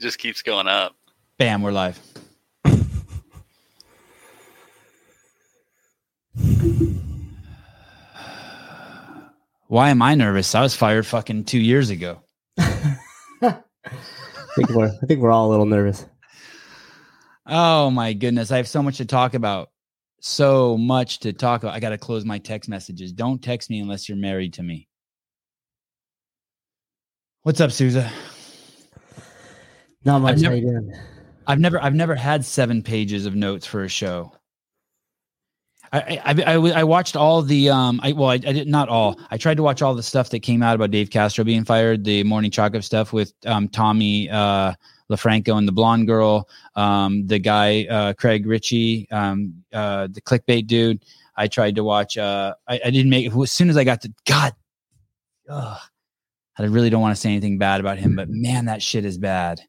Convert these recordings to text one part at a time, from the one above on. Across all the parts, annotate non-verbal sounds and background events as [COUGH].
just keeps going up. Bam, we're live. Why am I nervous? I was fired fucking two years ago. I think we're I think we're all a little nervous. Oh my goodness. I have so much to talk about. So much to talk about. I got to close my text messages. Don't text me unless you're married to me. What's up, Souza? Not much. never- How you doing? I've never I've never had seven pages of notes for a show. I I, I, I watched all the um I well I, I did not all I tried to watch all the stuff that came out about Dave Castro being fired the morning chalk up stuff with um Tommy uh LaFranco and the blonde girl um the guy uh Craig Richey um uh the clickbait dude I tried to watch uh I, I didn't make as soon as I got to God ugh, I really don't want to say anything bad about him but man that shit is bad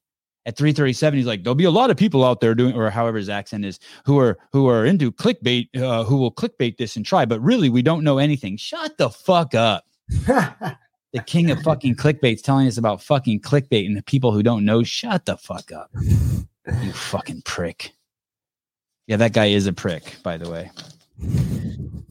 at 337 he's like there'll be a lot of people out there doing or however his accent is who are who are into clickbait uh, who will clickbait this and try but really we don't know anything. Shut the fuck up. [LAUGHS] The king of fucking clickbait's telling us about fucking clickbait and the people who don't know. Shut the fuck up. You fucking prick. Yeah that guy is a prick by the way.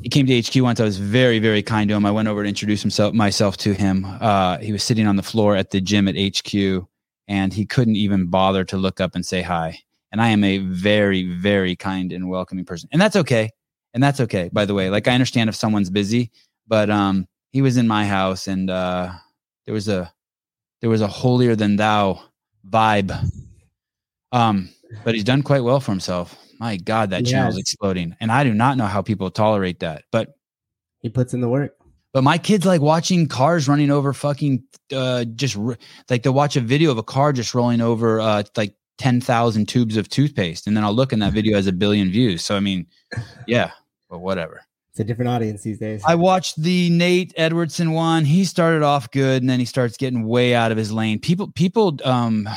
He came to HQ once. I was very, very kind to him. I went over to introduce himself myself to him. Uh, he was sitting on the floor at the gym at HQ, and he couldn't even bother to look up and say hi. And I am a very, very kind and welcoming person, and that's okay. And that's okay. By the way, like I understand if someone's busy, but um, he was in my house, and uh, there was a there was a holier than thou vibe. Um, but he's done quite well for himself. My God, that channel's Yes. exploding, and I do not know how people tolerate that. But he puts in the work. But my kids like watching cars running over fucking uh just r- like they'll watch a video of a car just rolling over uh like 10,000 tubes of toothpaste and then I'll look and that video has a billion views. So I mean, [LAUGHS] yeah, but whatever. It's a different audience these days. I watched the Nate Edwardson one. He started off good and then he starts getting way out of his lane. People people um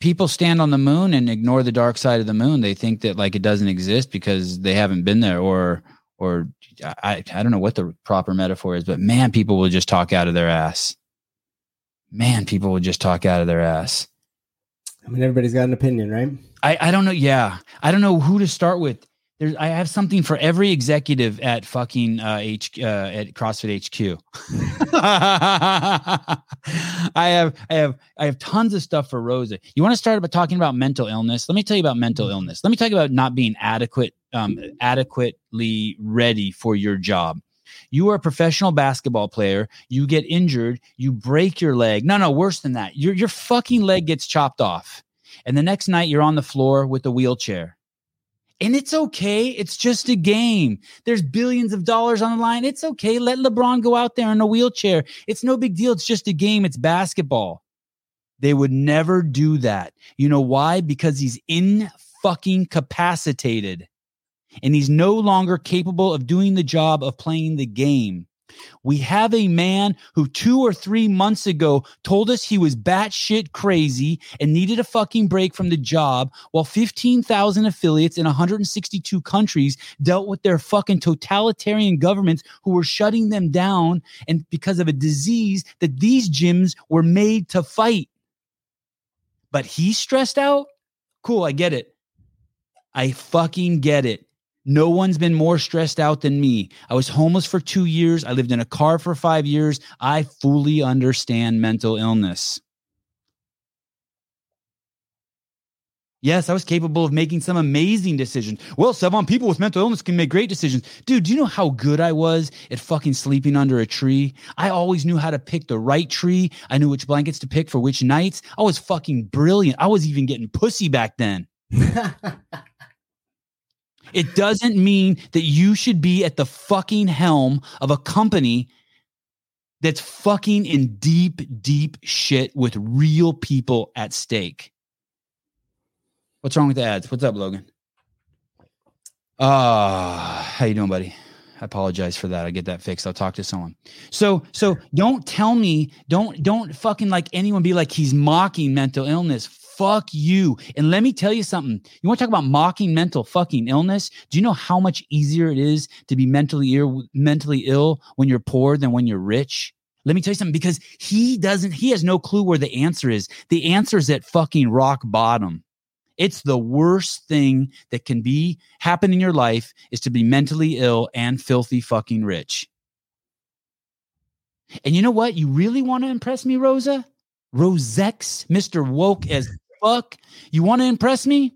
people stand on the moon and ignore the dark side of the moon. They think that like it doesn't exist because they haven't been there or or I I don't know what the proper metaphor is, but man, people will just talk out of their ass. Man, people will just talk out of their ass. I mean, everybody's got an opinion, right? I, I don't know. Yeah. I don't know who to start with. There's, I have something for every executive at fucking uh, H, uh, at CrossFit HQ. [LAUGHS] I have, I have, I have tons of stuff for Roza. You want to start by talking about mental illness? Let me tell you about mental illness. Let me talk about not being adequate, um, adequately ready for your job. You are a professional basketball player. You get injured. You break your leg. No, no, worse than that. Your your fucking leg gets chopped off, and the next night you're on the floor with a wheelchair. And it's okay. It's just a game. There's billions of dollars on the line. It's okay. Let LeBron go out there in a wheelchair. It's no big deal. It's just a game. It's basketball. They would never do that. You know why? Because he's in fucking capacitated and he's no longer capable of doing the job of playing the game. We have a man who two or three months ago told us he was batshit crazy and needed a fucking break from the job, while 15,000 affiliates in 162 countries dealt with their fucking totalitarian governments who were shutting them down and because of a disease that these gyms were made to fight. But he's stressed out? Cool, I get it. I fucking get it. No one's been more stressed out than me. I was homeless for two years. I lived in a car for five years. I fully understand mental illness. Yes, I was capable of making some amazing decisions. Well, Sevan, people with mental illness can make great decisions. Dude, do you know how good I was at fucking sleeping under a tree? I always knew how to pick the right tree. I knew which blankets to pick for which nights. I was fucking brilliant. I was even getting pussy back then. [LAUGHS] It doesn't mean that you should be at the fucking helm of a company that's fucking in deep, deep shit with real people at stake. What's wrong with the ads? What's up, Logan? Uh, how you doing, buddy? I apologize for that. I get that fixed. I'll talk to someone. So, so don't tell me, don't, don't fucking like anyone be like he's mocking mental illness. Fuck you. And let me tell you something. You want to talk about mocking mental fucking illness? Do you know how much easier it is to be mentally ill, mentally ill when you're poor than when you're rich? Let me tell you something because he doesn't, he has no clue where the answer is. The answer is at fucking rock bottom. It's the worst thing that can be happen in your life is to be mentally ill and filthy fucking rich. And you know what? You really want to impress me, Roza? Rosex, Mr. Woke as fuck. You want to impress me?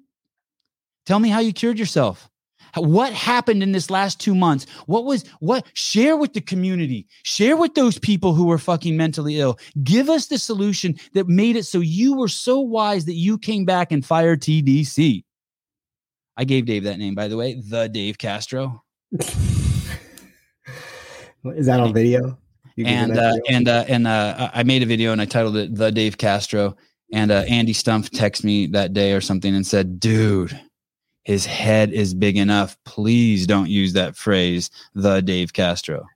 Tell me how you cured yourself. What happened in this last two months? What was what? Share with the community. Share with those people who were fucking mentally ill. Give us the solution that made it so you were so wise that you came back and fired TDC. I gave Dave that name, by the way, the Dave Castro. [LAUGHS] Is that on video? and uh, and uh, and uh, I made a video and I titled it "The Dave Castro." And uh, Andy Stumpf texted me that day or something and said, "Dude, his head is big enough. Please don't use that phrase, the Dave Castro."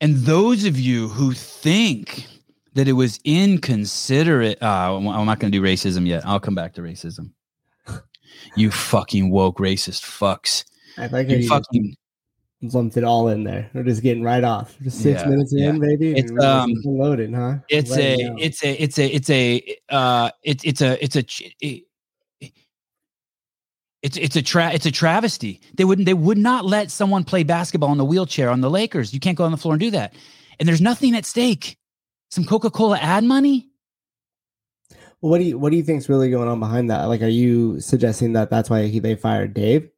And those of you who think that it was inconsiderate, uh, I'm not going to do racism yet. I'll come back to racism. You fucking woke racist fucks I like you fucking lumped it all in there. We're just getting right off. Just six yeah, minutes yeah. in, baby. It's um loaded, huh? It's a, it's a, it's a, it's a, uh, it's it's a, it's a. It, it's it's a tra- it's a travesty. They wouldn't they would not let someone play basketball in the wheelchair on the Lakers. You can't go on the floor and do that. And there's nothing at stake. Some Coca-Cola ad money. Well, what do you what do you think's really going on behind that? Like, are you suggesting that that's why he, they fired Dave?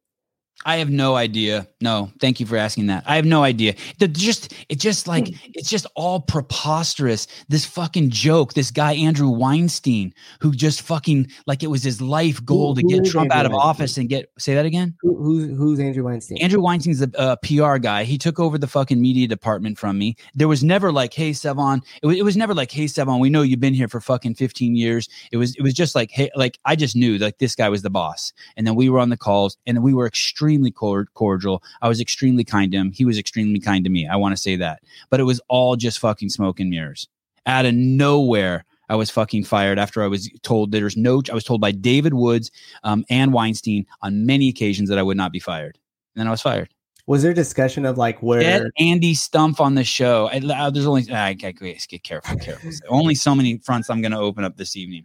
I have no idea. No, thank you for asking that. I have no idea. The just it just like hmm. it's just all preposterous. This fucking joke. This guy Andrew Weinstein, who just fucking like it was his life goal who, to get Trump Andrew out of Weinstein? office and get say that again. Who, who's who's Andrew Weinstein? Andrew Weinstein's a uh, PR guy. He took over the fucking media department from me. There was never like, hey Sevan. It was, it was never like, hey Sevan. We know you've been here for fucking fifteen years. It was it was just like, hey, like I just knew like this guy was the boss, and then we were on the calls, and we were extremely extremely cordial. I was extremely kind to him. He was extremely kind to me. I want to say that. But it was all just fucking smoke and mirrors. Out of nowhere, I was fucking fired after I was told that there's no, I was told by David Woods um, and Weinstein on many occasions that I would not be fired. And then I was fired. Was there discussion of like where Get Andy Stumpf on the show? I, uh, there's only I, I, get careful, careful. [LAUGHS] only so many fronts I'm going to open up this evening.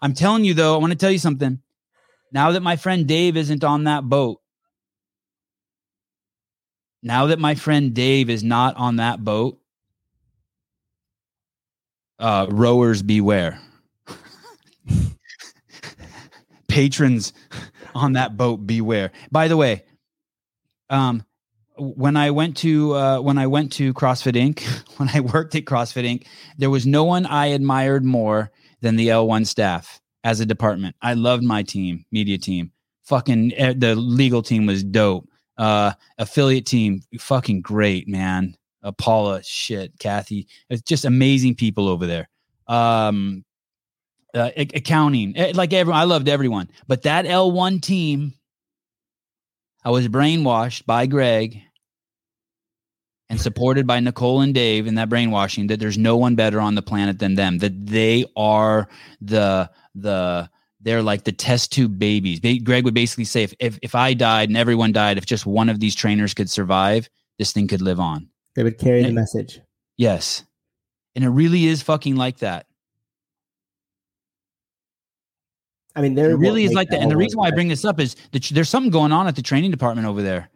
I'm telling you though, I want to tell you something. Now that my friend Dave isn't on that boat, now that my friend Dave is not on that boat, uh, rowers beware. [LAUGHS] Patrons on that boat beware. By the way, um, when I went to uh, when I went to CrossFit Inc. [LAUGHS] when I worked at CrossFit Inc. There was no one I admired more than the L1 staff as a department. I loved my team, media team. Fucking eh, the legal team was dope. Uh, affiliate team, fucking great, man. Uh, Paula, shit, Kathy, it's just amazing people over there. Um, uh, accounting, eh, like everyone, I loved everyone, but that L1 team, I was brainwashed by Greg and supported by Nicole and Dave in that brainwashing that there's no one better on the planet than them, that they are the, the, they're like the test tube babies. Greg would basically say, if, if, if I died and everyone died, if just one of these trainers could survive, this thing could live on. They would carry and the it, message. Yes. And it really is fucking like that. I mean, there really is like that. And the reason why I bring this up is that there's something going on at the training department over there.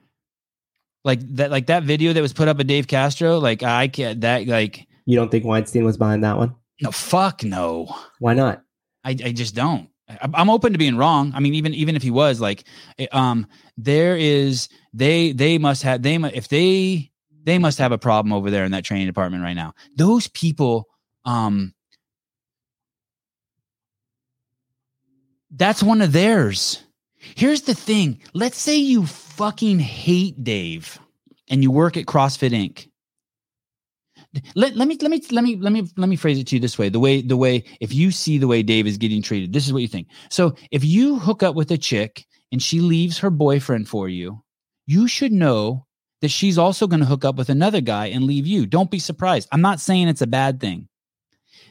Like that, like that video that was put up of Dave Castro. Like I can't, that like. You don't think Weinstein was behind that one? No, fuck no. Why not? I, I just don't. I'm open to being wrong. I mean, even even if he was like, eh, um, there is they they must have they if they they must have a problem over there in that training department right now. Those people, um, that's one of theirs. Here's the thing. Let's say you fucking hate Dave and you work at CrossFit Inc let, let me let me let me let me let me phrase it to you this way. The way the way if you see the way dave is getting treated this is what you think. So if you hook up with a chick and she leaves her boyfriend for you you should know that she's also going to hook up with another guy and leave you. Don't be surprised. I'm not saying it's a bad thing.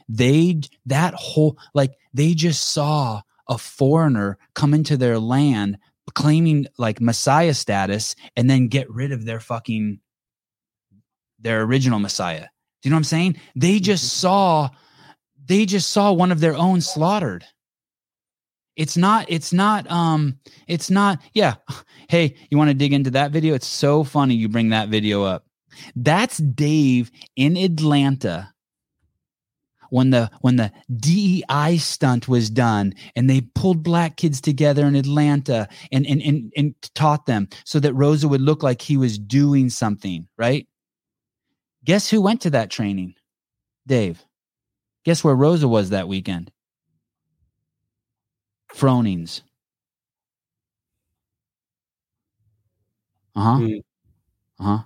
They that whole like they just saw a foreigner come into their land claiming like messiah status and then get rid of their fucking their original messiah you know what i'm saying? They just Mhm. saw they just saw one of their own slaughtered. It's not it's not um it's not yeah. [LAUGHS] Hey you want to dig into that video? It's so funny you bring that video up. That's dave in atlanta when the when the DEI stunt was done and they pulled black kids together in Atlanta and and and, and taught them so that Roza would look like he was doing something, right? Guess who went to that training? Dave. Guess where Roza was that weekend? Fronings. Uh-huh. Mm. Uh-huh.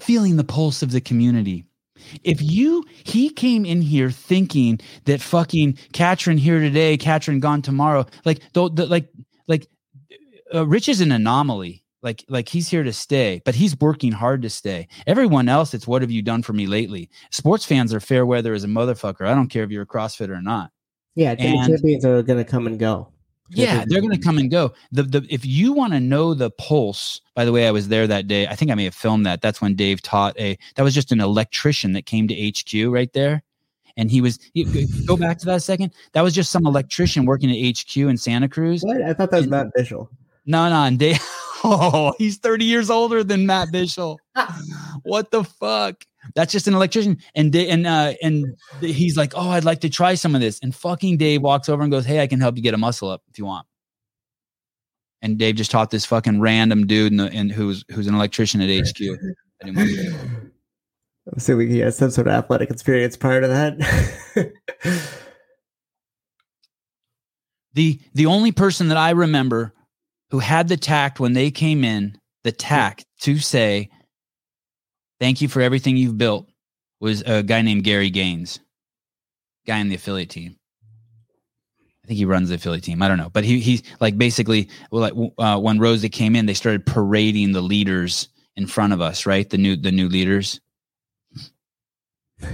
Feeling the pulse of the community. If you he came in here thinking that fucking Katrin here today, Katrin gone tomorrow, like the, the like like uh, Rich is an anomaly. Like like he's here to stay, but he's working hard to stay. Everyone else, it's what have you done for me lately? Sports fans are fair weather as a motherfucker. I don't care if you're a CrossFitter or not. Yeah, And- champions are going to come and go. Yeah, they're going to come and go. The the if you want to know the pulse. By the way, I was there that day. I think I may have filmed that. That's when Dave taught a. That was just an electrician that came to HQ right there, and he was. You, go back to that a second. That was just some electrician working at HQ in Santa Cruz. What? I thought that was And- Matt Bishel. No, no, and Dave. [LAUGHS] Oh, he's thirty years older than Matt Bishel. [LAUGHS] what the fuck? That's just an electrician. And Da- and uh, and he's like, oh, I'd like to try some of this. And fucking Dave walks over and goes, hey, I can help you get a muscle up if you want. And Dave just taught this fucking random dude in the, in who's who's an electrician at HQ. I didn't want to- I'm assuming he has some sort of athletic experience prior to that. [LAUGHS] the the only person that I remember who had the tact when they came in, the tact to say, "Thank you for everything you've built," was a guy named Gary Gaines, guy in the affiliate team. I think he runs the affiliate team. I don't know, but he he's like basically well, like uh, when Roza came in, they started parading the leaders in front of us, right? The new the new leaders. [LAUGHS]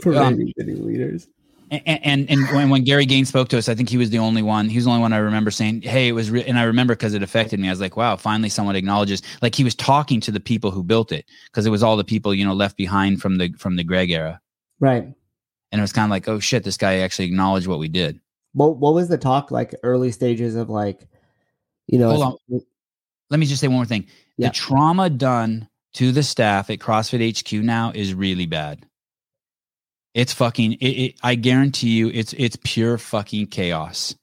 For Um, the new leaders. And and, and when, when Gary Gaines spoke to us, I think he was the only one. He was the only one I remember saying, "Hey, it was," re-, and I remember because it affected me. I was like, "Wow, finally someone acknowledges." Like he was talking to the people who built it because it was all the people you know left behind from the from the Greg era, Right. and it was kind of like, "Oh shit, this guy actually acknowledged what we did." What What was the talk like? Early stages of like, you know, Hold on. Let me just say one more thing: Yeah. the trauma done to the staff at CrossFit HQ now is really bad. It's fucking. It, it, I guarantee you, it's it's pure fucking chaos.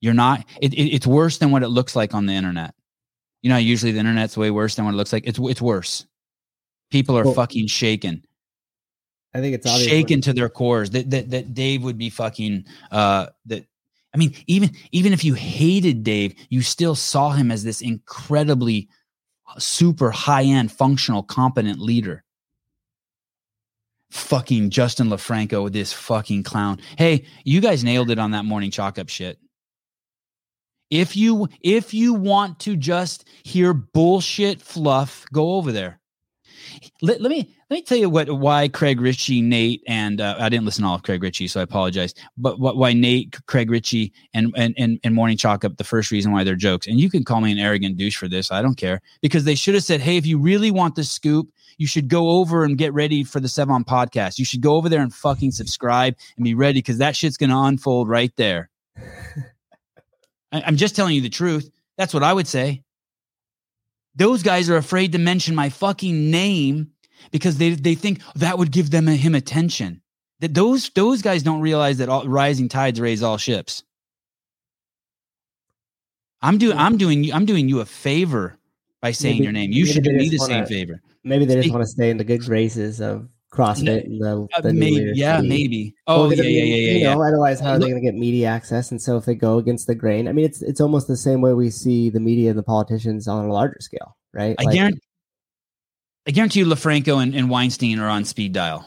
You're not. It, it, it's worse than what it looks like on the internet. You know, usually the internet's way worse than what it looks like. It's it's worse. People are Well, fucking shaken, I think it's obvious. shaken to their cores. That that that Dave would be fucking. Uh, that I mean, even even if you hated Dave, you still saw him as this incredibly super high end, functional, competent leader. Fucking Justin LaFranco, this fucking clown. Hey, you guys nailed it on that morning chalk up shit. If you if you want to just hear bullshit fluff, go over there. Let, let me let me tell you what why Craig Richey, Nate, and uh, I didn't listen to all of Craig Richey, so I apologize. But what why Nate, Craig Richey, and and and, and Morning Chalk up the first reason why they're jokes. And you can call me an arrogant douche for this. I don't care because they should have said, "Hey, if you really want the scoop, you should go over and get ready for the Sevan podcast. You should go over there and fucking subscribe and be ready because that shit's gonna unfold right there." [LAUGHS] I, I'm just telling you the truth. That's what I would say. Those guys are afraid to mention my fucking name because they they think that would give them him attention. That those those guys don't realize that all, rising tides raise all ships. I'm doing I'm doing you I'm doing you a favor by saying Maybe- your name. You should do me the same wanna- favor. Maybe they just want to stay in the good graces of CrossFit and the, Uh, the maybe yeah, maybe. Oh Well, yeah, yeah, yeah, yeah, You yeah. know, otherwise, how are they going to get media access? And so, if they go against the grain, I mean, it's it's almost the same way we see the media and the politicians on a larger scale, right? I guarantee I guarantee you LaFranco and, and Weinstein are on speed dial.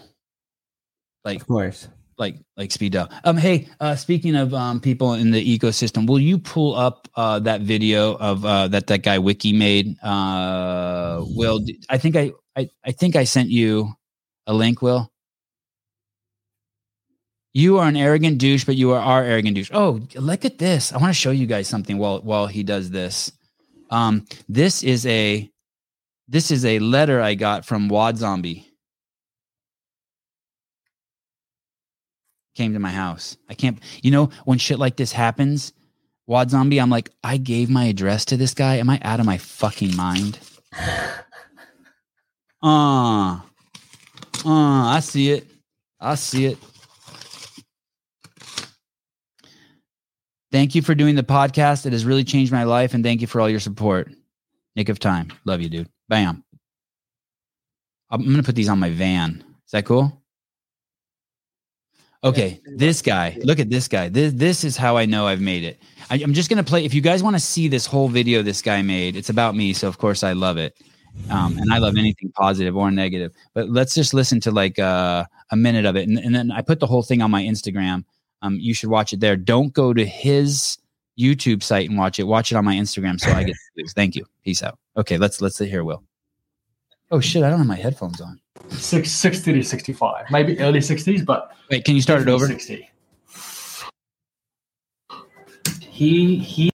Like of course. like like speed dial. Um, hey, uh, speaking of um, people in the ecosystem, will you pull up uh, that video of uh, that that guy Wiki made? Uh, Will, I think I, I I think I sent you a link. Will, You are an arrogant douche, but you are our arrogant douche. Oh, look at this. I want to show you guys something while while he does this. Um, this is a this is a letter I got from Wad Zombie. Came to my house. I can't, you know, when shit like this happens, Wad Zombie, I'm like, I gave my address to this guy. Am I out of my fucking mind? [LAUGHS] Uh, uh, I see it. I see it. Thank you for doing the podcast. It has really changed my life. And thank you for all your support. Nick of time. Love you, dude. Bam. I'm going to put these on my van. Is that cool? Okay, this guy. Look at this guy. This this is how I know I've made it. I, am just gonna play. If you guys want to see this whole video this guy made, it's about me, so of course I love it, um, and I love anything positive or negative. But let's just listen to like uh, a minute of it, and, and then I put the whole thing on my Instagram. Um, you should watch it there. Don't go to his YouTube site and watch it. Watch it on my Instagram so I get views. Thank you. Peace out. Okay, let's let's sit here, Will. Oh shit, I don't have my headphones on. Six, 60 to 65, maybe early 60s, but Wait, can you start it over? 60. He he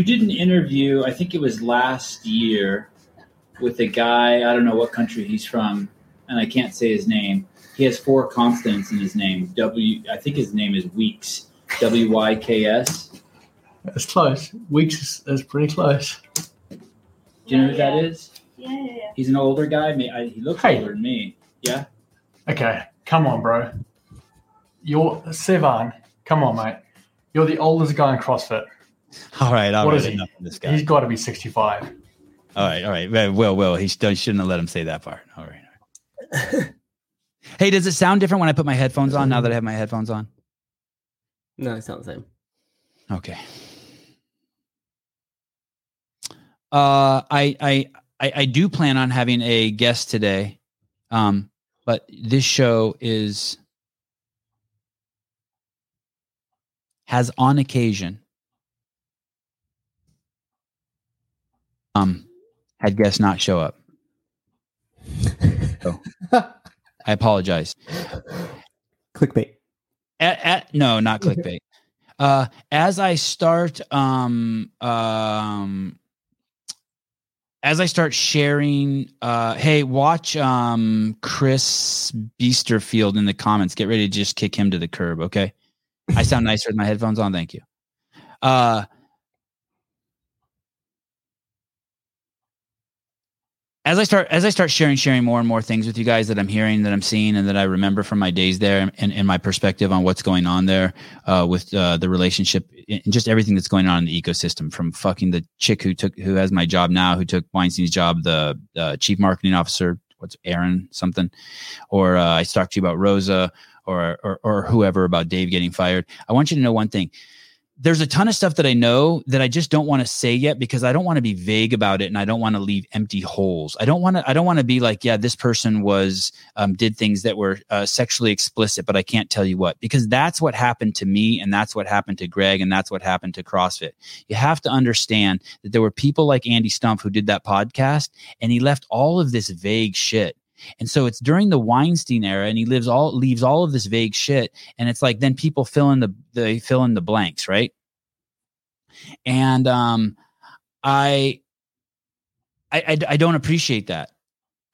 you did an interview, I think it was last year, with a guy, I don't know what country he's from, and I can't say his name. He has four consonants in his name. W I think his name is Weeks. W Y K S. It's close. Weeks is, is pretty close. Do you know who that is? Yeah, yeah, yeah. He's an older guy. I- He looks Hey. older than me. Yeah. Okay, come on, bro. You're Sevan. Come on, mate. You're the oldest guy in CrossFit. All right, all What right. is he? Enough of this guy. He's got to be 65. All right, all right. Well, Well, well, he shouldn't have let him say that part. All right. All right. [LAUGHS] hey, does it sound different when I put my headphones on? Now that I have my headphones on. No, it's not the same. Okay. Uh, I I I, I do plan on having a guest today, um, but this show is has on occasion um had guests not show up. Oh [LAUGHS] I apologize. Clickbait. at, at no not clickbait uh as i start um um as i start sharing uh hey watch um chris beesterfield in the comments get ready to just kick him to the curb okay i sound nicer with my headphones on thank you uh as I start as I start sharing sharing more and more things with you guys that I'm hearing that I'm seeing and that I remember from my days there and, and my perspective on what's going on there uh, with uh, the relationship and just everything that's going on in the ecosystem from fucking the chick who took who has my job now who took Weinstein's job the uh, chief marketing officer what's Aaron something or uh, I talked to you about Roza or, or or whoever about Dave getting fired. I want you to know one thing there's a ton of stuff that I know that I just don't want to say yet because I don't want to be vague about it and I don't want to leave empty holes. I don't want to. I don't want to be like, yeah, this person was um, did things that were uh, sexually explicit, but I can't tell you what because that's what happened to me and that's what happened to Greg and that's what happened to CrossFit. You have to understand that there were people like Andy Stumpf who did that podcast and he left all of this vague shit. And so it's during the Weinstein era, and he lives all leaves all of this vague shit, and it's like then people fill in the they fill in the blanks, right? And um, I, I, I, I don't appreciate that.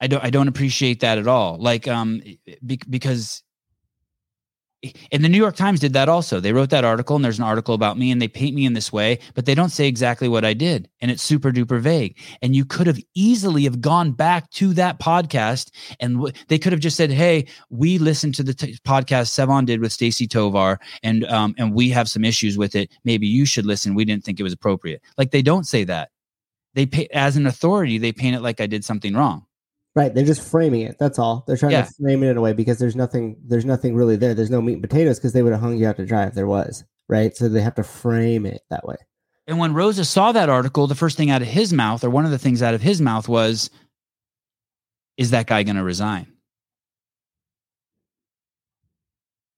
I don't I don't appreciate that at all. Like um, be, because. And the New York Times did that also. They wrote that article, and there's an article about me, and they paint me in this way, but they don't say exactly what I did, and it's super duper vague. And you could have easily have gone back to that podcast, and w- they could have just said, "Hey, we listened to the t- podcast Sevan did with Stacie Tovar, and um, and we have some issues with it. Maybe you should listen. We didn't think it was appropriate." Like they don't say that. They pay as an authority. They paint it like I did something wrong. Right. They're just framing it. That's all. They're trying Yeah. to frame it in a way because there's nothing there's nothing really there. There's no meat and potatoes because they would have hung you out to dry if there was. Right. So they have to frame it that way. And when Roza saw that article, the first thing out of his mouth, or one of the things out of his mouth, was, "Is that guy going to resign?"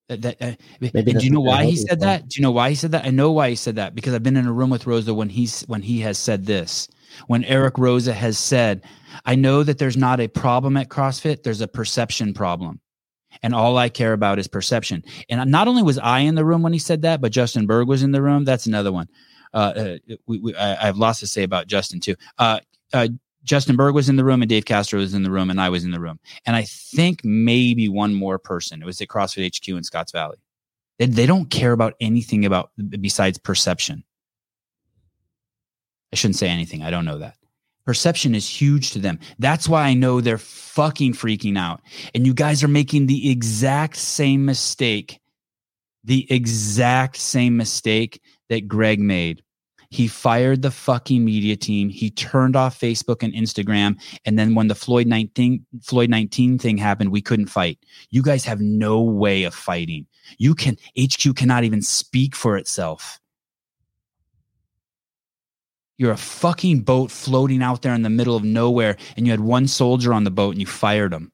That, that, uh, Maybe do you know why he said that? Do you know why he said that? I know why he said that because I've been in a room with Roza when he's when he has said this. When Eric Roza has said, "I know that there's not a problem at CrossFit. There's a perception problem." And all I care about is perception. And not only was I in the room when he said that, but Justin Bergh was in the room. That's another one. Uh, uh, we, we, I, have lots to say about Justin too. Uh, uh, Justin Bergh was in the room, and Dave Castro was in the room, and I was in the room. And I think maybe one more person. It was at CrossFit HQ in Scotts Valley. They, they don't care about anything about besides perception. I shouldn't say anything. I don't know that. Perception is huge to them. That's why I know they're fucking freaking out. And you guys are making the exact same mistake, the exact same mistake that Greg made. He fired the fucking media team. He turned off Facebook and Instagram. And then when the Floyd 19, Floyd 19 thing happened, we couldn't fight. You guys have no way of fighting. You can, HQ cannot even speak for itself. You're a fucking boat floating out there in the middle of nowhere, and you had one soldier on the boat and you fired him.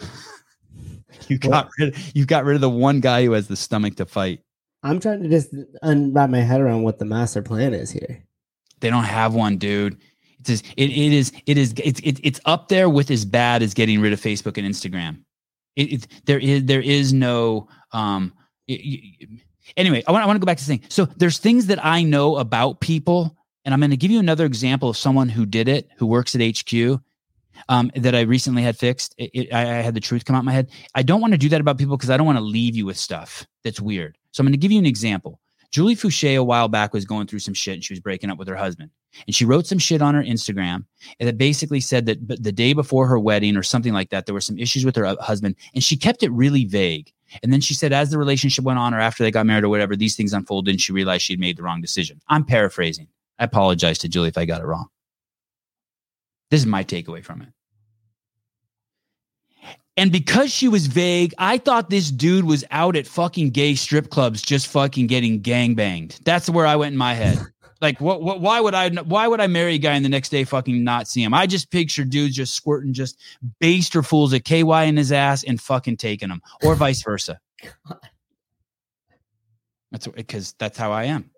[LAUGHS] you got rid you got rid of the one guy who has the stomach to fight. I'm trying to just unwrap my head around what the master plan is here. They don't have one, dude. It's just, it, it is it is it's it, it's up there with as bad as getting rid of Facebook and Instagram. It, it there is there is no um. it- it- anyway, I want I want to go back to saying so. There's things that I know about people, and I'm going to give you another example of someone who did it, who works at HQ. Um, that I recently had fixed. It, it, I, I had the truth come out my head. I don't want to do that about people because I don't want to leave you with stuff that's weird. So I'm going to give you an example. Julie Foucher a while back was going through some shit and she was breaking up with her husband. And she wrote some shit on her Instagram that basically said that the day before her wedding or something like that, there were some issues with her uh, husband and she kept it really vague. And then she said, as the relationship went on or after they got married or whatever, these things unfolded and she realized she'd made the wrong decision. I'm paraphrasing. I apologize to Julie if I got it wrong. This is my takeaway from it. And because she was vague, I thought this dude was out at fucking gay strip clubs just fucking getting gangbanged. That's where I went in my head. [LAUGHS] Like, what, what, why would I, why would I marry a guy and the next day fucking not see him? I just picture dudes just squirting just baster fools at KY in his ass and fucking taking him or vice versa. [LAUGHS] God. That's because that's how I am.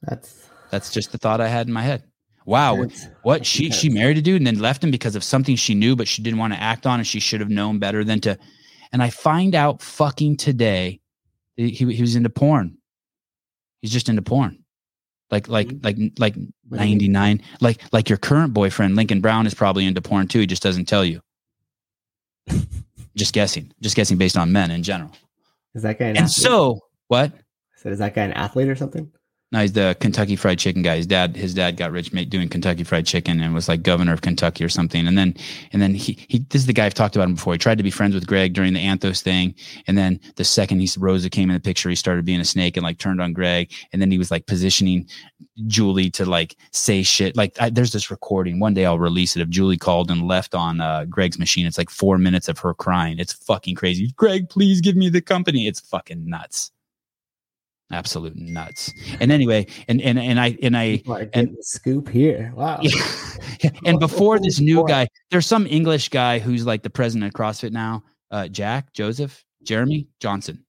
That's That's just the thought I had in my head. Wow. What she she married a dude and then left him because of something she knew but she didn't want to act on and she should have known better than to and I find out fucking today he he was into porn. He's just into porn. Like like mm-hmm. like like What do you mean? 99 like like your current boyfriend Lincoln Brown is probably into porn too he just doesn't tell you. [LAUGHS] just guessing. Just guessing based on men in general. Is that guy an And athlete? so what? So is that guy an athlete or something? No, he's the Kentucky Fried Chicken guy. His dad, his dad got rich doing Kentucky Fried Chicken and was like governor of Kentucky or something. And then, and then he, he, this is the guy I've talked about him before. He tried to be friends with Greg during the Anthos thing. And then the second he Roza came in the picture, he started being a snake and like turned on Greg. And then he was like positioning Julie to like say shit. Like I, there's this recording. One day I'll release it of Julie called and left on uh, Greg's machine. It's like four minutes of her crying. It's fucking crazy. Greg, please give me the company. It's fucking nuts. Absolute nuts. And anyway, and and and I and I People are getting the scoop here. Wow. yeah. [LAUGHS] and before this new [LAUGHS] guy, there's some English guy who's like the president of CrossFit now, uh, Jack Joseph Jeremy Johnson,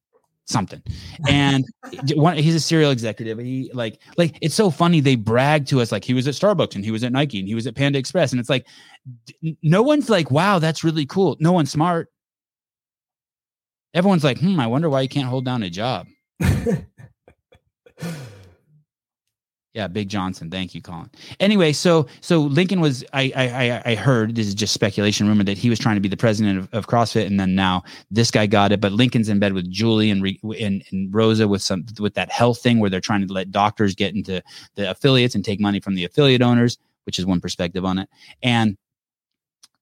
something, and one, he's a serial executive. He like like it's so funny. They brag to us like he was at Starbucks and he was at Nike and he was at Panda Express, and it's like no one's like, wow, that's really cool. No one's smart. Everyone's like, hmm, I wonder why you can't hold down a job. [LAUGHS] Yeah, Big Johnson. Thank you, Colin. Anyway, so so Lincoln was I I I- I heard this is just speculation, rumor that he was trying to be the president of, of CrossFit, and then now this guy got it. But Lincoln's in bed with Julie and Re, and, and Roza with some with that health thing where they're trying to let doctors get into the affiliates and take money from the affiliate owners, which is one perspective on it. And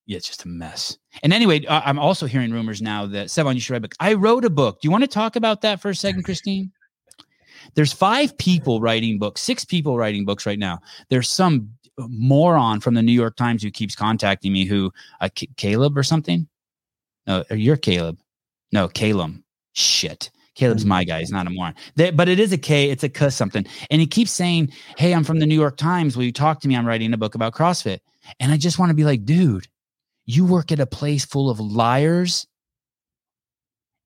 yeah, it's just a mess. And anyway, I- I'm also hearing rumors now that Sevan, you should write a book. I wrote a book. Do you want to talk about that for a second, Christine? There's five people writing books, six people writing books right now. There's some moron from the New York Times who keeps contacting me who uh, C- Caleb or something. No, or you're Caleb. No, Caleb. Shit. Caleb's my guy. He's not a moron. They- but it is a K. It's a K something. And he keeps saying, Hey, I'm from the New York Times. Will you talk to me? I'm writing a book about CrossFit. And I just want to be like, dude, you work at a place full of liars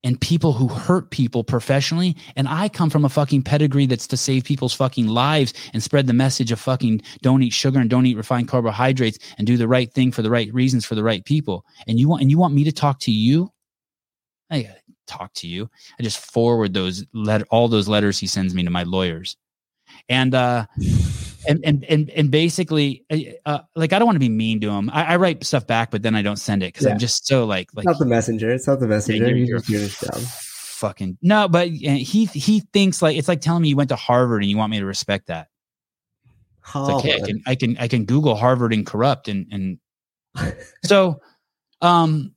and people who hurt people professionally. And I come from a fucking pedigree that's to save people's fucking lives and spread the message of fucking don't eat sugar and don't eat refined carbohydrates and do the right thing for the right reasons for the right people. And you want and you want me to talk to you? I talk to you. I just forward those let all those letters he sends me to my lawyers. And uh and and and and basically, uh, like I don't want to be mean to him. I, I, write stuff back, but then I don't send it because yeah. I'm just so like like it's not the messenger. It's not the messenger. You're, you're fucking no, but he he thinks like it's like telling me you went to Harvard and you want me to respect that. Like hey, I can I can I can Google Harvard and corrupt and and [LAUGHS] so um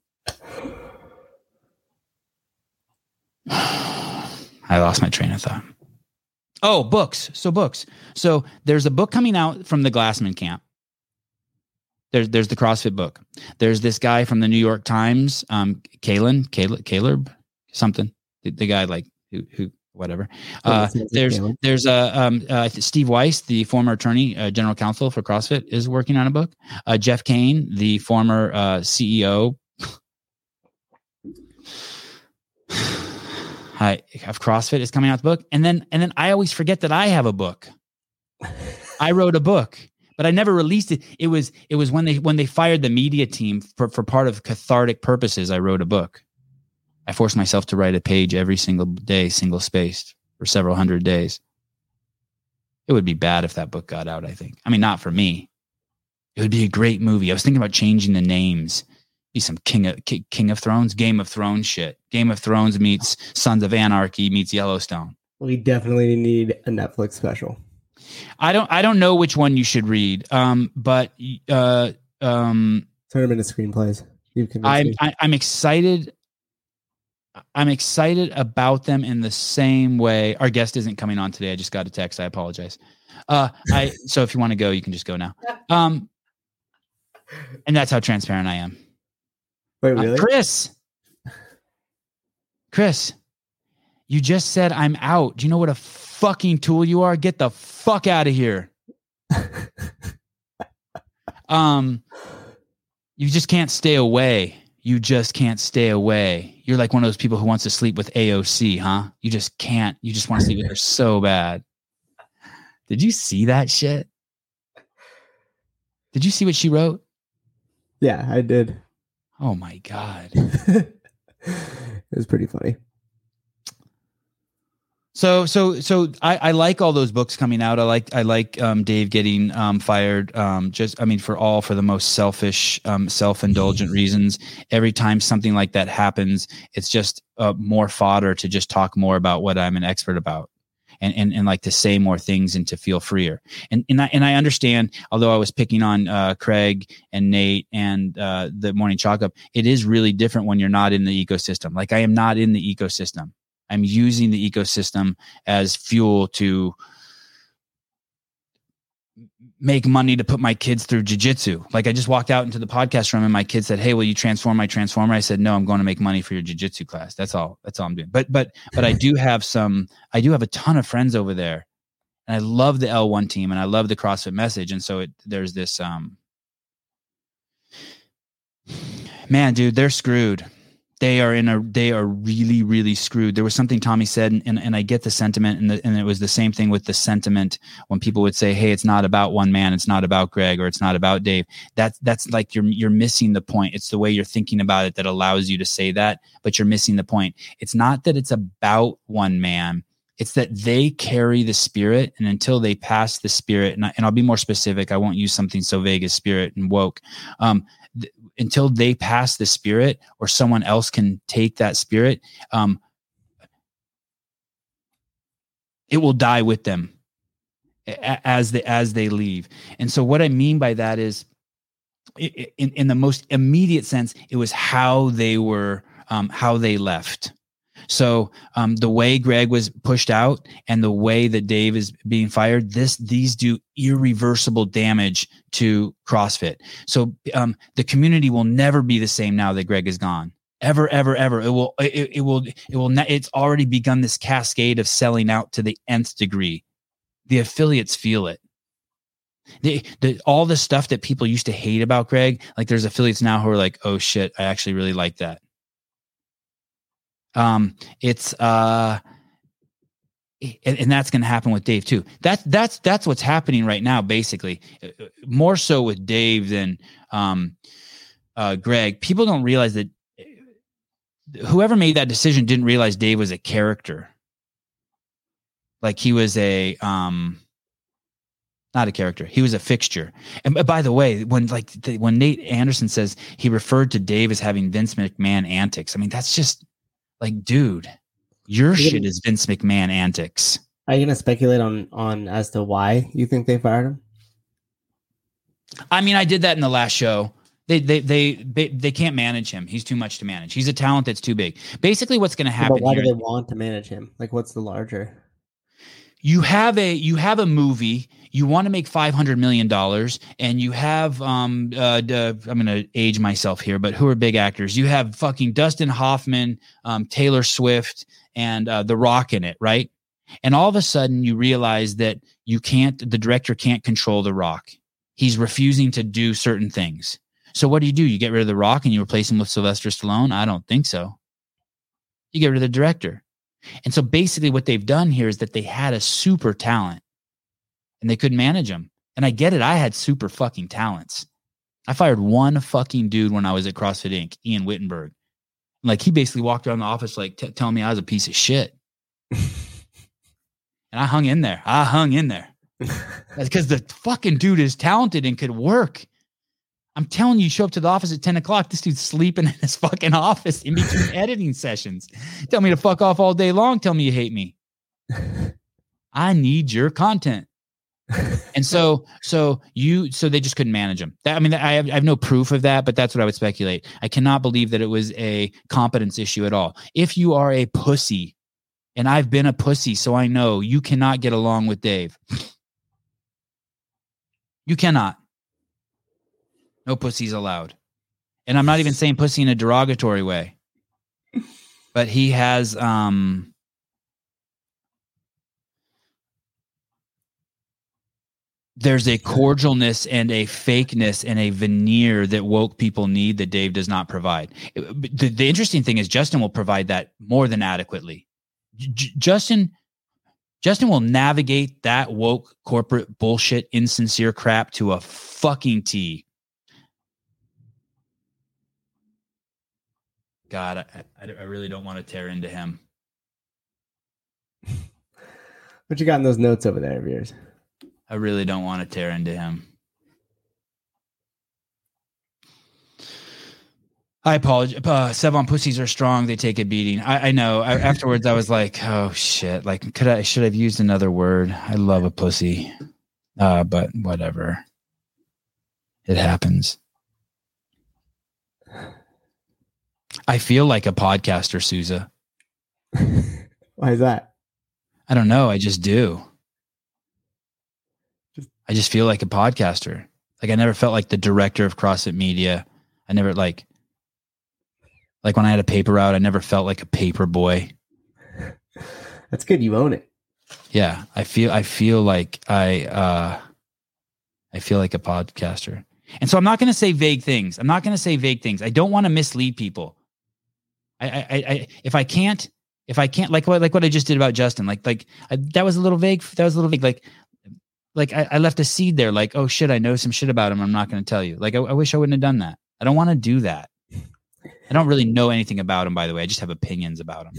[SIGHS] I lost my train of thought. Oh, books. So books. So there's a book coming out from the Glassman camp. There's there's the CrossFit book. There's this guy from the New York Times, um, Kalen, Caleb, Caleb, something. The, the, guy like who who whatever. Uh, there's there's uh, um, uh, Steve Weiss, the former attorney uh, general counsel for CrossFit, is working on a book. Uh, Jeff Kane, the former uh, CEO I have CrossFit is coming out the book, and then and then I always forget that I have a book. [LAUGHS] I wrote a book, but I never released it. It was it was when they when they fired the media team for for part of cathartic purposes. I wrote a book. I forced myself to write a page every single day, single spaced, for several hundred days. It would be bad if that book got out. I think. I mean, not for me. It would be a great movie. I was thinking about changing the names be some King of King of Thrones, Game of Thrones shit. Game of Thrones meets Sons of Anarchy meets Yellowstone. We definitely need a Netflix special. I don't I don't know which one you should read. Um, but uh, um, turn them into screenplays. You can. I'm I, am i am excited. I'm excited about them in the same way. Our guest isn't coming on today. I just got a text. I apologize. Uh, I so if you want to go, you can just go now. [LAUGHS] Um, and that's how transparent I am. Wait, uh, really? Uh, Chris. Chris, you just said I'm out. Do you know what a fucking tool you are? Get the fuck out of here. [LAUGHS] um, you just can't stay away. You just can't stay away. You're like one of those people who wants to sleep with AOC, huh? You just can't. You just want to sleep with her so bad. Did you see that shit? Did you see what she wrote? Yeah, I did. Oh my god. [LAUGHS] it was pretty funny. So so so I, I like all those books coming out. I like I like um, Dave getting um, fired. Um, just I mean for all for the most selfish, um, self indulgent reasons. Every time something like that happens, it's just uh, more fodder to just talk more about what I'm an expert about and, and, and like to say more things and to feel freer. And, and I, and I understand, although I was picking on uh, Craig and Nate and uh, the morning chalk up, it is really different when you're not in the ecosystem. Like I am not in the ecosystem. I'm using the ecosystem as fuel to make money to put my kids through jujitsu. Like I just walked out into the podcast room and my kid said, Hey, will you transform my transformer? I said, No, I'm going to make money for your jujitsu class. That's all. That's all I'm doing. But but but I do have some I do have a ton of friends over there. And I love the L1 team and I love the CrossFit message. And so it there's this um [SIGHS] man, dude, they're screwed they are in a they are really really screwed. There was something tommy said and, and, i get the sentiment and, the, and it was the same thing with the sentiment when people would say hey it's not about one man. It's not about greg or it's not about dave. That's that's like you're you're missing the point. It's the way you're thinking about it that allows you to say that but you're missing the point. It's not that it's about one man. It's that they carry the spirit and until they pass the spirit and, I, and i'll be more specific. I won't use something so vague as spirit and woke. Um, until they pass the spirit or someone else can take that spirit um, it will die with them as they as they leave. And so what i mean by that is in, in the most immediate sense it was how they were um, how they left so um, the way Greg was pushed out and the way that Dave is being fired, this these do irreversible damage to CrossFit. So um, the community will never be the same now that Greg is gone. Ever, ever, ever. It will. It, it will. It will. Ne- it's already begun this cascade of selling out to the nth degree. The affiliates feel it. The, the, all the stuff that people used to hate about Greg, like there's affiliates now who are like, oh shit, I actually really like that Um, it's uh, and, and that's going to happen with Dave too. That's that's that's what's happening right now, basically. Uh, More so with Dave than um, uh, Greg. People don't realize that uh, whoever made that decision didn't realize Dave was a character. Like he was a um, not a character. He was a fixture. And by the way, when like the, when Nate Anderson says he referred to Dave as having Vince McMahon antics, I mean that's just like, dude, your shit is Vince McMahon antics. Are you gonna speculate on on as to why you think they fired him? I mean, I did that in the last show. They they they they, they can't manage him. He's too much to manage. He's a talent that's too big. Basically, what's going to happen but why do they want to manage him? Like, what's the larger? you have a you have a movie you want to make 500 million dollars and you have um uh the, i'm gonna age myself here but who are big actors? You have fucking dustin hoffman um taylor swift and uh the rock in it right? And all of a sudden you realize that you can't the director can't control the rock. He's refusing to do certain things. So what do you do? You get rid of the rock and you replace him with sylvester stallone? I don't think so. You get rid of the director. And so basically what they've done here is that they had a super talent and they couldn't manage them. And I get it. I had super fucking talents. I fired one fucking dude when I was at CrossFit Inc., Ian Wittenberg. Like he basically walked around the office like t- telling me I was a piece of shit. [LAUGHS] and I hung in there. I hung in there. Because the fucking dude is talented and could work. I'm telling you, you show up to the office at 10 o'clock, this dude's sleeping in his [LAUGHS] fucking office in between [LAUGHS] editing sessions. Tell me to fuck off all day long. Tell me you hate me. I need your content. And so, so you, so they just couldn't manage him. That, I mean, I have, I have no proof of that, but that's what I would speculate. I cannot believe that it was a competence issue at all. If you are a pussy, and I've been a pussy, so I know you cannot get along with Dave. You cannot. No pussies allowed. And I'm not even saying pussy in a derogatory way. But he has um there's a cordialness and a fakeness and a veneer that woke people need that Dave does not provide. The, the interesting thing is Justin will provide that more than adequately. J- Justin Justin will navigate that woke corporate bullshit insincere crap to a fucking T. God, I, I, I really don't want to tear into him. [LAUGHS] What you got in those notes over there of yours? I really don't want to tear into him. I apologize. Uh, Sevan pussies are strong. They take a beating. I, I know. I, afterwards, I was like, "Oh shit! Like, could I? Should have used another word? I love a pussy, uh, but whatever. It happens. I feel like a podcaster, Souza. [LAUGHS] Why is that? I don't know. I just do. I just feel like a podcaster. Like I never felt like the director of CrossFit Media. I never like like when I had a paper route, I never felt like a paper boy. [LAUGHS] That's good. You own it. Yeah. I feel I feel like I uh I feel like a podcaster. And so I'm not gonna say vague things. I'm not gonna say vague things. I don't want to mislead people. I I, I I if I can't if I can't like what like what I just did about Justin, like like I, that was a little vague. That was a little vague. Like like I, I left a seed there. Like oh shit, I know some shit about him. I'm not going to tell you. Like I, I wish I wouldn't have done that. I don't want to do that. I don't really know anything about him, by the way. I just have opinions about him.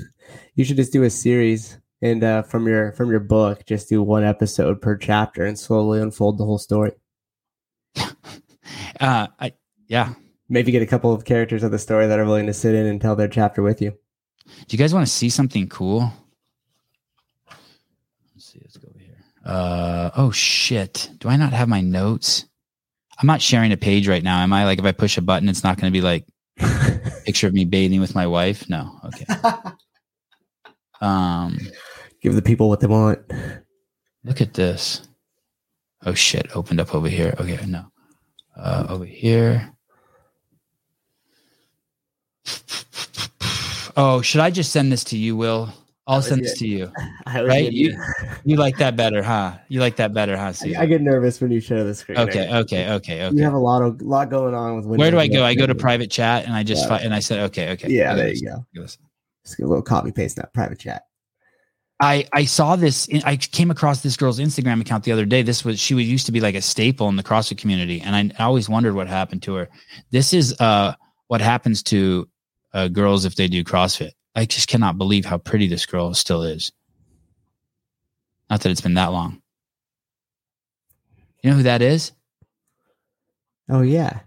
You should just do a series and uh, from your from your book, just do one episode per chapter and slowly unfold the whole story. [LAUGHS] Uh, I yeah. Maybe get a couple of characters of the story that are willing to sit in and tell their chapter with you. Do you guys want to see something cool? Let's see. Let's go over here. Uh oh shit. Do I not have my notes? I'm not sharing a page right now. Am I like if I push a button, it's not going to be like [LAUGHS] picture of me bathing with my wife? No. Okay. [LAUGHS] Um Give the people what they want. look at this. Oh shit, opened up over here. Okay, no. Uh over here. Oh, should I just send this to you, Will? I'll send this to you. [LAUGHS] Right? You you like that better, huh? You like that better, huh? I, Susan? I get nervous when you share the screen. Okay, okay, okay, okay. You have a lot of lot going on with. Where do I go? I go to private chat and I just Yeah. fi- and I said, okay, okay. Yeah, there this. you go. Just get a little copy paste that private chat. I I saw this. in- I came across this girl's Instagram account the other day. This was she was used to be like a staple in the CrossFit community, and I, I always wondered what happened to her. This is uh what happens to uh, girls if they do CrossFit. I just cannot believe how pretty this girl still is. Not that it's been that long. You know who that is? Oh yeah,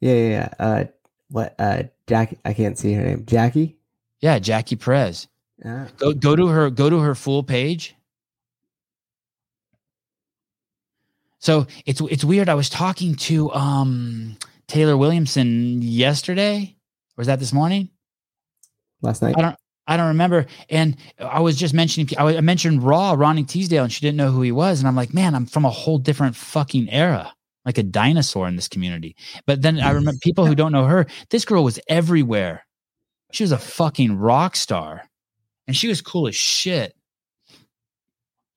yeah, yeah. yeah. Uh, what? Uh, Jackie. I can't see her name. Jackie. Yeah, Jackie Perez. Uh, Go go to her go to her full page. So it's it's weird. I was talking to um Taylor Williamson yesterday, or was that this morning? last night? I don't. I don't remember. And I was just mentioning, I mentioned Raw, Ronnie Teasdale, and she didn't know who he was. And I'm like, man, I'm from a whole different fucking era, like a dinosaur in this community. But then I remember mm. people who don't know her, this girl was everywhere. She was a fucking rock star and she was cool as shit.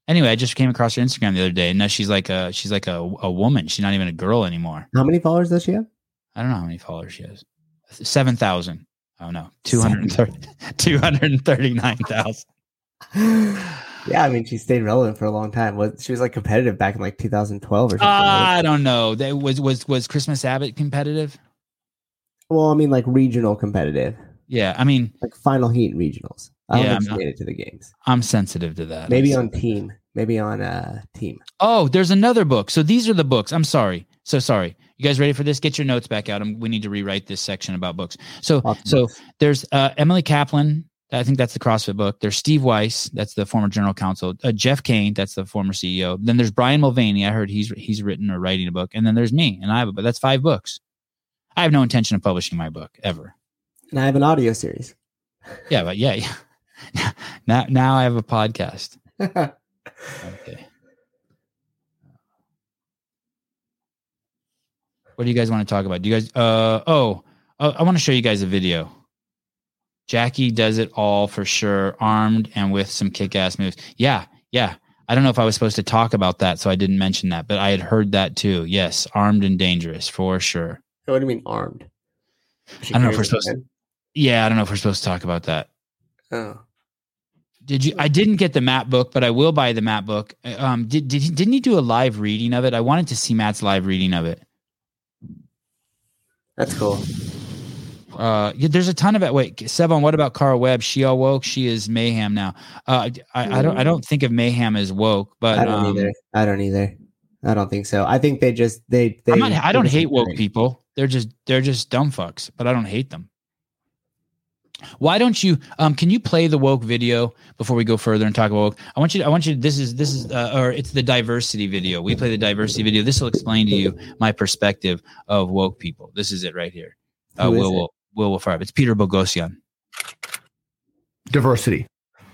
Anyway, I just came across her Instagram the other day. And now she's like a, she's like a, a woman. She's not even a girl anymore. How many followers does she have? I don't know how many followers she has. 7,000. I don't know, 239,000. [LAUGHS] [LAUGHS] yeah, I mean, she stayed relevant for a long time. Was she was like competitive back in like 2012 or something? Uh, I don't know. That was was was Christmas Abbott competitive? Well, I mean, like regional competitive. Yeah, I mean, like final heat regionals. I yeah, don't made it to the games. I'm sensitive to that. Maybe on team. Maybe on uh team. Oh, there's another book. So these are the books. I'm sorry. So sorry. You guys ready for this? Get your notes back out. i we need to rewrite this section about books. So of so there's uh, Emily Kaplan. I think that's the CrossFit book. There's Steve Weiss. That's the former general counsel. Uh, Jeff Kane. That's the former CEO. Then there's Brian Mulvaney. I heard he's he's written or writing a book. And then there's me, and I have a. But that's five books. I have no intention of publishing my book ever. and I have an audio series. Yeah, but yeah, yeah. [LAUGHS] now now I have a podcast. [LAUGHS] Okay. What do you guys want to talk about? Do you guys? Uh oh, uh, I want to show you guys a video. Jackie does it all for sure, armed and with some kick-ass moves. Yeah, yeah. I don't know if I was supposed to talk about that, so I didn't mention that, but I had heard that too. Yes, armed and dangerous for sure. what do you mean armed? I don't know if we're supposed to- Yeah, I don't know if we're supposed to talk about that. Oh, Did you? I didn't get the map book, but I will buy the map book. Um, did did he, didn't he do a live reading of it? I wanted to see Matt's live reading of it. That's cool. Uh, yeah, there's a ton of it. Wait, Sevan, what about Carl Webb? She all woke. She is mayhem now. Uh, I, I don't I don't think of mayhem as woke, but I don't um, either. I don't either. I don't think so. I think they just they they. Not, I don't hate woke people. They're just they're just dumb fucks, but I don't hate them. Why don't you um can you play the woke video before we go further and talk about woke? I want you to, I want you to, this is this is uh, or it's the diversity video. We play the diversity video. This will explain to you my perspective of woke people. This is it right here. Uh, Will, it? Will Will Will. It's Peter Boghossian. diversity.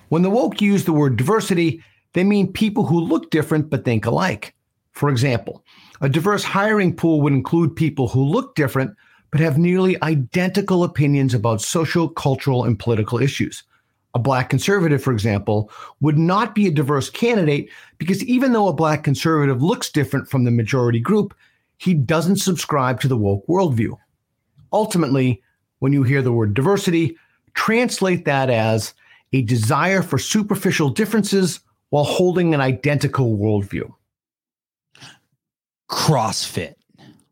When the woke use the word diversity, they mean people who look different but think alike. For example, a diverse hiring pool would include people who look different but have nearly identical opinions about social, cultural, and political issues. A black conservative, for example, would not be a diverse candidate because even though a black conservative looks different from the majority group, he doesn't subscribe to the woke worldview. Ultimately, when you hear the word diversity, translate that as a desire for superficial differences while holding an identical worldview. CrossFit.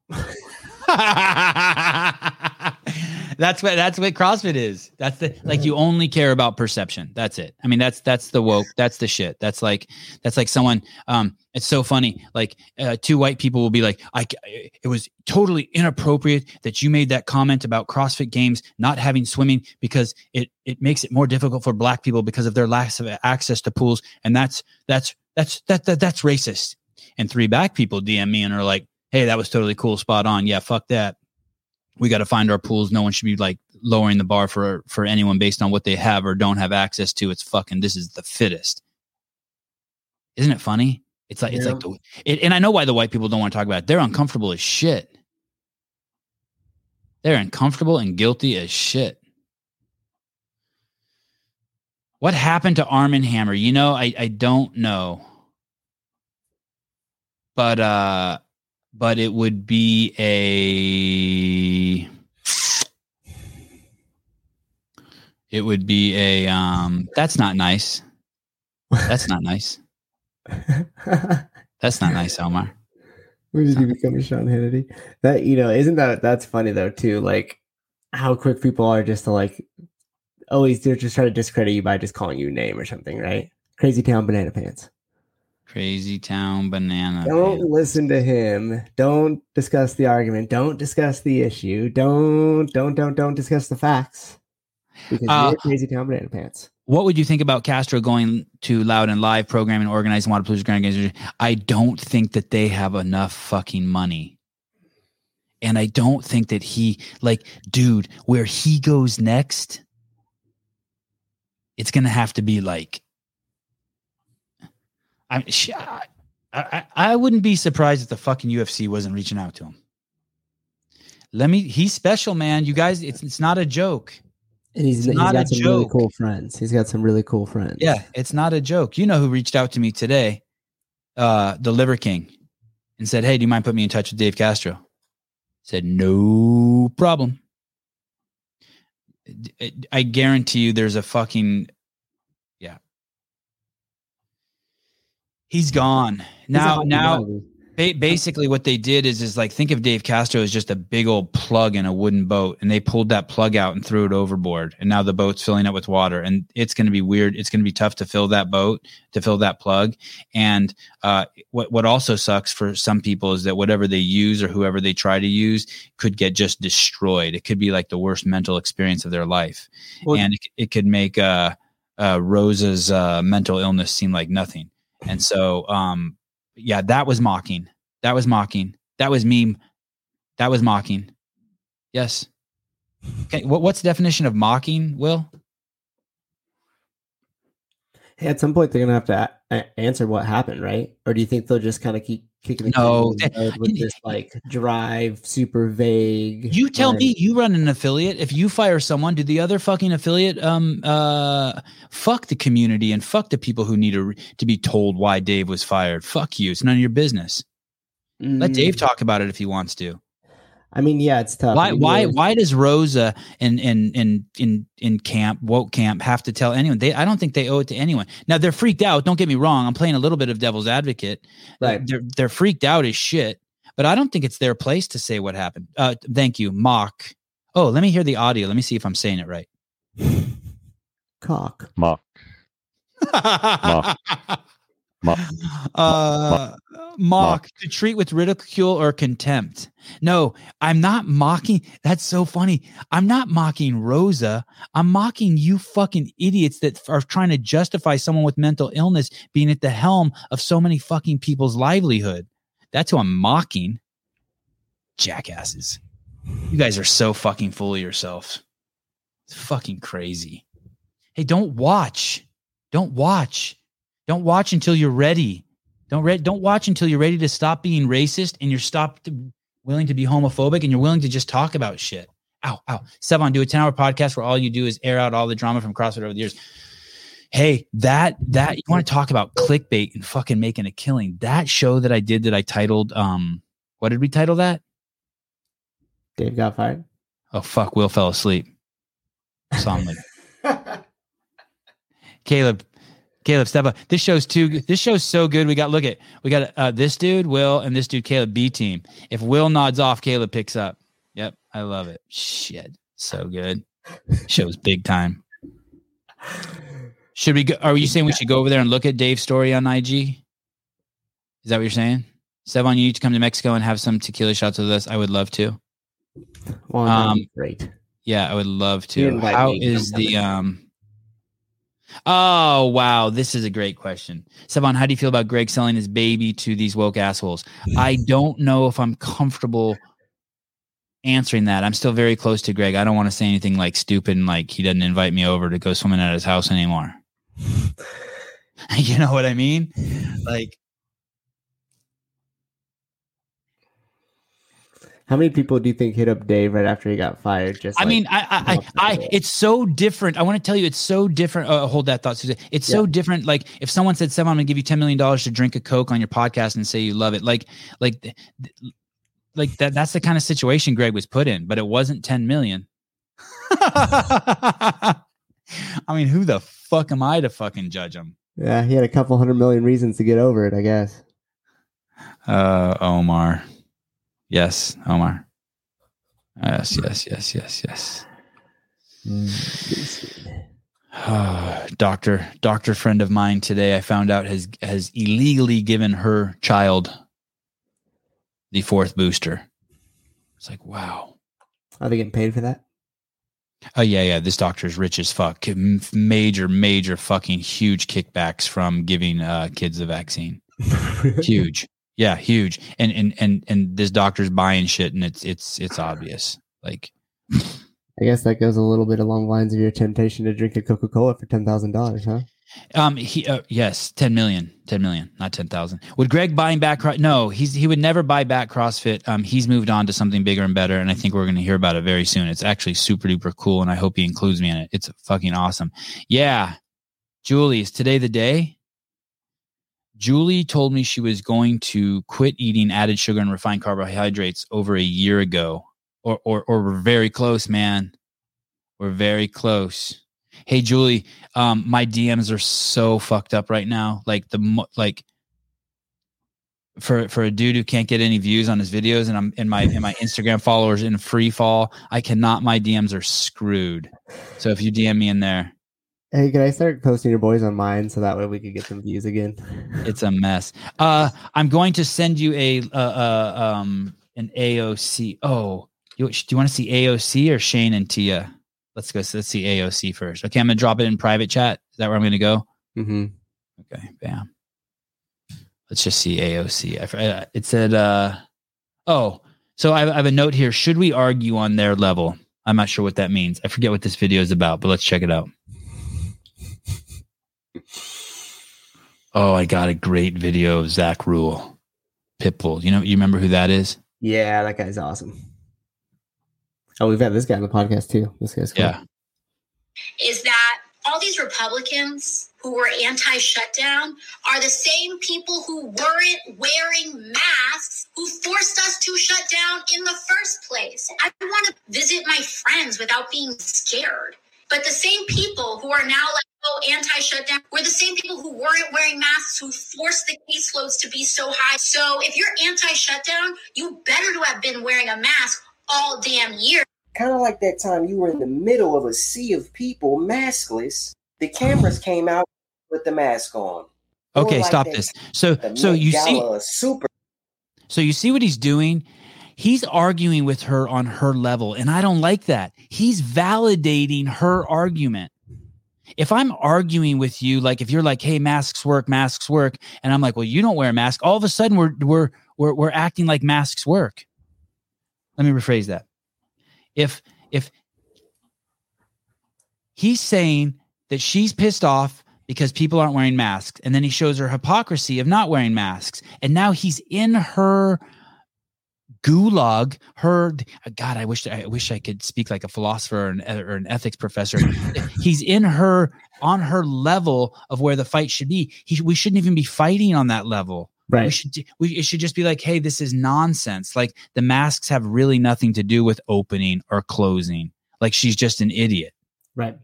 [LAUGHS] [LAUGHS] that's what that's what CrossFit is. That's the like you only care about perception. That's it. I mean that's that's the woke. That's the shit. That's like that's like someone. Um, it's so funny. Like uh, two white people will be like, I it was totally inappropriate that you made that comment about CrossFit Games not having swimming because it it makes it more difficult for black people because of their lack of access to pools, and that's that's that's that, that that's racist. And three black people DM me and are like, hey, that was totally cool, spot on. Yeah, fuck that. We got to find our pools. No one should be like lowering the bar for for anyone based on what they have or don't have access to. It's fucking this is the fittest. Isn't it funny? It's like it's like the, it, and I know why the white people don't want to talk about it. They're uncomfortable as shit. They're uncomfortable and guilty as shit. What happened to Arm and Hammer? You know, I I don't know. But uh but it would be a It would be a um that's not nice. That's not nice. That's not nice, Omar. when did you become a Sean Hannity? That you know, isn't that that's funny though too? Like how quick people are just to like always they're just trying to discredit you by just calling you name or something, right? Crazy Town Banana Pants. Crazy town banana. Don't listen to him. Don't discuss the argument. Don't discuss the issue. Don't don't don't don't discuss the facts. Because Uh, you're Crazy Town Banana Pants. What would you think about Castro going to Loud and Live programming, organizing Wadapalooza Grand Games? I don't think that they have enough fucking money. And I don't think that he, like, dude, where he goes next, it's going to have to be like, I, sh- I, I, I wouldn't be surprised if the fucking UFC wasn't reaching out to him. Let me, he's special, man. You guys, it's, it's not a joke. And he's, he's got some really cool friends. He's got some really cool friends. Yeah, it's not a joke. You know who reached out to me today? Uh, the Liver King, and said, "Hey, do you mind putting me in touch with Dave Castro?" Said, "No problem." I guarantee you, there's a fucking yeah. He's gone now. hockey Now, ba- basically, what they did is is like think of Dave Castro as just a big old plug in a wooden boat, and they pulled that plug out and threw it overboard, and now the boat's filling up with water, and it's going to be weird. It's going to be tough to fill that boat to fill that plug, and uh, what what also sucks for some people is that whatever they use or whoever they try to use could get just destroyed. It could be like the worst mental experience of their life, Well- and it, it could make uh, uh, Roza's uh, mental illness seem like nothing. And so, um, yeah, that was mocking. That was mocking. That was meme. That was mocking. Yes. Okay. What, what's the definition of mocking, Will? Hey, at some point, they're gonna have to a- answer what happened, right? Or do you think they'll just kind of keep kicking No, the road with this like drive, super vague? You tell me you run an affiliate. If you fire someone, do the other fucking affiliate um uh fuck the community and fuck the people who need to to be told why Dave was fired. Fuck you. It's none of your business. Let Mm, Dave talk about it if he wants to. I mean, yeah, it's tough. Why I mean, why why does Roza in in in in in camp woke camp have to tell anyone? They I don't think they owe it to anyone. Now they're freaked out. Don't get me wrong. I'm playing a little bit of devil's advocate. Right. They're they're freaked out as shit. But I don't think it's their place to say what happened. Uh, thank you, mock. Oh, let me hear the audio. Let me see if I'm saying it right. cock? Mock. [LAUGHS] Mock. Mock. Uh, mock to treat with ridicule or contempt. No, I'm not mocking. That's so funny. I'm not mocking Roza. I'm mocking you fucking idiots that are trying to justify someone with mental illness being at the helm of so many fucking people's livelihood. That's who I'm mocking. Jackasses. You guys are so fucking full of yourselves. It's fucking crazy. Hey, don't watch. Don't watch. Don't watch until you're ready. Don't re- don't watch until you're ready to stop being racist and you're stopped willing to be homophobic and you're willing to just talk about shit. Ow, ow. Sevan, do a 10 hour podcast where all you do is air out all the drama from CrossFit over the years. Hey, that that you want to talk about clickbait and fucking making a killing. That show that I did that I titled um what did we title that? Dave got fired. Oh fuck, Will fell asleep. Soundly. [LAUGHS] Caleb, Caleb, step up. This show's too. This show's so good. We got look at we got uh, this dude Will and this dude Caleb B team. If Will nods off, Caleb picks up. Yep, I love it. Shit, so good. Show's big time. Should we go? Are you saying we should go over there and look at Dave's story on IG? Is that what you're saying? Sevan, you need to come to Mexico and have some tequila shots with us. I would love to. Well, Um, great. Yeah, I would love to. How me, is the um Oh wow, this is a great question. Sevan, how do you feel about Greg selling his baby to these woke assholes? I [LAUGHS] don't know if I'm comfortable answering that. I'm still very close to Greg. I don't want to say anything like stupid and like he doesn't invite me over to go swimming at his house anymore. [LAUGHS] you know what I mean? Like How many people do you think hit up Dave right after he got fired? Just I like, mean, I, I, I, I, it's so different. I want to tell you, it's so different. Uh, hold that thought, Susan. It's so different. Like if someone said, "Sam, I'm going to give you ten million dollars to drink a Coke on your podcast and say you love it," like, like, th- like that. That's the kind of situation Greg was put in, but it wasn't ten million. [LAUGHS] I mean, who the fuck am I to fucking judge him? Yeah, he had a couple hundred million reasons to get over it, I guess. Uh, Omar. Yes, Omar. Yes, yes, yes, yes, yes. [SIGHS] doctor, doctor friend of mine today, I found out has has illegally given her child the fourth booster. It's like, wow. Are they getting paid for that? Oh yeah, yeah. This doctor's rich as fuck. Major, major, fucking huge kickbacks from giving uh, kids the vaccine. [LAUGHS] Huge, yeah, huge. And and and and this doctor's buying shit, and it's it's it's obvious. Like, I guess that goes a little bit along the lines of your temptation to drink a Coca Cola for ten thousand dollars, huh? um, he uh, yes, ten million, ten million, not ten thousand. Would Greg buying back? No, he's he would never buy back CrossFit. Um, he's moved on to something bigger and better, and I think we're going to hear about it very soon. It's actually super duper cool, and I hope he includes me in it. It's fucking awesome. Yeah, Julie, is today the day? Julie told me she was going to quit eating added sugar and refined carbohydrates over a year ago, or or or we're very close, man. We're very close. Hey, Julie, um, my DMs are so fucked up right now. Like the like for for a dude who can't get any views on his videos, and I'm in my in my Instagram followers in free fall. I cannot. My DMs are screwed. So if you DM me in there, Hey, can I start posting your boys on mine so that way we could get some views again? it's a mess. Uh, I'm going to send you a uh, uh um an AOC. Oh, you, do you want to see AOC or Shane and Tia? Let's go. Let's see AOC first. Okay, I'm gonna drop it in private chat. Is that where I'm gonna go? Mm-hmm. Okay, bam. Let's just see AOC. I, uh, it said, uh, oh, so I, I have a note here. Should we argue on their level? I'm not sure what that means. I forget what this video is about, but let's check it out. Oh, I got a great video of Zach Rule, Pitbull. You know, you remember who that is? Yeah, that guy's awesome. Oh, we've had this guy on the podcast too. This guy's cool. Yeah. is that all these Republicans who were anti shutdown are the same people who weren't wearing masks who forced us to shut down in the first place. I want to visit my friends without being scared. But the same people who are now like, oh, anti shutdown we're the same people who weren't wearing masks who forced the caseloads to be so high. So if you're anti shutdown, you better to have been wearing a mask all damn year. kind of like that time you were in the middle of a sea of people maskless. The cameras came out with the mask on. Okay, like stop that- this. So, so you see, super So you see what he's doing? He's arguing with her on her level, and I don't like that. He's validating her argument. If I'm arguing with you, like if you're like, "Hey, masks work, masks work," and I'm like, "Well, you don't wear a mask," all of a sudden we're we're we're we're acting like masks work. Let me rephrase that. If if he's saying that she's pissed off because people aren't wearing masks and then he shows her hypocrisy of not wearing masks and now he's in her gulag her god i wish i wish i could speak like a philosopher or an, or an ethics professor. [LAUGHS] He's in her on her level of where the fight should be. He, we shouldn't even be fighting on that level. Right. we should we it should just be like hey this is nonsense. Like the masks have really nothing to do with opening or closing. Like she's just an idiot. Right.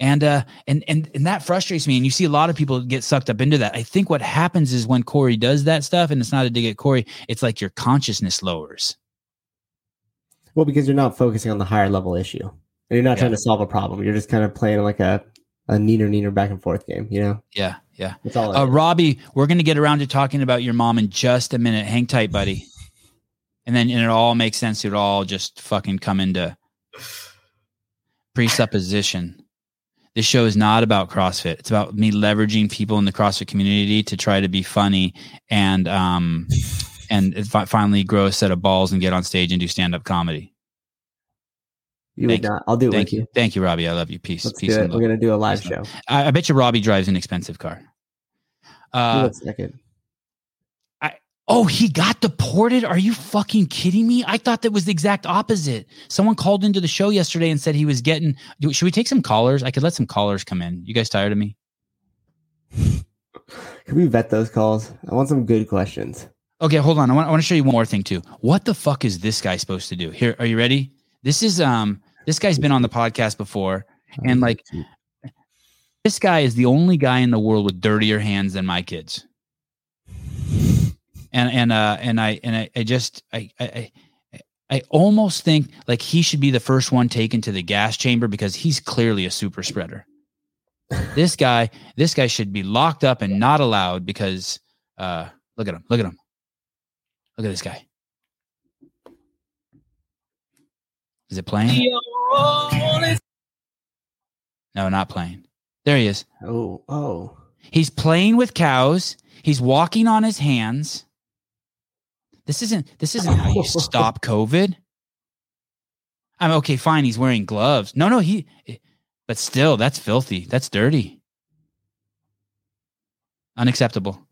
And uh and and and that frustrates me and you see a lot of people get sucked up into that i think what happens is when corey does that stuff and it's not a dig at corey it's like your consciousness lowers Well, because you're not focusing on the higher level issue, and you're not Yeah. trying to solve a problem. You're just kind of playing like a a neener neener back and forth game. You know, yeah yeah that's all. uh robbie we're gonna get around to talking about your mom in just a minute hang tight buddy and then and it all makes sense it all just fucking come into presupposition this show is not about CrossFit. It's about me leveraging people in the CrossFit community to try to be funny and um and fi- finally grow a set of balls and get on stage and do stand up comedy. you thank would not. I'll do it Thank with you. you. thank you, Robbie. I love you. Peace. Let's Peace. do it. We're gonna do a live Peace show. I, I bet you Robbie drives an expensive car. Uh, second. Oh, he got deported? Are you fucking kidding me? I thought that was the exact opposite. Someone called into the show yesterday and said he was getting. Should we take some callers? I could let some callers come in. You guys tired of me? [LAUGHS] Can we vet those calls? I want some good questions. Okay, hold on. I want, I want to show you one more thing too. What the fuck is this guy supposed to do? Here, are you ready? This is um this guy's been on the podcast before And like this guy is the only guy in the world with dirtier hands than my kids. And and uh and I and I, I just I I I- I almost think like he should be the first one taken to the gas chamber because he's clearly a super spreader. this guy, this guy should be locked up and not allowed because uh look at him, look at him. Look at this guy. Is it playing? No, not playing. There he is. Oh, oh. He's playing with cows. He's walking on his hands. This isn't this isn't how you stop COVID. I'm okay, fine. He's wearing gloves. No, no, he but still, that's filthy. That's dirty. Unacceptable.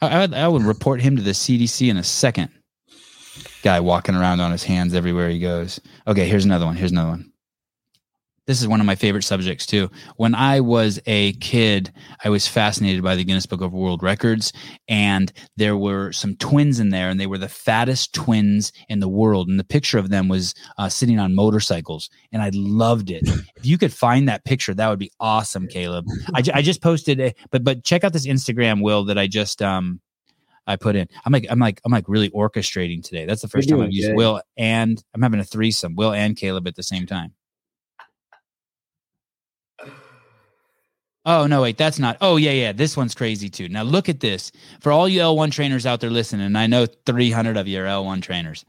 I, I, I would report him to the CDC in a second. Guy walking around on his hands everywhere he goes. Okay, here's another one. Here's another one this is one of my favorite subjects too. When I was a kid, I was fascinated by the Guinness Book of World Records, and there were some twins in there, and they were the fattest twins in the world. And the picture of them was uh, sitting on motorcycles, and I loved it. [LAUGHS] if you could find that picture, that would be awesome, Caleb. I, I just posted, a, but but check out this Instagram, Will, that I just um I put in. I'm like I'm like I'm like really orchestrating today. That's the 1st time I've used good. Will and I'm having a threesome, Will and Caleb at the same time. Oh no, wait, that's not. Oh yeah, yeah, this one's crazy too. Now look at this. For all you L1 trainers out there listening, and I know 300 of you are L1 trainers.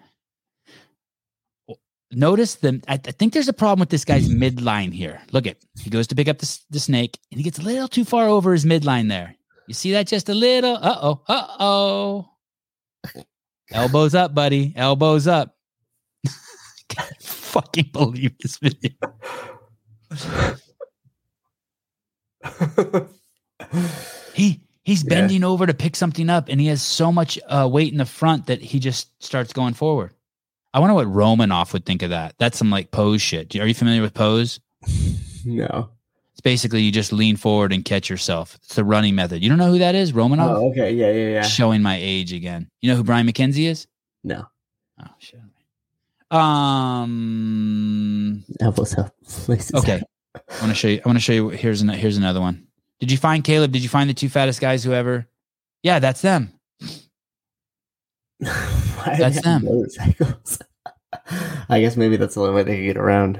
Notice the. I, I think there's a problem with this guy's midline here. Look at he goes to pick up the, the snake, and he gets a little too far over his midline there. You see that just a little. Uh oh. Uh oh. Elbows up, buddy. Elbows up. [LAUGHS] Can't fucking believe this video. [LAUGHS] He he's Yeah. bending over to pick something up, and he has so much uh, weight in the front that he just starts going forward. I wonder what Romanov would think of that. That's some like pose shit. Are you familiar with pose? [LAUGHS] no. It's basically you just lean forward and catch yourself. It's the running method. You don't know who that is? Romanov? Oh, okay. Yeah, yeah, yeah. Showing my age again. You know who Brian McKenzie is? No. Oh shit. Um. Elbows up. [LAUGHS] Okay. I want to show you. I want to show you. Here's an, here's another one. Did you find Caleb? Did you find the two fattest guys? who ever? Yeah, that's them. [LAUGHS] That's them. Motorcycles. [LAUGHS] I guess maybe that's the only way they could get around.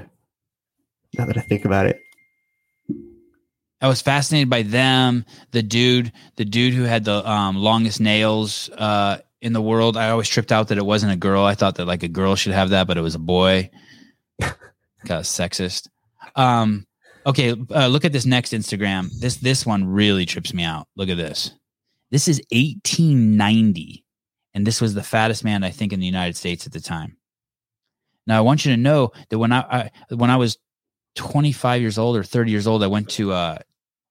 Now that I think about it. I was fascinated by them. The dude, the dude who had the um, longest nails uh, in the world. I always tripped out that it wasn't a girl. I thought that like a girl should have that, but it was a boy. [LAUGHS] Kind of sexist. Um, okay, uh, look at this next Instagram. This this one really trips me out. Look at this. This is 1890, and this was the fattest man I think in the United States at the time. Now I want you to know that when I, I when I was 25 years old or 30 years old, I went to uh,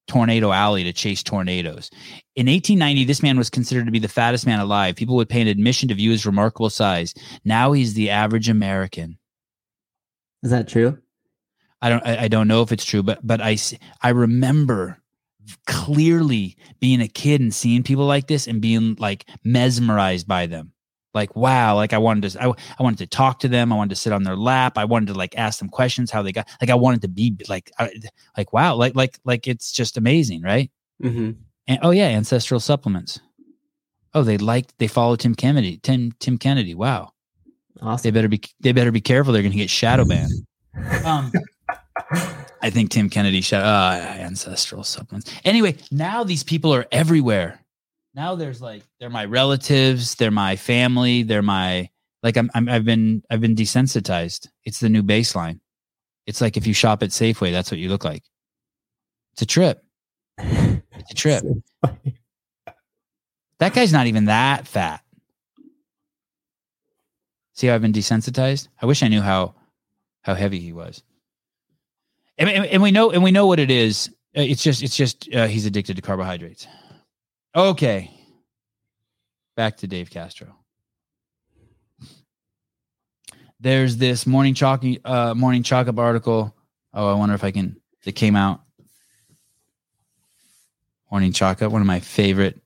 Tornado Alley to chase tornadoes. In 1890, this man was considered to be the fattest man alive. People would pay an admission to view his remarkable size. Now he's the average American. Is that true? I don't I, I don't know if it's true, but but I I remember clearly being a kid and seeing people like this and being like mesmerized by them. Like wow, like I wanted to I, I wanted to talk to them, I wanted to sit on their lap, I wanted to like ask them questions how they got like I wanted to be like I, like wow, like like like it's just amazing, right? Mm-hmm. And oh yeah, ancestral supplements. Oh, they liked they follow Tim Kennedy. Tim Tim Kennedy. Wow. They better be they better be careful. They're gonna get shadow banned. [LAUGHS] Um I think Tim Kennedy shot uh, ancestral supplements. Anyway, now these people are everywhere. Now there's like they're my relatives, they're my family, they're my like I'm, I'm I've been I've been desensitized. It's the new baseline. It's like if you shop at Safeway, that's what you look like. It's a trip. It's a [LAUGHS] trip. That guy's not even that fat. See how I've been desensitized? I wish I knew how how heavy he was. And, and, and we know and we know what it is. Uh, It's just it's just uh, he's addicted to carbohydrates. Okay. Back to Dave Castro. There's this morning chalk uh morning chalk up article. Oh, I wonder if I can it came out. Morning chalk up, one of my favorite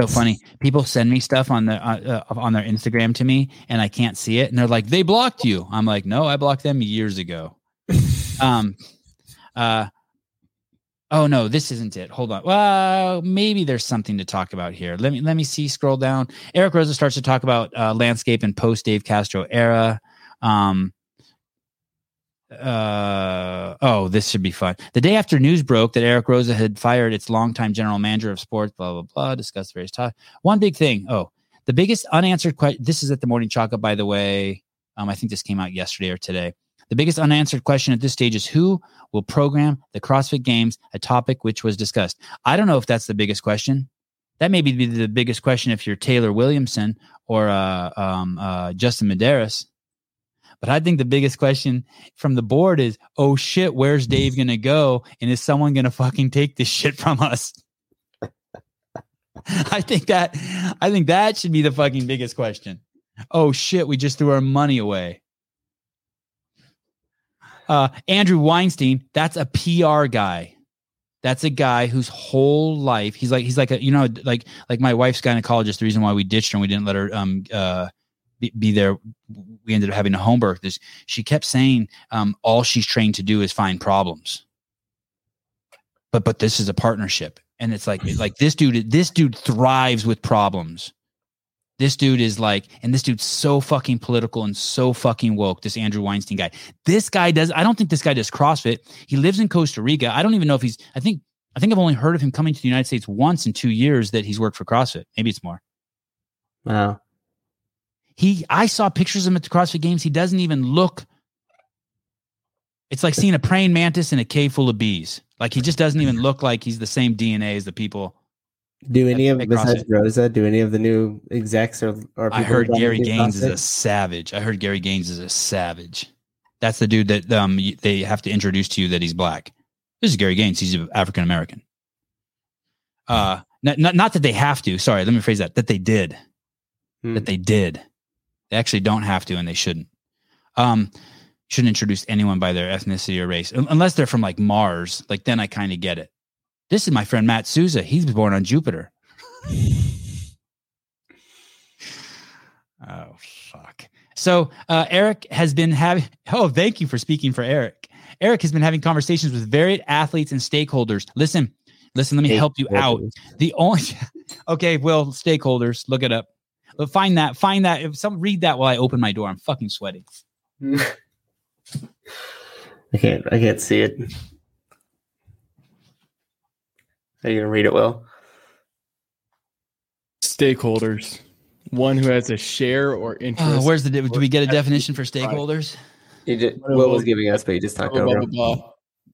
so funny. People send me stuff on the uh, uh, on their Instagram to me, and I can't see it, and they're like, "They blocked you." I'm like, "No, I blocked them years ago." Um, Uh, oh no, this isn't it. Hold on. Well, maybe there's something to talk about here. Let me let me see. Scroll down. Eric Roza starts to talk about uh, landscape and post Dave Castro era. Um, uh oh this should be fun the day after news broke that eric roza had fired its longtime general manager of sports blah blah blah discussed various topics one big thing oh the biggest unanswered question this is at the morning up by the way um i think this came out yesterday or today the biggest unanswered question at this stage is who will program the crossfit games a topic which was discussed i don't know if that's the biggest question that may be the biggest question if you're taylor williamson or uh, um, uh, justin medeiros but I think the biggest question from the board is, oh shit, where's Dave gonna go? And is someone gonna fucking take this shit from us? [LAUGHS] I think that I think that should be the fucking biggest question. Oh shit, we just threw our money away. Uh, Andrew Weinstein, that's a PR guy. That's a guy whose whole life he's like he's like a you know like like my wife's gynecologist. The reason why we ditched her and we didn't let her um uh be, be there we ended up having a home birth this she kept saying um, all she's trained to do is find problems but but this is a partnership and it's like like this dude this dude thrives with problems this dude is like and this dude's so fucking political and so fucking woke this andrew weinstein guy this guy does i don't think this guy does crossfit he lives in costa rica i don't even know if he's i think i think i've only heard of him coming to the united states once in two years that he's worked for crossfit maybe it's more Wow. he I saw pictures of him at the CrossFit Games. He doesn't even look. It's like seeing a praying mantis in a cave full of bees. Like he just doesn't even look like he's the same DNA as the people. Do any of At besides CrossFit. Roza? Do any of the new execs or or I heard Gary Gaines is a savage. I heard Gary Gaines is a savage. That's the dude that um they have to introduce to you that he's black. This is Gary Gaines. He's African American. Uh, not, not not that they have to. Sorry, let me phrase that. That they did. Hmm. that they did. They actually don't have to, and they shouldn't. Um, shouldn't introduce anyone by their ethnicity or race, unless they're from like Mars. Like then I kind of get it. This is my friend Matt Souza. He's born on Jupiter. [LAUGHS] oh fuck. So uh, Eric has been having. Oh, thank you for speaking for Eric. Eric has been having conversations with varied athletes and stakeholders. Listen, listen. Let me help you out. The only [LAUGHS] okay, well, stakeholders, look it up. But find that, find that. If some read that while I open my door, I'm fucking sweating. [LAUGHS] I can't. I can't see it. Are you gonna read it well? Stakeholders. One who has a share or interest. Uh, where's the? Do we get a definition for stakeholders? You just, Will was giving us, but you just talked Blah, blah, over. him.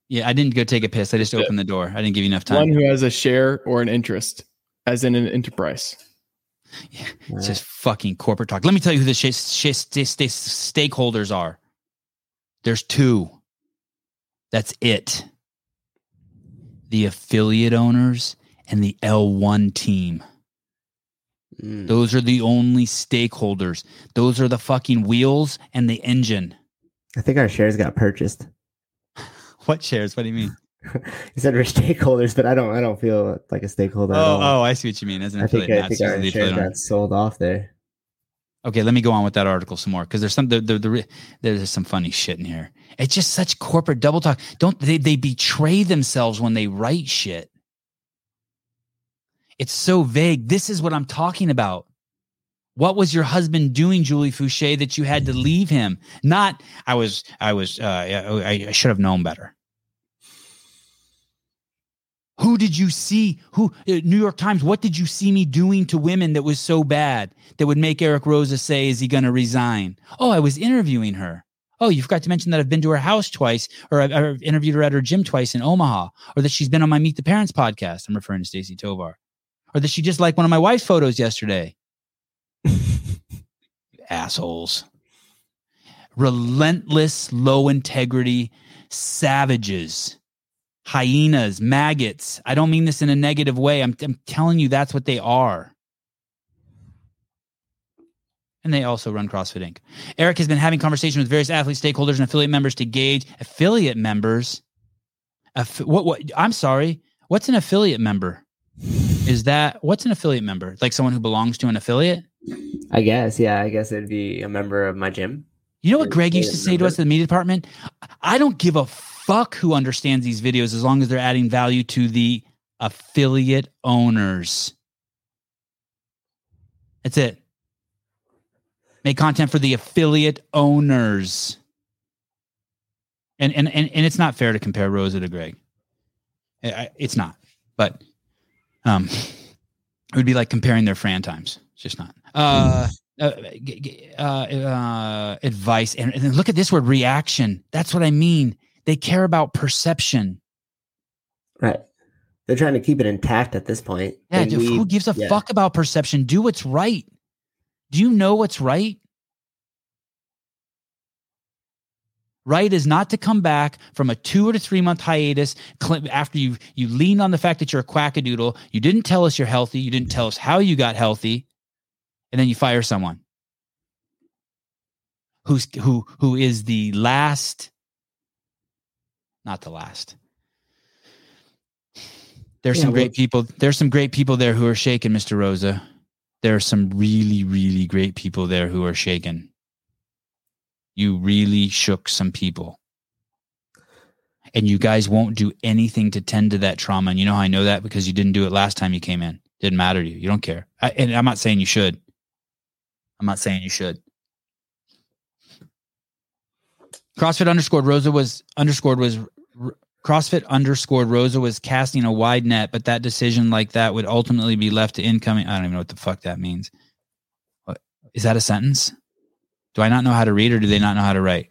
Yeah, I didn't go take a piss. I just opened the door. I didn't give you enough time. One who has a share or an interest, as in an enterprise. Yeah, It's just fucking corporate talk. Let me tell you who the sh- sh- st- st- stakeholders are. There's two. That's it. The affiliate owners and the L1 team. Mm. Those are the only stakeholders. Those are the fucking wheels and the engine. I think our shares got purchased. [LAUGHS] What shares? What do you mean? [LAUGHS] You said we're stakeholders, but I don't. I don't feel like a stakeholder. Oh, at all. oh, I see what you mean. As an I think I think our shares got sold off there. Okay, let me go on with that article some more because there's some the, the, the re- there's some funny shit in here. It's just such corporate double talk. Don't they they betray themselves when they write shit? It's so vague. This is what I'm talking about. What was your husband doing, Julie Foucher, that you had to leave him? Not I was I was uh, I, I should have known better. Who did you see? Who uh, New York Times? What did you see me doing to women that was so bad that would make Eric Roza say, "Is he going to resign?" Oh, I was interviewing her. Oh, you forgot to mention that I've been to her house twice, or I've, I've interviewed her at her gym twice in Omaha, or that she's been on my Meet the Parents podcast. I'm referring to Stacie Tovar, or that she just liked one of my wife's photos yesterday. [LAUGHS] Assholes, relentless, low integrity savages hyenas, maggots. I don't mean this in a negative way. I'm, I'm telling you that's what they are. And they also run CrossFit Inc. Eric has been having conversations with various athletes, stakeholders, and affiliate members to gauge affiliate members. Aff- what? What? I'm sorry. What's an affiliate member? Is that what's an affiliate member? Like someone who belongs to an affiliate? I guess. Yeah. I guess it'd be a member of my gym. You know what Greg used to say to us in the media department? I don't give a fuck who understands these videos as long as they're adding value to the affiliate owners. That's it. Make content for the affiliate owners. And and and, and it's not fair to compare Roza to Greg. It's not. But um it would be like comparing their Fran times. It's just not. Uh uh, uh, uh, advice and, and look at this word reaction. That's what I mean. They care about perception. Right. They're trying to keep it intact at this point. Yeah, dude, who gives a yeah. fuck about perception? Do what's right. Do you know what's right? Right is not to come back from a two or three month hiatus after you you lean on the fact that you're a quackadoodle. You didn't tell us you're healthy. You didn't tell us how you got healthy, and then you fire someone who's who who is the last, not the last. There's Yeah, some great people. There's some great people there who are shaken, Mr. Roza. There are some really, really great people there who are shaken. You really shook some people. And you guys won't do anything to tend to that trauma. And you know how I know that? Because you didn't do it last time you came in. Didn't matter to you. You don't care. I, and I'm not saying you should. I'm not saying you should. CrossFit underscored Roza was underscored was CrossFit underscored Roza was casting a wide net, but that decision like that would ultimately be left to incoming. I don't even know what the fuck that means. What is that a sentence? Do I not know how to read or do they not know how to write?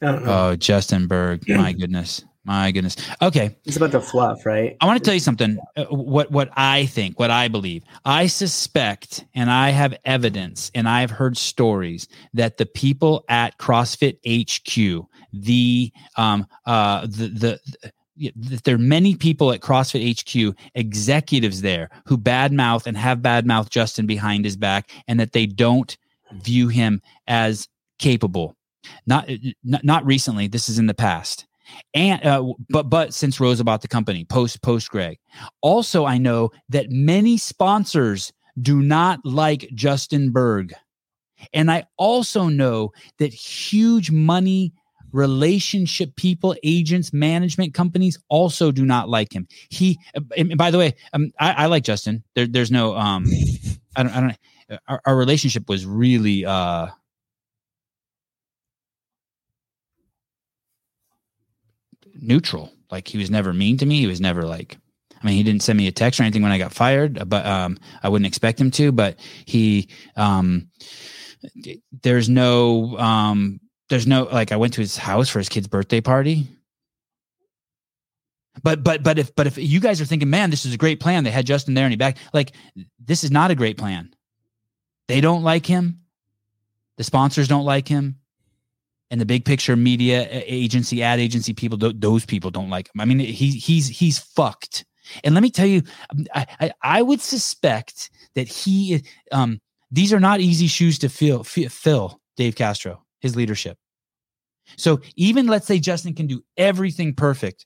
I don't know. Oh, Justin Bergh. My [CLEARS THROAT] goodness. My goodness. Okay. it's about the fluff, right? I want to tell you something. uh, What what I think, what I believe. I suspect, and I have evidence, and I have heard stories that the people at CrossFit HQ, the um uh the the. the that there are many people at CrossFit HQ, executives there, who badmouth and have badmouth Justin behind his back, and that they don't view him as capable. Not not, not recently. This is in the past and uh, but but since Rose bought the company post post Greg, also I know that many sponsors do not like Justin Bergh, and I also know that huge money relationship people agents management companies also do not like him. He and by the way um, I, I like justin. There, there's no um i don't i don't our, our relationship was really uh neutral. Like he was never mean to me. He was never like, I mean, he didn't send me a text or anything when I got fired, but um, I wouldn't expect him to. But he, um, there's no, um, there's no like I went to his house for his kid's birthday party. But but but if but if you guys are thinking, man, this is a great plan, they had Justin there and he back. Like this is not a great plan. They don't like him. The sponsors don't like him and the big picture media agency ad agency people those people don't like him. I mean he, he's he's fucked. And let me tell you um, I, I i would suspect that he um these are not easy shoes to fill fi- fill dave castro his leadership. So even let's say justin can do everything perfect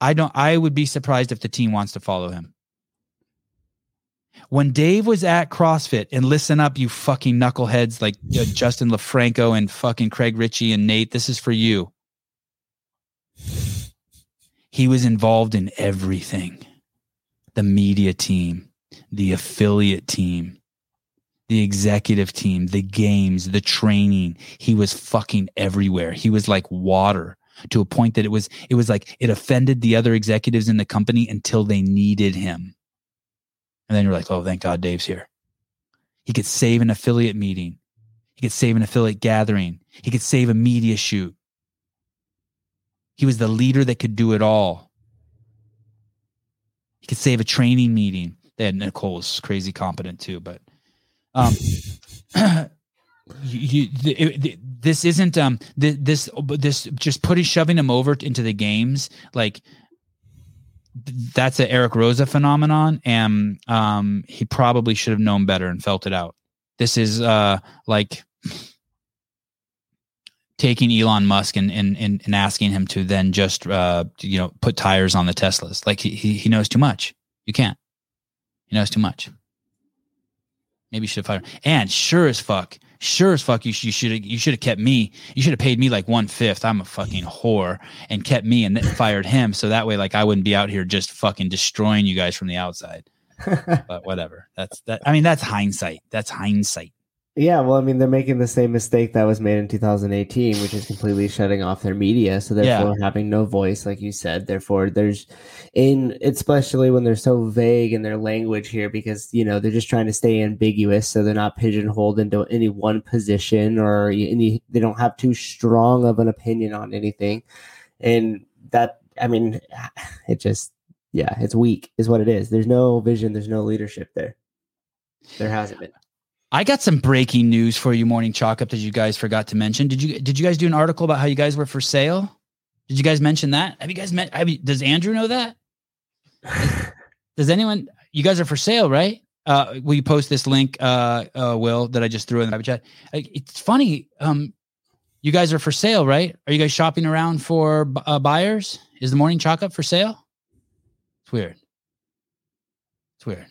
i don't i would be surprised if the team wants to follow him when Dave was at CrossFit, and listen up, you fucking knuckleheads like uh, Justin LoFranco and fucking Craig Richey and Nate, this is for you. He was involved in everything the media team, the affiliate team, the executive team, the games, the training. He was fucking everywhere. He was like water to a point that it was it was like it offended the other executives in the company until they needed him. And then you're like, oh, thank God Dave's here. He could save an affiliate meeting. He could save an affiliate gathering. He could save a media shoot. He was the leader that could do it all. He could save a training meeting. They had Nicole was crazy competent too, but um, [CLEARS THROAT] you, this isn't um th- this this just putting shoving him over into the games like that's an Eric Roza phenomenon, and um, he probably should have known better and felt it out. This is uh, like taking Elon Musk and, and and and asking him to then just uh, you know put tires on the Teslas. Like he he, knows too much. You can't. He knows too much. Maybe you should fire. And sure as fuck, Sure as fuck, you should you should have you should have kept me. You should have paid me like one fifth. I'm a fucking whore, and kept me and [LAUGHS] fired him. So that way, like I wouldn't be out here just fucking destroying you guys from the outside. [LAUGHS] But whatever. That's that. I mean, that's hindsight. That's hindsight. Yeah, well, I mean, they're making the same mistake that was made in 2018, which is completely shutting off their media. So therefore, having no voice, like you said. Therefore, there's in especially when they're so vague in their language here, because you know they're just trying to stay ambiguous, so they're not pigeonholed into any one position or any. They don't have too strong of an opinion on anything, and that I mean, [SIGHS] it just yeah, it's weak, is what it is. There's no vision. There's no leadership there. There hasn't been. I got some breaking news for you, Morning Chalk Up, that you guys forgot to mention. Did you did you guys do an article about how you guys were for sale? Did you guys mention that? Have you guys met? Have you, does Andrew know that? [LAUGHS] Does anyone? You guys are for sale, right? Uh, will you post this link, uh, uh, Will, that I just threw in the chat? It's funny. Um, you guys are for sale, right? Are you guys shopping around for uh, buyers? Is the Morning Chalk Up for sale? It's weird. It's weird.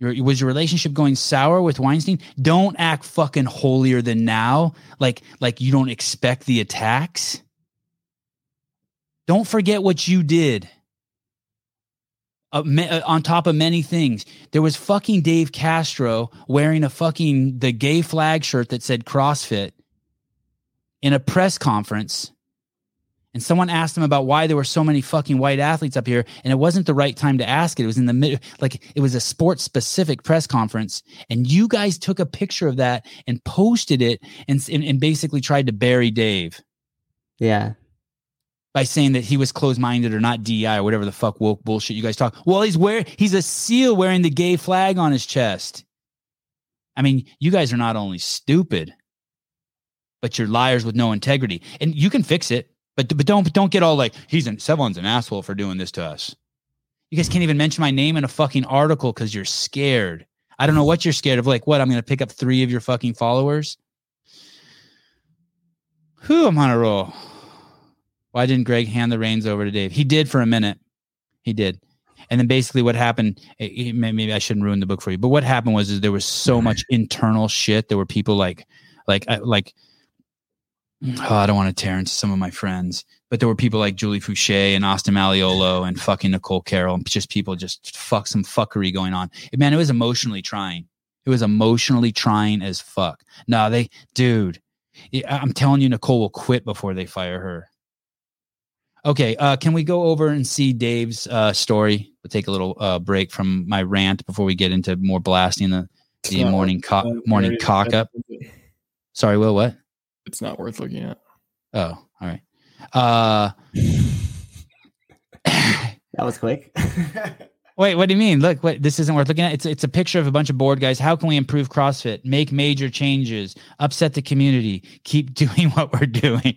Your, was your relationship going sour with Weinstein? Don't act fucking holier than now, like like you don't expect the attacks. Don't forget what you did. Uh, ma- uh, on top of many things, there was fucking Dave Castro wearing a fucking the gay flag shirt that said CrossFit in a press conference and someone asked him about why there were so many fucking white athletes up here and it wasn't the right time to ask it it was in the middle like it was a sports specific press conference and you guys took a picture of that and posted it and, and, and basically tried to bury dave Yeah, by saying that he was closed-minded or not DI or whatever the fuck woke bullshit you guys talk. Well, he's wearing he's a seal wearing the gay flag on his chest. I mean, you guys are not only stupid, but you're liars with no integrity. And you can fix it, but but don't don't get all like he's an Sevan's an asshole for doing this to us. You guys can't even mention my name in a fucking article because you're scared. I don't know what you're scared of. Like what? I'm gonna pick up three of your fucking followers. Who I'm on a roll. Why didn't Greg hand the reins over to Dave? He did for a minute. He did. And then basically what happened, eh, eh, maybe I shouldn't ruin the book for you, but what happened was is there was so much internal shit. There were people like, like, like, oh, I don't want to tear into some of my friends, but there were people like Julie Foucher and Austin Malleolo and fucking Nicole Carroll and just people just fuck some fuckery going on. Man, it was emotionally trying. It was emotionally trying as fuck. No, they, dude, I'm telling you, Nicole will quit before they fire her. Okay, uh, can we go over and see Dave's uh, story? We'll take a little uh, break from my rant before we get into more blasting the, the morning co- morning cock up. Sorry, Will. What? It's not worth looking at. Oh, all right. Uh, [LAUGHS] that was quick. [LAUGHS] wait, what do you mean? Look, what this isn't worth looking at. It's it's a picture of a bunch of board guys. How can we improve CrossFit? Make major changes. Upset the community. Keep [LAUGHS] doing what we're doing.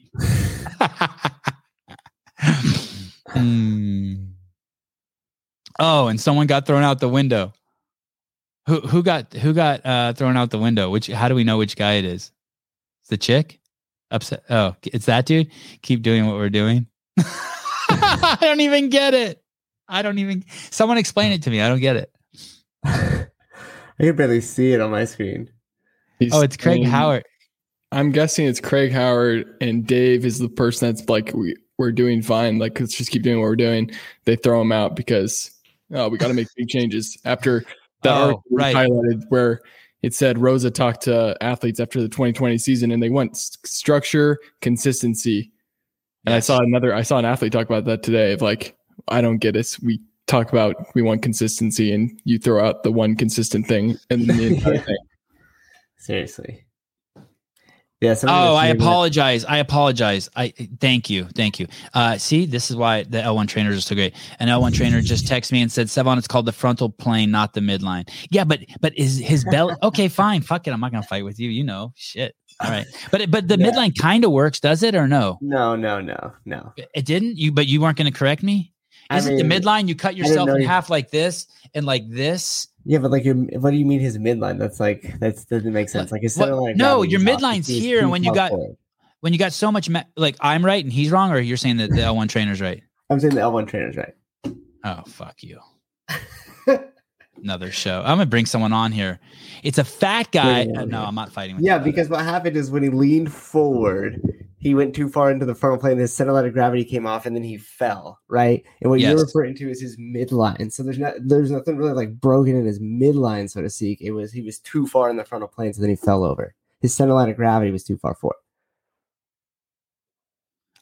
Hmm. Oh, and someone got thrown out the window. Who who got who got uh, thrown out the window? Which how do we know which guy it is? It's the chick. Upset. Oh, it's that dude. Keep doing what we're doing. [LAUGHS] I don't even get it. I don't even. Someone explain it to me. I don't get it. [LAUGHS] I can barely see it on my screen. He's Oh, it's Craig saying- Howard. I'm guessing it's Craig Howard and Dave is the person that's like we we're doing fine. Like let's just keep doing what we're doing. They throw him out because oh we got to make big changes after that Oh, right. highlighted where it said Roza talked to athletes after the 2020 season and they want structure, consistency. And I saw another I saw an athlete talk about that today of like I don't get it. We talk about we want consistency and you throw out the one consistent thing and the entire [LAUGHS] thing. Seriously. Yeah. Oh, I saying that- apologize. I apologize. I thank you. Thank you. Uh, see, this is why the L1 trainers are so great. An L1 trainer just texted me and said, Sevan, it's called the frontal plane, not the midline. Yeah, but but is his belly [LAUGHS] okay, fine. Fuck it. I'm not gonna fight with you. You know, shit. All right. But but the Yeah. midline kind of works, does it or no? No, no, no, no. It didn't? You but you weren't gonna correct me? Isn't mean, the midline you cut yourself know in you- half like this and like this? Yeah, but like your what do you mean his midline? That's like that doesn't make sense. Like his What- center line. no, your midline's here, and when you got- forward. When you got so much ma- like I'm right and he's wrong, or you're saying that the L1 trainer's right? I'm saying the L1 trainer's right. Oh fuck you. Another show. I'm gonna bring someone on here. It's a fat guy. Him Uh, on no. I'm not fighting with Yeah, because what happened is when he leaned forward, he went too far into the frontal plane. His center line of gravity came off, and then he fell. Right, and what Yes. you're referring to is his midline. So there's not there's nothing really like broken in his midline, so to speak. It was he was too far in the frontal plane, so then he fell over. His center line of gravity was too far forward.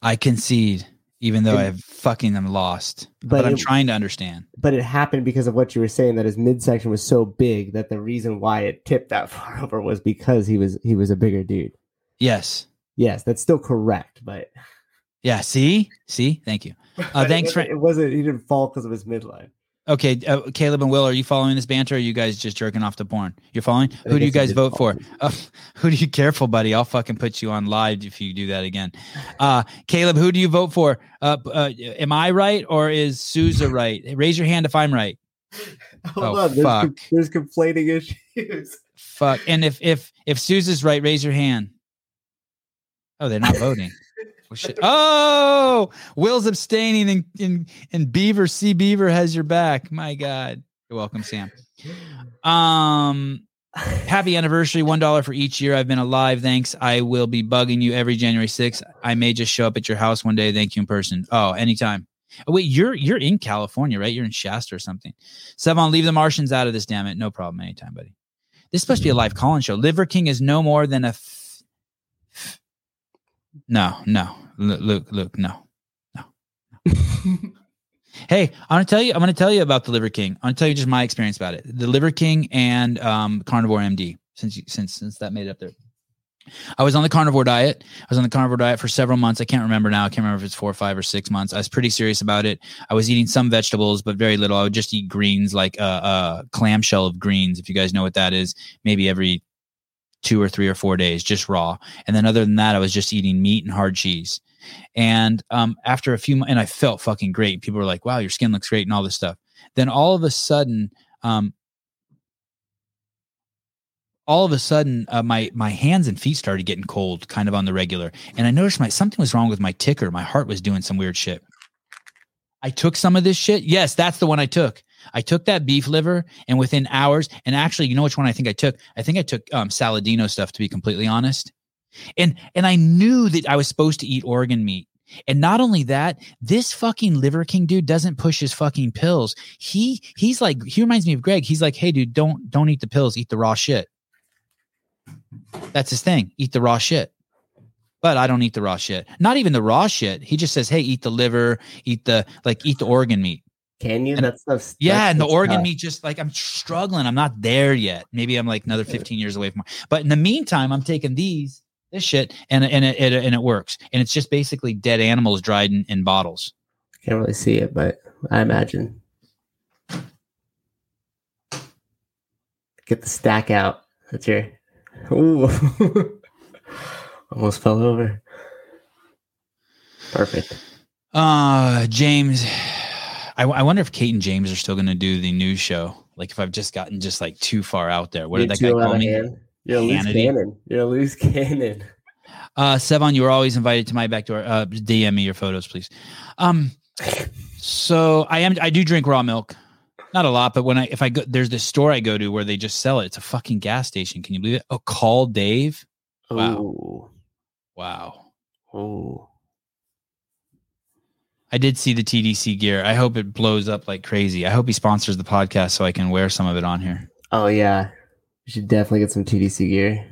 I concede, even though I've fucking am lost. But, But I'm it- trying to understand. But it happened because of what you were saying that his midsection was so big that the reason why it tipped that [LAUGHS] far over was because he was he was a bigger dude. Yes. Yes, that's still correct, but Yeah. See. See. Thank you. [LAUGHS] Uh, thanks it, for. it wasn't he didn't fall because of his midline. Okay, uh, Caleb and Will, are you following this banter? Or are you guys just jerking off to porn? You're following. Who do you guys vote for? Uh, [LAUGHS] who do you careful, buddy? I'll fucking put you on live if you do that again. Uh, Caleb, who do you vote for? Uh, uh, am I right or is Souza right? Raise your hand if I'm right. [LAUGHS] Hold Oh, on, there's, com- fuck. there's complaining issues. Fuck. And if if if Souza's right, raise your hand. Oh, they're not voting. [LAUGHS] Oh, shit. Oh, Will's abstaining, and, and and Beaver C Beaver has your back. My God, you're welcome, Sam. Um, happy anniversary, one dollar for each year I've been alive. Thanks. I will be bugging you every January 6th. I may just show up at your house one day. Thank you in person. Oh, anytime. Oh, wait, you're you're in California, right? You're in Shasta or something. Sevan, leave the Martians out of this. Damn it, no problem. Anytime, buddy. This is supposed to be a live call-in show. Liver King is no more than a. No, no, Lu- Luke, Luke, no, no. hey, I'm gonna tell you. I'm gonna tell you about the Liver King. I'm gonna tell you just my experience about it. The Liver King and um, Carnivore MD. Since you, since since that made it up there. I was on the carnivore diet. I was on the carnivore diet for several months. I can't remember now. I can't remember if it's four or five or six months. I was pretty serious about it. I was eating some vegetables, but very little. I would just eat greens, like a, a clamshell of greens, if you guys know what that is. Maybe every two or three or four days, just raw. And then other than that, I was just eating meat and hard cheese. And um, after a few, mo- and I felt fucking great. People were like, "Wow, your skin looks great," and all this stuff. Then all of a sudden, um, all of a sudden uh, my my hands and feet started getting cold kind of on the regular and i noticed my something was wrong with my ticker my heart was doing some weird shit i took some of this shit yes that's the one i took i took that beef liver and within hours and actually you know which one i think i took i think i took um, saladino stuff to be completely honest and and i knew that i was supposed to eat organ meat and not only that, this fucking Liver King dude doesn't push his fucking pills. He he's like he reminds me of Greg. He's like, hey dude, don't don't eat the pills, eat the raw shit. That's his thing. Eat the raw shit. But I don't eat the raw shit. Not even the raw shit. He just says, "Hey, eat the liver, eat the like, eat the organ meat." Can you? And- That stuff's Yeah, and the organ tough. meat just like I'm struggling. I'm not there yet. Maybe I'm like another 15 years away from. But in the meantime, I'm taking these this shit and and it, it and it works. And it's just basically dead animals dried in, in bottles. I can't really see it, but I imagine. Get the stack out. That's your. Ooh. [LAUGHS] Almost fell over. Perfect. Uh, James, I, I wonder if Kate and James are still going to do the news show. Like if I've just gotten just like too far out there. What did You're that guy call me? hand. You're loose cannon. You're loose cannon. Uh, Sevan, you were always invited to my back door. Uh, DM me your photos, please. Um, so I am. I do drink raw milk, not a lot, but when I if I go, there's this store I go to where they just sell it. It's a fucking gas station. Can you believe it? Oh, call Dave. Wow. Ooh. Wow. Ooh. I did see the TDC gear. I hope it blows up like crazy. I hope he sponsors the podcast so I can wear some of it on here. Oh yeah. You should definitely get some TDC gear.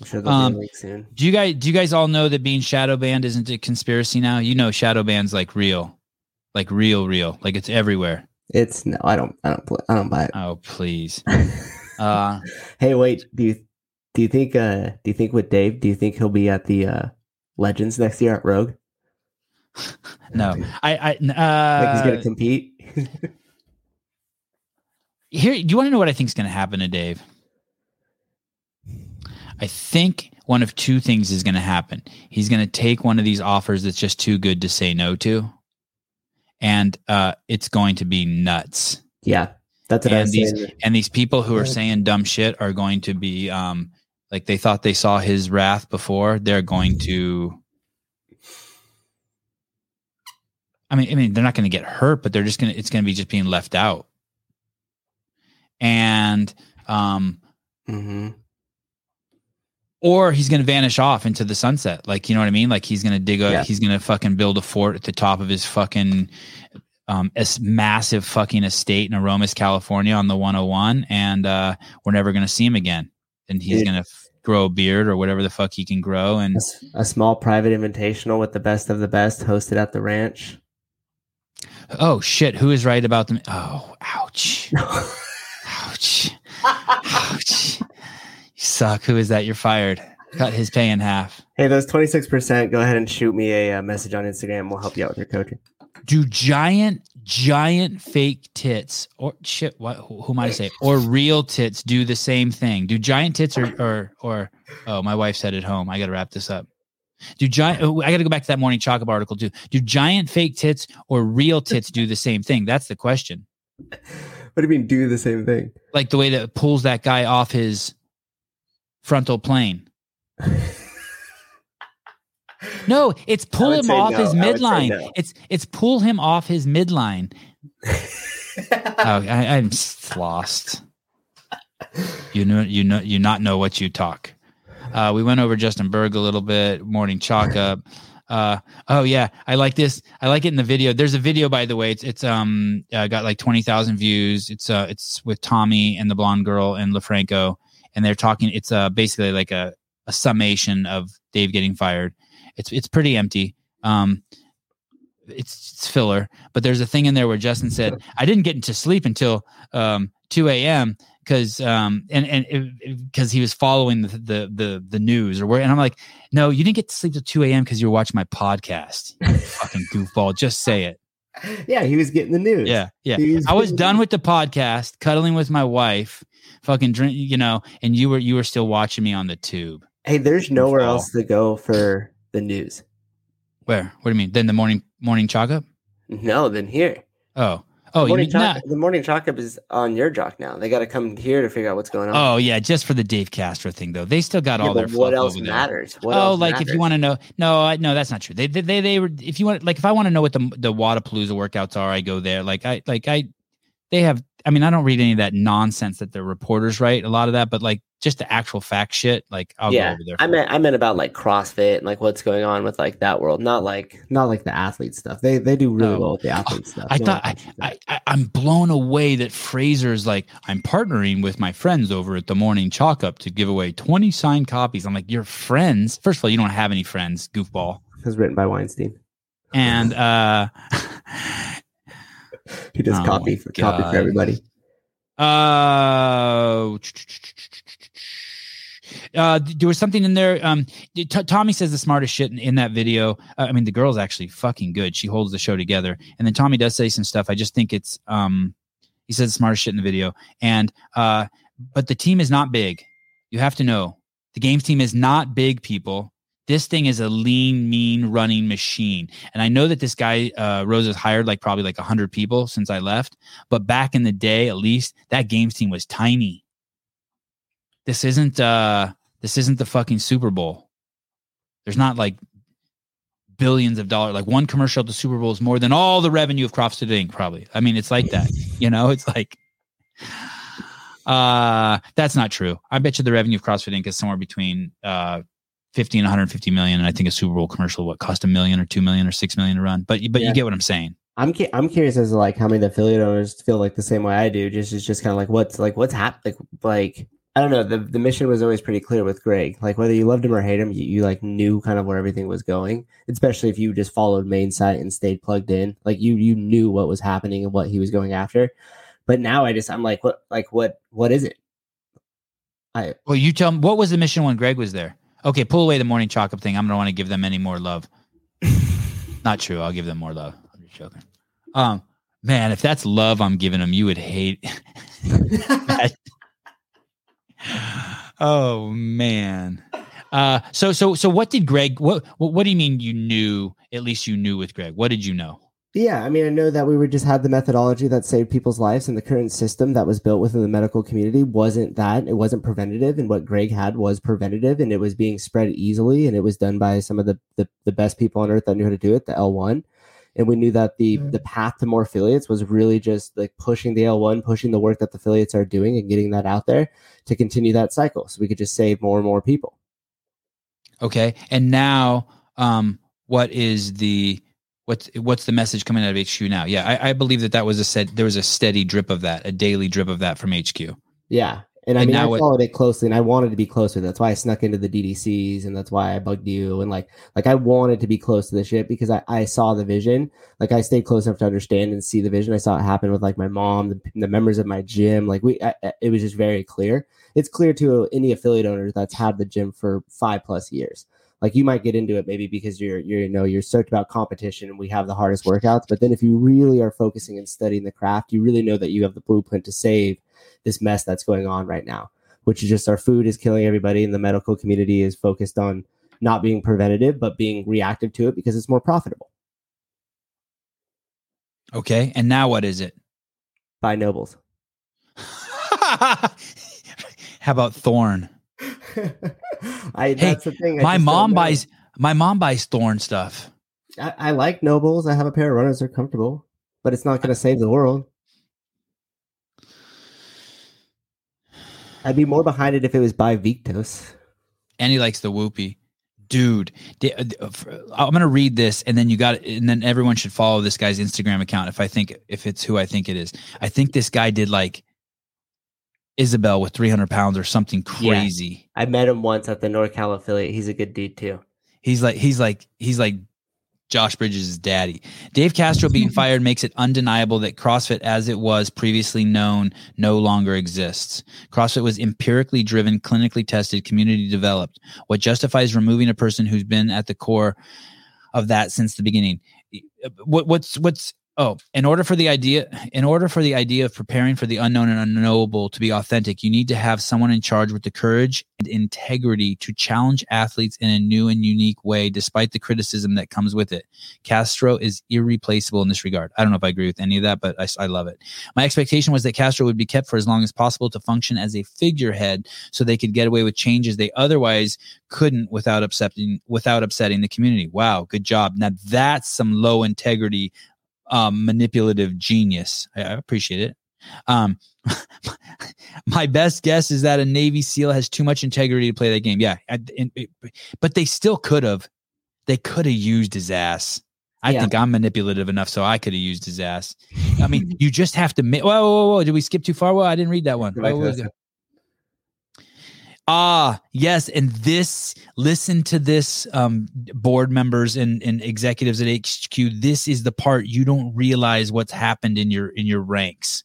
I'm sure they'll Um, be a link soon. Do you guys do you guys all know that being shadow banned isn't a conspiracy now? You know shadow band's like real. Like real real. Like it's everywhere. It's no, I don't I don't I don't buy it. Oh, please. [LAUGHS] Uh hey, wait, do you do you think uh do you think with Dave, do you think he'll be at the uh Legends next year at Rogue? [LAUGHS] no. I I Like he's uh gonna compete? [LAUGHS] here do you want to know what I think is going to happen to Dave? I think one of two things is going to happen. He's going to take one of these offers that's just too good to say no to, and uh, it's going to be nuts. yeah. That's what And these- saying. And these people who are saying dumb shit are going to be um, like they thought they saw his wrath before. They're going to. I mean, I mean, they're not going to get hurt, but they're just going to. It's going to be just being left out. and um, hmm or he's going to vanish off into the sunset. Like, you know what I mean? Like he's going to dig a, Yeah. he's going to fucking build a fort at the top of his fucking, um, es- massive fucking estate in Aromas, California on the 101. And, uh, we're never going to see him again. And he's going to f- grow a beard or whatever the fuck he can grow. And A, a small private invitational with the best of the best hosted at the ranch. Oh shit, who is right about them? Oh, ouch. ouch. ouch. You suck. Who is that? You're fired. Cut his pay in half. Hey, those 26%, go ahead and shoot me a, uh message on Instagram. We'll help you out with your coaching. do giant giant fake tits or shit what who, who might i say or real tits do the same thing do giant tits or or or oh my wife said at home i gotta wrap this up do giant oh, i gotta go back to that morning chocolate article too do giant fake tits or real tits do the same thing that's the question What do you mean, do the same thing? like the way that it pulls that guy off his frontal plane no it's pull him off no. his I would say midline no. it's it's pull him off his midline [LAUGHS] oh, I, I'm lost. You know, you know, you not know what you talk. Uh, we went over Justin Bergh a little bit. Morning chalk up. Uh, oh yeah, I like this. I like it in the video. There's a video, by the way. It's it's um uh, got like twenty thousand views. It's uh it's with Tommy and the blonde girl and LoFranco, and they're talking. It's uh basically like a a summation of Dave getting fired. It's it's pretty empty. Um, it's, it's filler, but there's a thing in there where Justin said, "I didn't get into sleep until um, 2 a.m. because um, and and because he was following the, the the the news or where." And I'm like, "No, you didn't get to sleep till 2 a.m. because you were watching my podcast. [LAUGHS] Fucking goofball, just say it." yeah, he was getting the news. Yeah, yeah. Was I was done with the podcast, cuddling with my wife, fucking drink, you know, and you were you were still watching me on the tube. Hey, there's nowhere Fall. else to go for the news. Where? What do you mean? Then the morning morning chalk up? No, then here. Oh, oh, you morning mean chalk, nah. the morning chalk up is on your jock now. They got to come here to figure out what's going on. Oh yeah, just for the Dave Castro thing though. They still got Yeah, all their what else matters? What oh, else like if you want to know, no, I, no, that's not true. They, they, they, they were. If you want, like, if I want to know what the the Wadapalooza workouts are, I go there. Like, I, like, I, they have. I mean, I don't read any of that nonsense that the reporters write. A lot of that, but like, just the actual fact shit. Like, I'll yeah, go over there. I meant I meant about like CrossFit and like what's going on with like that world, not like not like the athlete stuff. They they do really No. well with the athlete stuff. I No, thought I, I, I I'm blown away that Fraser's like I'm partnering with my friends over at the Morning Chalk Up to give away 20 signed copies. I'm like, your friends? First of all, you don't have any friends, goofball. it was written by Weinstein. And uh, [LAUGHS] [LAUGHS] He does Oh copy for copy for everybody. Uh, uh, there was something in there. Um, T- Tommy says the smartest shit in, in that video. Uh, I mean, the girl's actually fucking good. She holds the show together. And then Tommy does say some stuff. I just think it's um, he says the smartest shit in the video. And uh, but the team is not big. You have to know the games team is not big. People, this thing is a lean, mean running machine. And I know that this guy uh, Rose has hired like probably like hundred people since I left. But back in the day, at least that games team was tiny. This isn't uh this isn't the fucking Super Bowl. There's not like billions of dollars. Like one commercial at the Super Bowl is more than all the revenue of CrossFit Inc. Probably. I mean, it's like that. You know, it's like uh that's not true. I bet you the revenue of CrossFit Inc. is somewhere between uh 50 and 150 million. And I think a Super Bowl commercial what cost a million or two million or six million to run. But but Yeah. you get what I'm saying. I'm cu- I'm curious as to like how many of the affiliate owners feel like the same way I do. Just it's just kind of like what's like what's happening. Like, like I don't know. The the mission was always pretty clear with Greg. Like whether you loved him or hate him, you, you like knew kind of where everything was going. Especially if you just followed main site and stayed plugged in. Like you you knew what was happening and what he was going after. But now I just I'm like what like what what is it? I Well, you tell me what was the mission when Greg was there? Okay, pull away the morning chalk up thing. I'm gonna want to give them any more love. [LAUGHS] Not true. I'll give them more love. I'm just joking. Um, man, if that's love I'm giving them, you would hate. [LAUGHS] Oh man. Uh, so so so what did Greg? What, what what do you mean you knew? At least you knew with Greg. What did you know? Yeah, I mean, I know that we would just have the methodology that saved people's lives, and the current system that was built within the medical community wasn't that. It wasn't preventative, and what Greg had was preventative, and it was being spread easily, and it was done by some of the the, the best people on earth that knew how to do it, the L one, and we knew that the the path to more affiliates was really just like pushing the L1, pushing the work that the affiliates are doing, and getting that out there to continue that cycle, so we could just save more and more people. Okay. And now, um, what is the what's what's the message coming out of HQ now? Yeah, I, I believe that that was a set. There was a steady drip of that, a daily drip of that from HQ. Yeah. And I And mean, I now it- followed it closely, and I wanted to be close with it. That's why I snuck into the DDCs, and that's why I bugged you. And like, like I wanted to be close to the shit because I, I saw the vision. Like, I stayed close enough to understand and see the vision. I saw it happen with like my mom, the, the members of my gym. Like, we, I- it was just very clear. It's clear to any affiliate owner that's had the gym for five plus years. Like, you might get into it maybe because you're, you're, you know, you're stoked about competition, and we have the hardest workouts. But then, if you really are focusing and studying the craft, you really know that you have the blueprint to save this mess that's going on right now which is just our food is killing everybody and the medical community is focused on not being preventative but being reactive to it because it's more profitable Okay. And now what is it? buy nobles [LAUGHS] How about Thorne? [LAUGHS] I, Hey, that's the thing I My mom buys my mom buys Thorne stuff. I, I like nobles i have a pair of runners they're comfortable but it's not going to save the world i'd be more behind it if it was by victos and he likes the whoopee. Dude, uh, uh, f- I'm gonna read this, and then you got, and then everyone should follow this guy's Instagram account if I think if it's who I think it is. I think this guy did like Isabel with 300 pounds or something Yeah. crazy. i met him once at the norcal affiliate he's a good dude too He's like he's like he's like Josh Bridges' daddy. Dave Castro being [LAUGHS] fired makes it undeniable that CrossFit, as it was previously known, no longer exists. CrossFit was empirically driven, clinically tested, community developed. What justifies removing a person who's been at the core of that since the beginning? Uh, what, what's what's oh, in order for the idea, in order for the idea of preparing for the unknown and unknowable to be authentic, you need to have someone in charge with the courage and integrity to challenge athletes in a new and unique way, despite the criticism that comes with it. Castro is irreplaceable in this regard. I don't know if I agree with any of that, but I, I love it. My expectation was that Castro would be kept for as long as possible to function as a figurehead, so they could get away with changes they otherwise couldn't without upsetting without upsetting the community. Wow, good job. Now that's some low integrity, um, manipulative genius. I, I appreciate it. Um, [LAUGHS] my best guess is that a Navy SEAL has too much integrity to play that game. Yeah, I- and- but they still could have. They could have used his ass. I Yeah. think I'm manipulative enough, so I could have used his ass. I mean, [LAUGHS] you just have to. Whoa, whoa, whoa! Did we skip too far? Well, I didn't read that one. Whoa, to whoa, this. whoa. Ah, yes, and this. Listen to this, um, board members and, and executives at HQ. This is the part you don't realize what's happened in your in your ranks.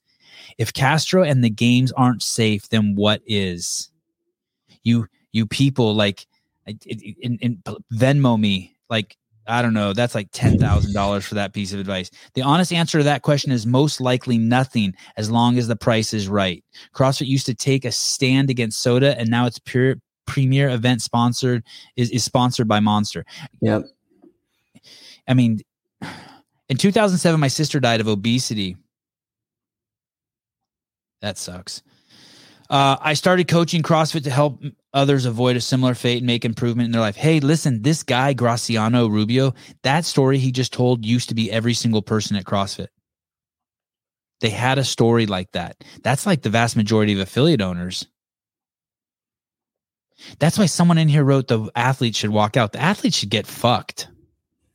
If Castro and the games aren't safe, then what is? You you people like in, in, Venmo me like I don't know. That's like ten thousand dollars for that piece of advice. The honest answer to that question is most likely nothing, as long as the price is right. CrossFit used to take a stand against soda, and now it's pure premier event sponsored is, is sponsored by Monster. Yep. I mean, in 2007, my sister died of obesity. That sucks. Uh, I started coaching CrossFit to help others avoid a similar fate and make improvement in their life. Hey, listen, this guy, Graciano Rubio, that story he just told used to be every single person at CrossFit. They had a story like that. That's like the vast majority of affiliate owners. That's why someone in here wrote the athlete should walk out. The athlete should get fucked.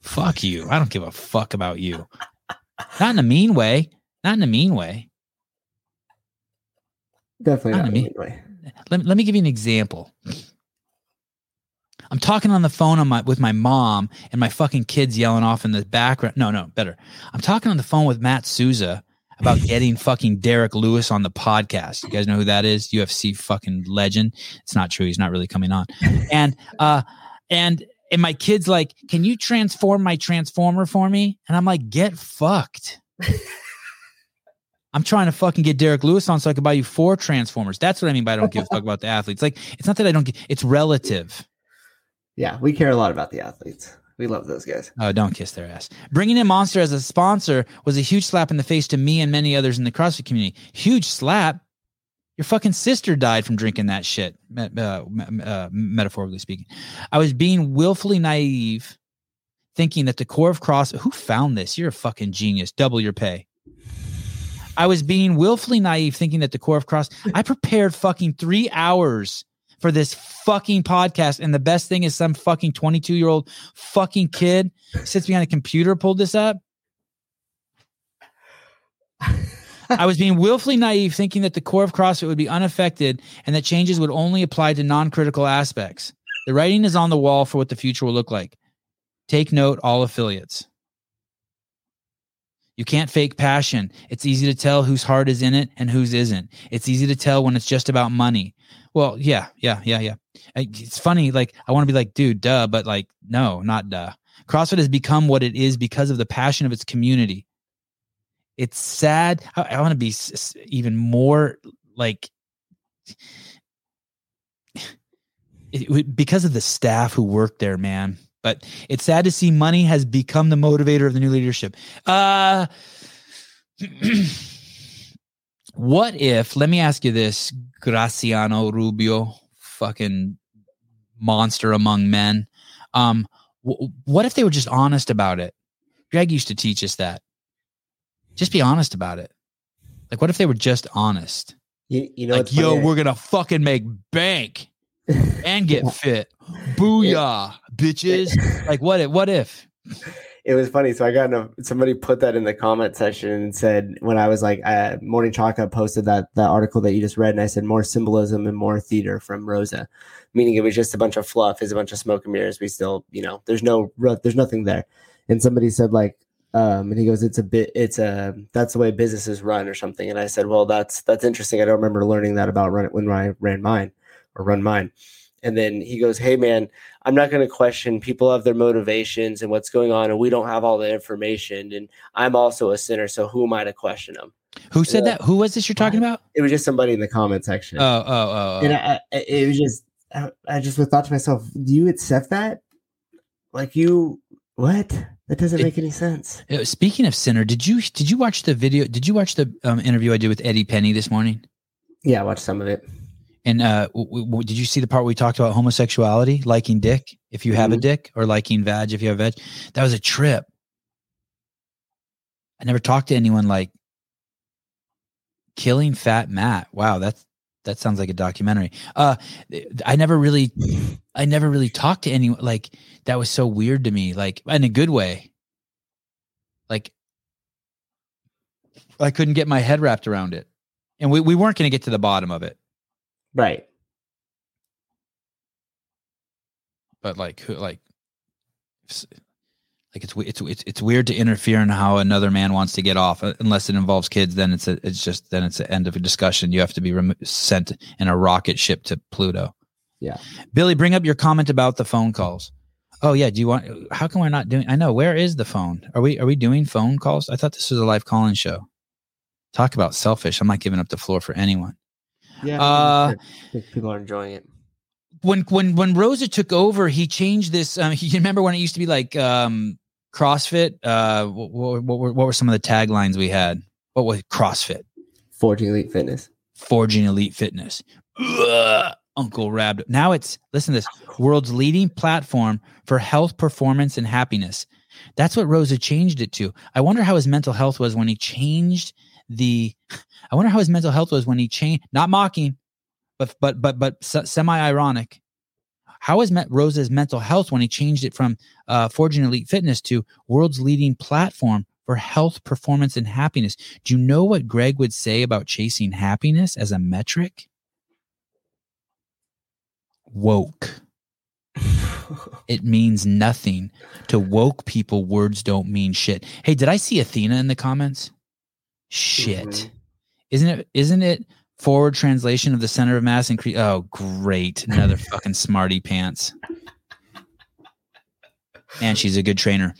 Fuck you. I don't give a fuck about you. Not in a mean way. Not in a mean way. Definitely not. don't in a mean- way. Let, let me give you an example. I'm talking on the phone on my with my mom and my fucking kids yelling off in the background. No, no, better. I'm talking on the phone with Matt Souza about [LAUGHS] getting fucking Derrick Lewis on the podcast. You guys know who that is? UFC fucking legend. It's not true. He's not really coming on. And uh and and my kids like, can you transform my transformer for me? And I'm like, get fucked. [LAUGHS] I'm trying to fucking get Derrick Lewis on so I can buy you four transformers. That's what I mean by I don't give a fuck about the athletes. Like, it's not that I don't get it's relative. Yeah, we care a lot about the athletes. We love those guys. Oh, don't kiss their ass. Bringing in Monster as a sponsor was a huge slap in the face to me and many others in the CrossFit community. Huge slap. Your fucking sister died from drinking that shit, uh, uh, metaphorically speaking. I was being willfully naive, thinking that the core of CrossFit, who found this? You're a fucking genius. Double your pay. I was being willfully naive thinking that the core of Cross, [LAUGHS] I prepared fucking three hours for this fucking podcast. And the best thing is some fucking 22 year old fucking kid sits behind a computer, pulled this up. I was being willfully naive, thinking that the core of CrossFit would be unaffected and that changes would only apply to non critical aspects. The writing is on the wall for what the future will look like. Take note, all affiliates. You can't fake passion. It's easy to tell whose heart is in it and whose isn't. It's easy to tell when it's just about money. Well, yeah, yeah, yeah, yeah. It's funny. Like, I want to be like, dude, duh, but like, no, not duh. CrossFit has become what it is because of the passion of its community. It's sad. I, I want to be even more like, [SIGHS] it, because of the staff who work there, man. But it's sad to see money has become the motivator of the new leadership. Uh, [CLEARS THROAT] what if, let me ask you this, Graciano Rubio, fucking monster among men. Um, w- what if they were just honest about it? Greg used to teach us that. Just be honest about it. Like, what if they were just honest? You, you know, like, yo, funny? we're gonna fucking make bank [LAUGHS] and get fit. Booyah, bitches. Like, what if? What if? it was funny. So I got a, somebody put that in the comment section and said when I was like uh, Morning Chalk Up posted that that article that you just read, and I said more symbolism and more theater from Roza, meaning it was just a bunch of fluff, is a bunch of smoke and mirrors. We still, you know, there's no, there's nothing there. And somebody said like, um, and he goes, it's a bit, it's a that's the way businesses run or something. And I said, well, that's that's interesting. I don't remember learning that about run when I ran mine or run mine. And then he goes, Hey man, I'm not going to question people have their motivations and what's going on, and we don't have all the information. And I'm also a sinner, so who am I to question them? Who said Yeah. that? Who was this you're talking about? It was just somebody in the comment section. Oh, oh, oh. and oh. I, I, it was just, I, I just thought to myself, do you accept that? Like you, what? That doesn't It- make any sense. Uh, Speaking of sinner, did you did you watch the video? Did you watch the um, interview I did with Eddie Penny this morning? Yeah, I watched some of it. And uh, w- w- did you see the part where we talked about homosexuality, liking dick if you have a Mhm. dick, or liking vag if you have veg? That was a trip. I never talked to anyone like killing fat Matt. Wow, that's that sounds like a documentary. Uh, I never really, I never really talked to anyone like that. Was so weird to me, like in a good way. Like I couldn't get my head wrapped around it, and we we weren't going to get to the bottom of it. Right. but like who like like it's it's it's it's weird to interfere in how another man wants to get off uh, unless it involves kids then it's a, it's just then it's the end of a discussion. You have to be remo- sent in a rocket ship to Pluto. Yeah. Billy bring up your comment about the phone calls. Oh yeah do you want how come we're not doing I know where is the phone? Are we are we doing phone calls? I thought this was a live calling show. Talk about selfish. I'm not giving up the floor for anyone Yeah. Uh, people are enjoying it. when when when Roza took over, he changed this. Um, [LAUGHS] you remember when it used to be like um, CrossFit? Uh, what, what, what, were, what were some of the taglines we had? What was CrossFit? Forging Elite Fitness. Forging elite fitness. Ugh, Uncle Rab. Now it's listen to this world's leading platform for health, performance, and happiness. That's what Roza changed it to. I wonder how his mental health was when he changed the. I wonder how his mental health was when he changed. Not mocking, but but but but semi ironic. How was met Roza's mental health when he changed it from uh, Forging Elite Fitness to world's leading platform for health, performance, and happiness? Do you know what Greg would say about chasing happiness as a metric? Woke. [LAUGHS] It means nothing. To woke people, words don't mean shit. Hey, did I see Athena in the comments? Shit. Mhm. Isn't it isn't it forward translation of the center of mass increase? Oh, great. Another [LAUGHS] fucking smarty pants. And she's a good trainer.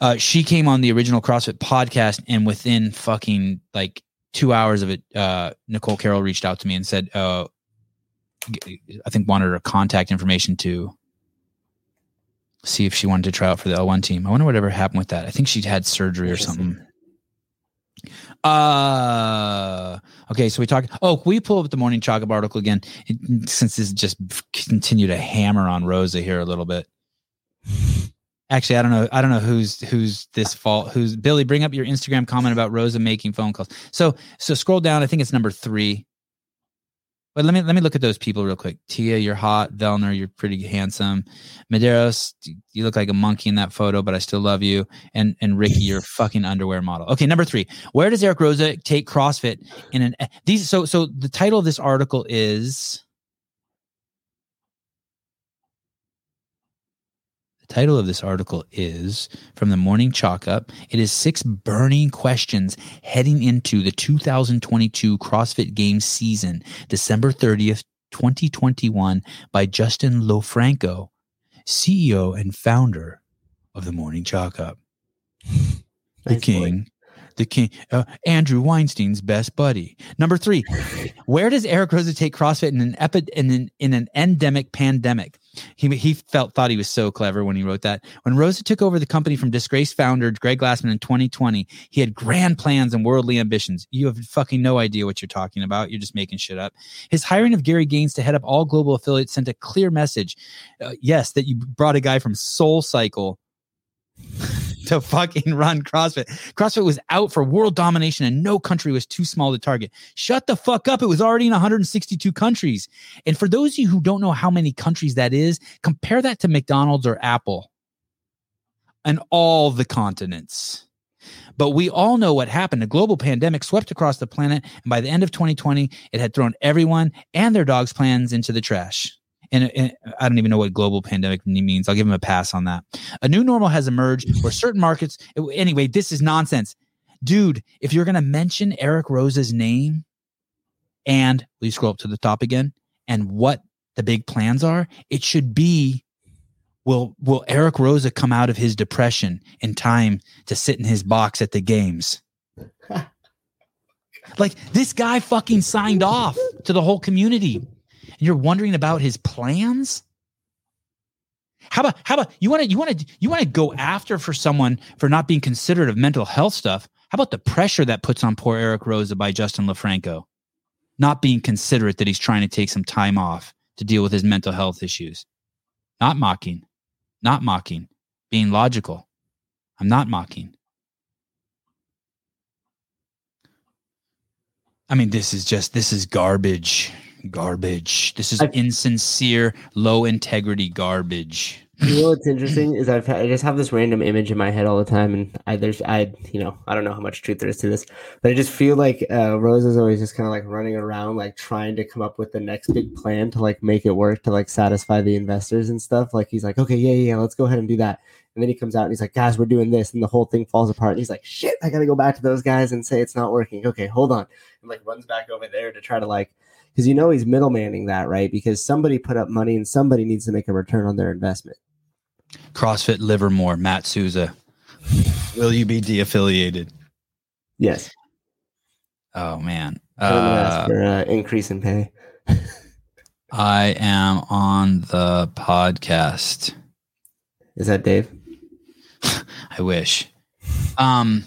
Uh, she came on the original CrossFit podcast, and within fucking like two hours of it, uh, Nicole Carroll reached out to me and said, uh, I think wanted her contact information to see if she wanted to try out for the L1 team. I wonder whatever happened with that. I think she'd had surgery or something. Uh okay, so we talked. Oh, we pull up the morning chalk article again? It, since this just continue to hammer on Roza here a little bit. Actually, I don't know. I don't know who's who's this fault. Who's Billy? Bring up your Instagram comment about Roza making phone calls. So so scroll down. I think it's number three. But let me let me look at those people real quick. Tia, you're hot. Vellner, you're pretty handsome. Medeiros, you look like a monkey in that photo, but I still love you. And and Ricky, you're a fucking underwear model. Okay, number three. Where does Eric Roza take CrossFit in an eh, these? So so the title of this article is The title of this article is from the Morning Chalk Up. It is six burning questions heading into the 2022 CrossFit Games season, December 30th, 2021, by Justin LoFranco, CEO and founder of the Morning Chalk Up. [LAUGHS] The Nice boy. king, the king, uh, Andrew Weinstein's best buddy. Number three, where does Eric Roza take CrossFit in an epi- in an, in an endemic pandemic? He he felt thought he was so clever when he wrote that. When Roza took over the company from disgraced founder Greg Glassman in 2020, he had grand plans and worldly ambitions. You have fucking no idea what you're talking about. You're just making shit up. His hiring of Gary Gaines to head up all global affiliates sent a clear message. Uh, yes, that you brought a guy from Soul Cycle [LAUGHS] to fucking run CrossFit. CrossFit was out for world domination and no country was too small to target. Shut the fuck up. It was already in 162 countries. And for those of you who don't know how many countries that is, compare that to McDonald's or Apple and all the continents. But we all know what happened. A global pandemic swept across the planet. And by the end of 2020, it had thrown everyone and their dogs' plans into the trash. And, uh, and I don't even know what global pandemic means. I'll give him a pass on that. A new normal has emerged where certain markets, anyway, this is nonsense. Dude, if you're going to mention Eric Roza's name and you scroll up to the top again and what the big plans are, it should be will will Eric Roza come out of his depression in time to sit in his box at the games? [LAUGHS] like this guy fucking signed off to the whole community. You're wondering about his plans? How about how about you want to you want to you want to go after for someone for not being considerate of mental health stuff? How about the pressure that puts on poor Eric Roza by Justin LoFranco? Not being considerate that he's trying to take some time off to deal with his mental health issues. Not mocking. Not mocking. Being logical. I'm not mocking. I mean, this is just this is garbage. Garbage. This is I- insincere, low integrity garbage. You know what's interesting is I've I just have this random image in my head all the time, and I there's I you know I don't know how much truth there is to this, but I just feel like uh, Rose is always just kind of like running around, like trying to come up with the next big plan to like make it work to like satisfy the investors and stuff. Like he's like, okay, yeah, yeah, yeah, let's go ahead and do that. And then he comes out and he's like, guys, we're doing this, and the whole thing falls apart. And he's like, shit, I gotta go back to those guys and say it's not working. Okay, hold on, and like runs back over there to try to like. Because you know he's middlemaning that, right? Because somebody put up money and somebody needs to make a return on their investment. CrossFit Livermore, Matt Souza. Will you be de-affiliated? Yes. Oh man. I'm gonna ask Uh, for uh, increase in pay. I am on the podcast. Is that Dave? I wish. Um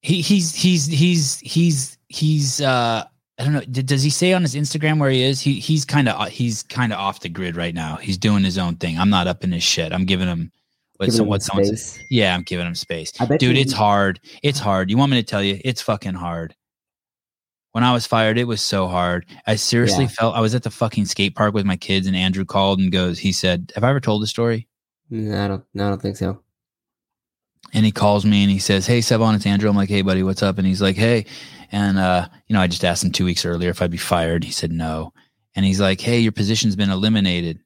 he he's he's he's he's he's uh I don't know. D- Does he say on his Instagram where he is? He he's kind of he's kind of off the grid right now. He's doing his own thing. I'm not up in his shit. I'm giving him what, Giving some, what. Yeah, I'm giving him space. Dude, it's hard. It's hard. You want me to tell you? It's fucking hard. When I was fired, it was so hard. I seriously Yeah. felt I was at the fucking skate park with my kids, and Andrew called and goes, he said, "Have I ever told the story?" No, I don't. No, I don't think so. And he calls me and he says, Hey, Sevan, it's Andrew. I'm like, Hey, buddy, what's up? And he's like, Hey. And, uh, you know, I just asked him two weeks earlier if I'd be fired. He said no. And he's like, Hey, your position's been eliminated.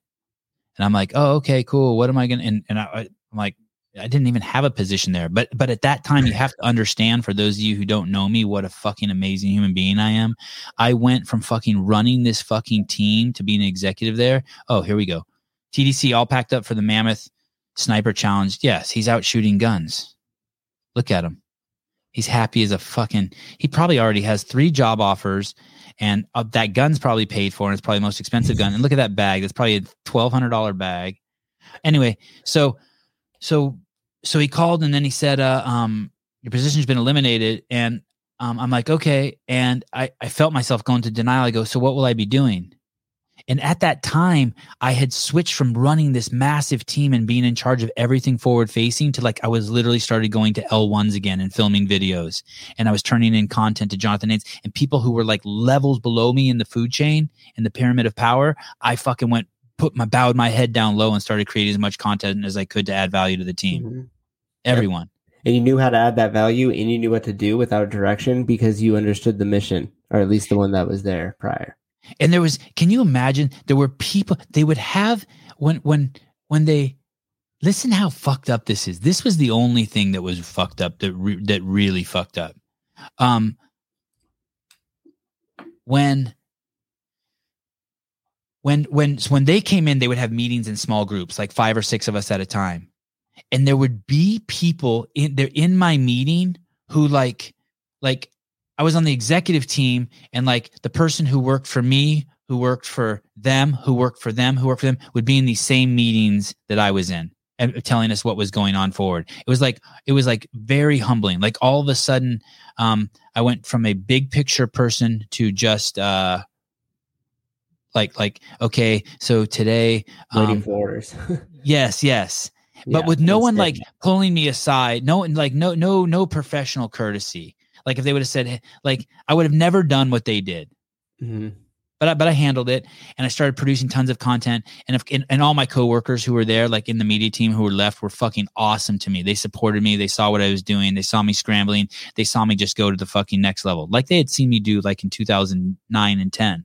And I'm like, Oh, okay, cool. What am I going to, and, and I, I'm like, I didn't even have a position there. But, but at that time, you have to understand for those of you who don't know me, what a fucking amazing human being I am. I went from fucking running this fucking team to being an executive there. Oh, here we go. TDC all packed up for the Mammoth Sniper Challenge. Yes, he's out shooting guns. Look at him. He's happy as a fucking. He probably already has three job offers, and uh, that gun's probably paid for, and it's probably the most expensive gun. And look at that bag. That's probably a twelve hundred dollar bag. Anyway, so so so he called, and then he said, uh, um, "Your position's been eliminated." And um, I'm like, "Okay." And I I felt myself going to denial. I go, "So what will I be doing?" And at that time, I had switched from running this massive team and being in charge of everything forward facing to like I was literally started going to L1s again and filming videos. And I was turning in content to Jonathan Haynes and people who were like levels below me in the food chain in the pyramid of power. I fucking went put my bowed my head down low and started creating as much content as I could to add value to the team. Mhm. Everyone. And you knew how to add that value and you knew what to do without direction because you understood the mission, or at least the one that was there prior. And there was can you imagine there were people they would have when when when they listen how fucked up this is. This was the only thing that was fucked up that re- that really fucked up. Um when when when when they came in they would have meetings in small groups like five or six of us at a time. And there would be people in there in my meeting who like like I was on the executive team and like the person who worked for me, who worked for them, who worked for them, who worked for them would be in these same meetings that I was in and telling us what was going on forward. It was like it was like very humbling. Like all of a sudden um I went from a big picture person to just uh like like okay, so today Waiting um, for orders. [LAUGHS] yes, yes but Yeah, with no one instant. like pulling me aside no one like no no no professional courtesy like if they would have said like i would have never done what they did Mhm. but I, but I handled it and I started producing tons of content and if and, and all my coworkers who were there like in the media team who were left were fucking awesome to me they supported me they saw what I was doing they saw me scrambling they saw me just go to the fucking next level like they had seen me do like in 2009 and 10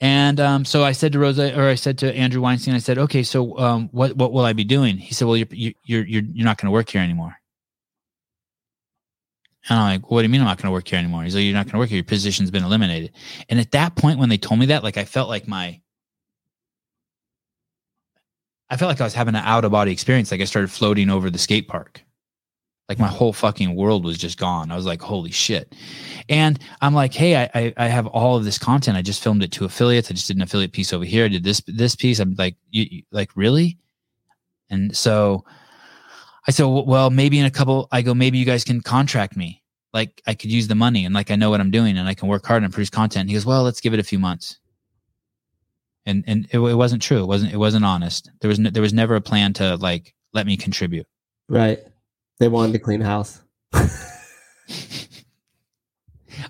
and um, so I said to Roza, or I said to Andrew Weinstein, I said, "Okay, so um, what what will I be doing?" He said, "Well, you're you're you're you're not going to work here anymore." And I'm like, "What do you mean I'm not going to work here anymore?" He's like, "You're not going to work here. Your position's been eliminated." And at that point, when they told me that, like I felt like my, I felt like I was having an out of body experience. Like I started floating over the skate park. Like my whole fucking world was just gone. I was like, holy shit. And I'm like, hey, I, I I have all of this content. I just filmed it to affiliates. I just did an affiliate piece over here. I did this this piece. I'm like, you, you- like really? And so I said, well, maybe in a couple. I go, maybe you guys can contract me. Like I could use the money and like I know what I'm doing and I can work hard and produce content. he goes, well, let's give it a few months. And and it, it wasn't true. It wasn't it wasn't honest. There was there was never a plan to like let me contribute. Right. They wanted to clean house. [LAUGHS]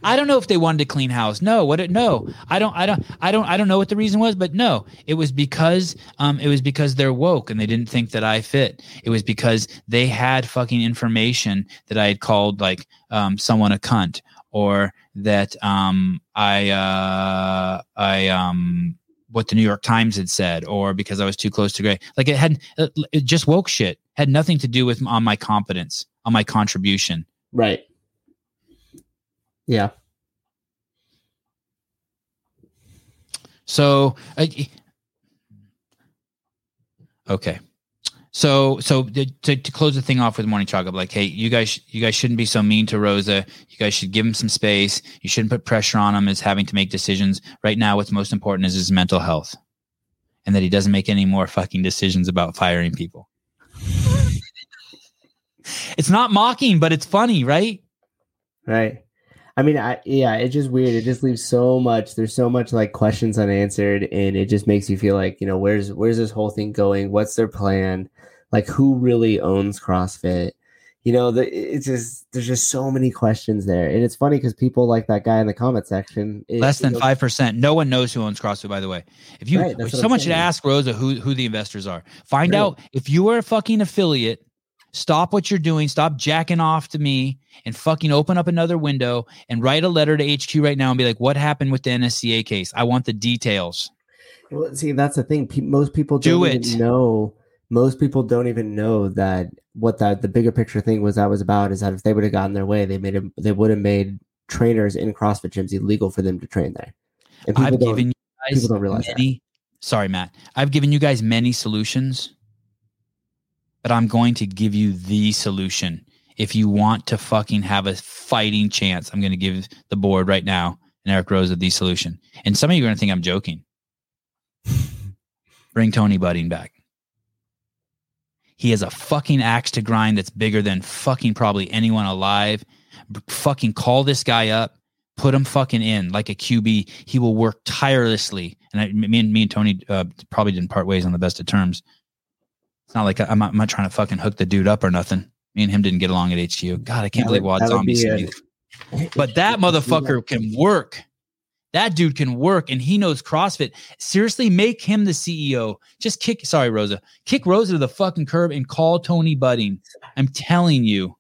I don't know if they wanted to clean house. No, what? It, no, I don't. I don't. I don't. I don't know what the reason was, but no, it was because um, it was because they're woke and they didn't think that I fit. It was because they had fucking information that I had called like um, someone a cunt or that um, I uh, I um, what the New York Times had said, or because I was too close to Greg. Like it had it, just woke shit. Had nothing to do with on my competence, on my contribution. Right. Yeah. So, uh, okay. So, so to, to to close the thing off with Morning Chalk Up, like, hey, you guys, you guys shouldn't be so mean to Roza. You guys should give him some space. You shouldn't put pressure on him as having to make decisions. Right now, what's most important is his mental health, and that he doesn't make any more fucking decisions about firing people. [LAUGHS] it's not mocking, but it's funny, right? Right. I mean, I yeah, it's just weird. It just leaves so much. There's so much like questions unanswered, and it just makes you feel like you know where's where's this whole thing going? What's their plan? Like, who really owns CrossFit? You know, the, it's just there's just so many questions there, and it's funny because people like that guy in the comment section. it- Less than five percent. No one knows who owns CrossFit. By the way, if you Right, I'm someone should ask Roza who who the investors are. Find Right. out if you are a fucking affiliate. Stop what you're doing. Stop jacking off to me and fucking open up another window and write a letter to HQ right now and be like, "What happened with the NSCA case? I want the details." Well, see, that's the thing. Pe- most people Do don't it. even know. Most people don't even know that what that the bigger picture thing was that was about is that if they would have gotten their way, they made it. They would have made trainers in CrossFit gyms illegal for them to train there. And people I've don't. given you guys people don't realize that. Sorry, Matt. I've given you guys many solutions, but I'm going to give you the solution. If you want to fucking have a fighting chance, I'm going to give the board right now and Eric Roza the solution. And some of you are going to think I'm joking. [LAUGHS] Bring Tony Budding back. He has a fucking axe to grind that's bigger than fucking probably anyone alive. B- fucking call this guy up, put him fucking in like a QB. He will work tirelessly. And I, me and me and Tony uh, probably didn't part ways on the best of terms. It's not like I, I'm, not, I'm not trying to fucking hook the dude up or nothing. Me and him didn't get along at HTU. God, I can't That believe Wad that would Zombie be sent a- me but that motherfucker can work. That dude can work and he knows CrossFit. Seriously, make him the CEO. Just kick, sorry, Roza, kick Roza to the fucking curb and call Tony Budding. I'm telling you.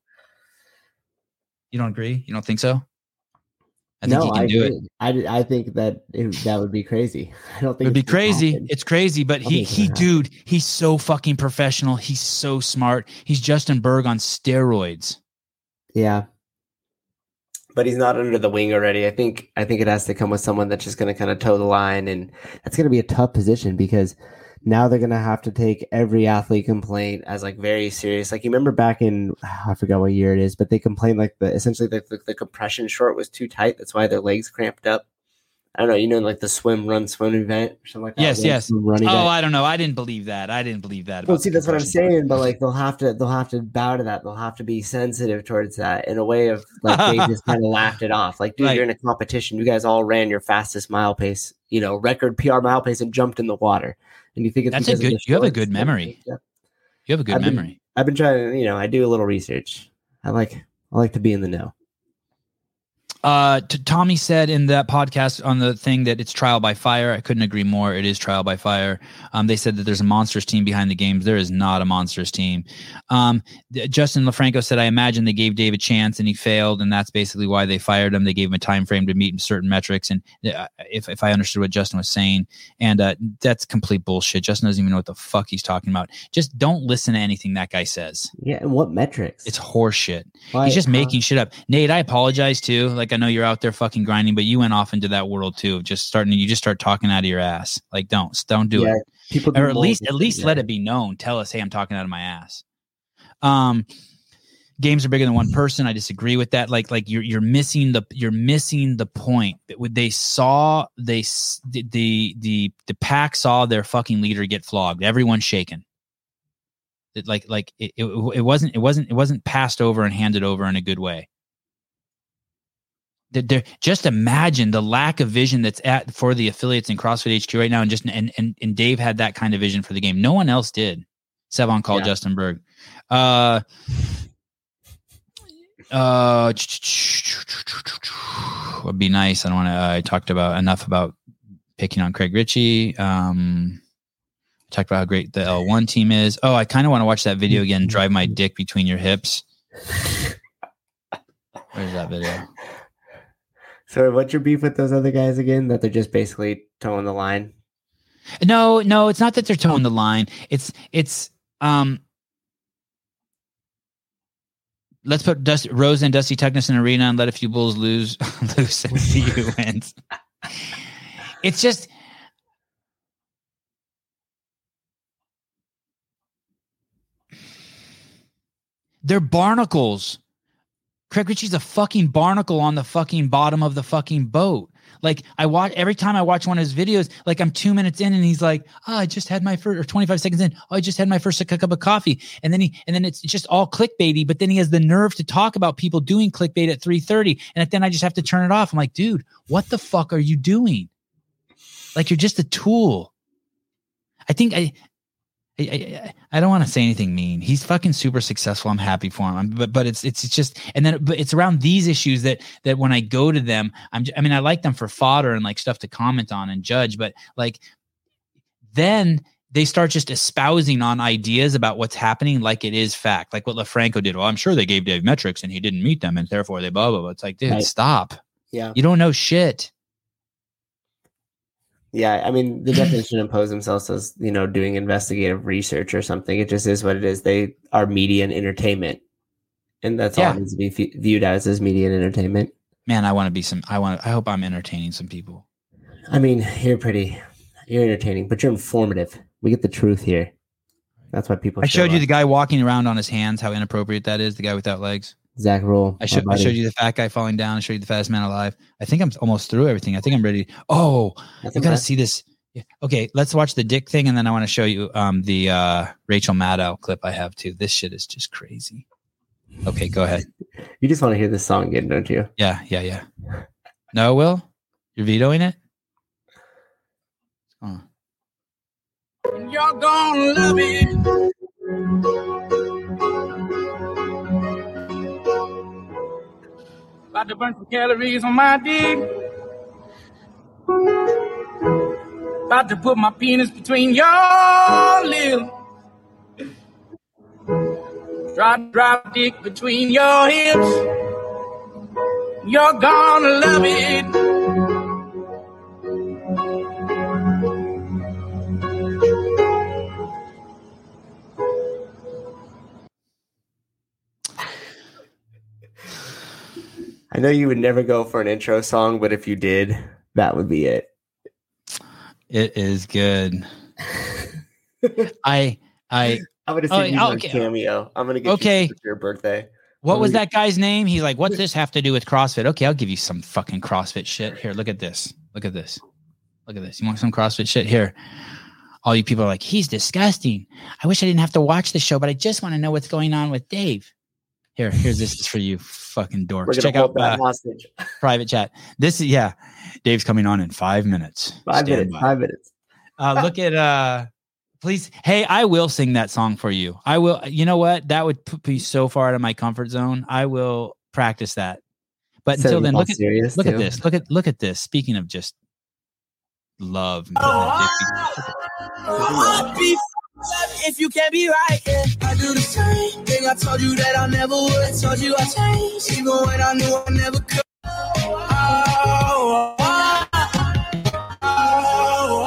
You don't agree? You don't think so? I think no, he can I do it. agree. I, d- I think that it, that would be crazy. [LAUGHS] I don't think It'd be crazy. happen. It's crazy, but he he happen. dude, he's so fucking professional. He's so smart. He's Justin Bergh on steroids. Yeah. But he's not under the wing already. I think I think it has to come with someone that's just going to kind of toe the line, and that's going to be a tough position because now they're going to have to take every athlete complaint as like very serious. Like you remember back in I forgot what year it is, but they complained like the essentially the, the, the compression short was too tight. That's why their legs cramped up. I don't know, you know, like the swim run swim event or something like that. Yes, yes. swim, run Oh, event. I don't know. I didn't believe that. I didn't believe that. Well, see, that's what I'm saying, but like they'll have to they'll have to bow to that. They'll have to be sensitive towards that in a way of like they [LAUGHS] just kind of laughed it off. Like, dude, Right. you're in a competition. You guys all ran your fastest mile pace, you know, record PR mile pace, and jumped in the water. And you think it's That's a good- you have a good memory. Yeah. You have a good I've been- memory. I've been trying to, you know, I do a little research. I like I like to be in the know. Uh, Tommy said in that podcast on the thing that it's trial by fire. I couldn't agree more. It is trial by fire. Um, they said that there's a monstrous team behind the games. There is not a monstrous team. Um, Justin LoFranco said, I imagine they gave Dave a chance and he failed, and that's basically why they fired him. They gave him a time frame to meet certain metrics, and uh, if if I understood what Justin was saying, and uh, that's complete bullshit. Justin doesn't even know what the fuck he's talking about. Just don't listen to anything that guy says. Yeah, and what metrics? It's horseshit. Why- He's just making shit up. Nate, I apologize too. Like I know you're out there fucking grinding, but you went off into that world too. of Just starting, you just start talking out of your ass. Like don't, don't do Yeah, it. people Or at least, at least let it be known. Tell us, hey, I'm talking out of my ass. Um, games are bigger than one person. I disagree with that. Like, like you're you're missing the you're missing the point. They saw they the the the, the pack saw their fucking leader get flogged. Everyone's shaken. It, like like it, it, it wasn't it wasn't it wasn't passed over and handed over in a good way. There, just imagine the lack of vision that's at for the affiliates in CrossFit HQ right now, and just and and and Dave had that kind of vision for the game. No one else did. Sevan called Yeah. Justin Bergh. Uh, uh, would be nice. I don't want to. I talked about enough about picking on Craig Richey. Um, I talked about how great the L1 team is. Oh, I kind of want to watch that video again. Drive my dick between your hips. Where's that video? So, what's your beef with those other guys again? That they're just basically towing the line. No, no, it's not that they're towing the line. It's it's um let's put Dust, Rose and Dusty Techness in arena and let a few bulls lose [LAUGHS] lose and see who [LAUGHS] wins. It's just they're barnacles. Craig Richey's a fucking barnacle on the fucking bottom of the fucking boat. Like I watch every time I watch one of his videos, like I'm two minutes in and he's like, oh, I just had my first or 25 seconds in. Oh, I just had my first cup of coffee. And then he and then it's just all clickbaity, but then he has the nerve to talk about people doing clickbait at 3:30. And then I just have to turn it off. I'm like, dude, what the fuck are you doing? Like you're just a tool. I think I I, I, I don't want to say anything mean. He's fucking super successful. I'm happy for him. I'm- but but it's it's just and then but it's around these issues that that when I go to them, I'm I mean I like them for fodder and like stuff to comment on and judge, but like then they start just espousing on ideas about what's happening like it is fact, like what LoFranco did. Well, I'm sure they gave Dave metrics and he didn't meet them, and therefore they blah blah blah. It's like, dude, Right. stop. Yeah. You don't know shit. Yeah, I mean, the [LAUGHS] definition impose themselves as you know doing investigative research or something. It just is what it is. They are media and entertainment, and that's all it needs to be f- viewed as as media and entertainment. Man, I want to be some. I want. I hope I'm entertaining some people. I mean, you're pretty, you're entertaining, but you're informative. We get the truth here. That's why people. I show showed you the guy walking around on his hands. How inappropriate that is. The guy without legs. Zach roll. I showed. I showed you the fat guy falling down. I showed you the fattest man alive. I think I'm almost through everything. I think I'm ready. Oh, you got to see this. Yeah. Okay, let's watch the dick thing, and then I want to show you um the uh Rachel Maddow clip I have too. This shit is just crazy. Okay, go ahead. [LAUGHS] You just want to hear this song again, don't you? Yeah, yeah, yeah. No, Will, you're vetoing it. Oh. You're gonna love it. About to burn some calories on my dick. About to put my penis between your lips. Drop, drop dick between your hips. You're gonna love it. I know you would never go for an intro song, but if you did, that would be it. It is good. I I [LAUGHS] I'm gonna Oh, send you a okay. cameo. I'm gonna get Okay. you for your birthday. what was Oh, that guy's name? He's like, what's this have to do with CrossFit? Okay, I'll give you some fucking CrossFit shit. Here, look at this. Look at this. Look at this. You want some CrossFit shit? Here. All you people are like, he's disgusting. I wish I didn't have to watch the show, but I just want to know what's going on with Dave. Here, here's this is for you, fucking We're dorks. Check out that uh, hostage. [LAUGHS] private chat. This is yeah. Dave's coming on in five minutes. Five Stand minutes. by. Five minutes. Uh, look at uh please. Hey, I will sing that song for you. I will. You know what? That would put me so far out of my comfort zone. I will practice that. But Set until then, look at serious, look at this. Look at look at this. Speaking of just love. and putting I'll be f***ed up if you can't be right. Yeah. I do the same thing. I told you that I never would. Told you I changed, even when I knew I never could. Oh, oh, oh.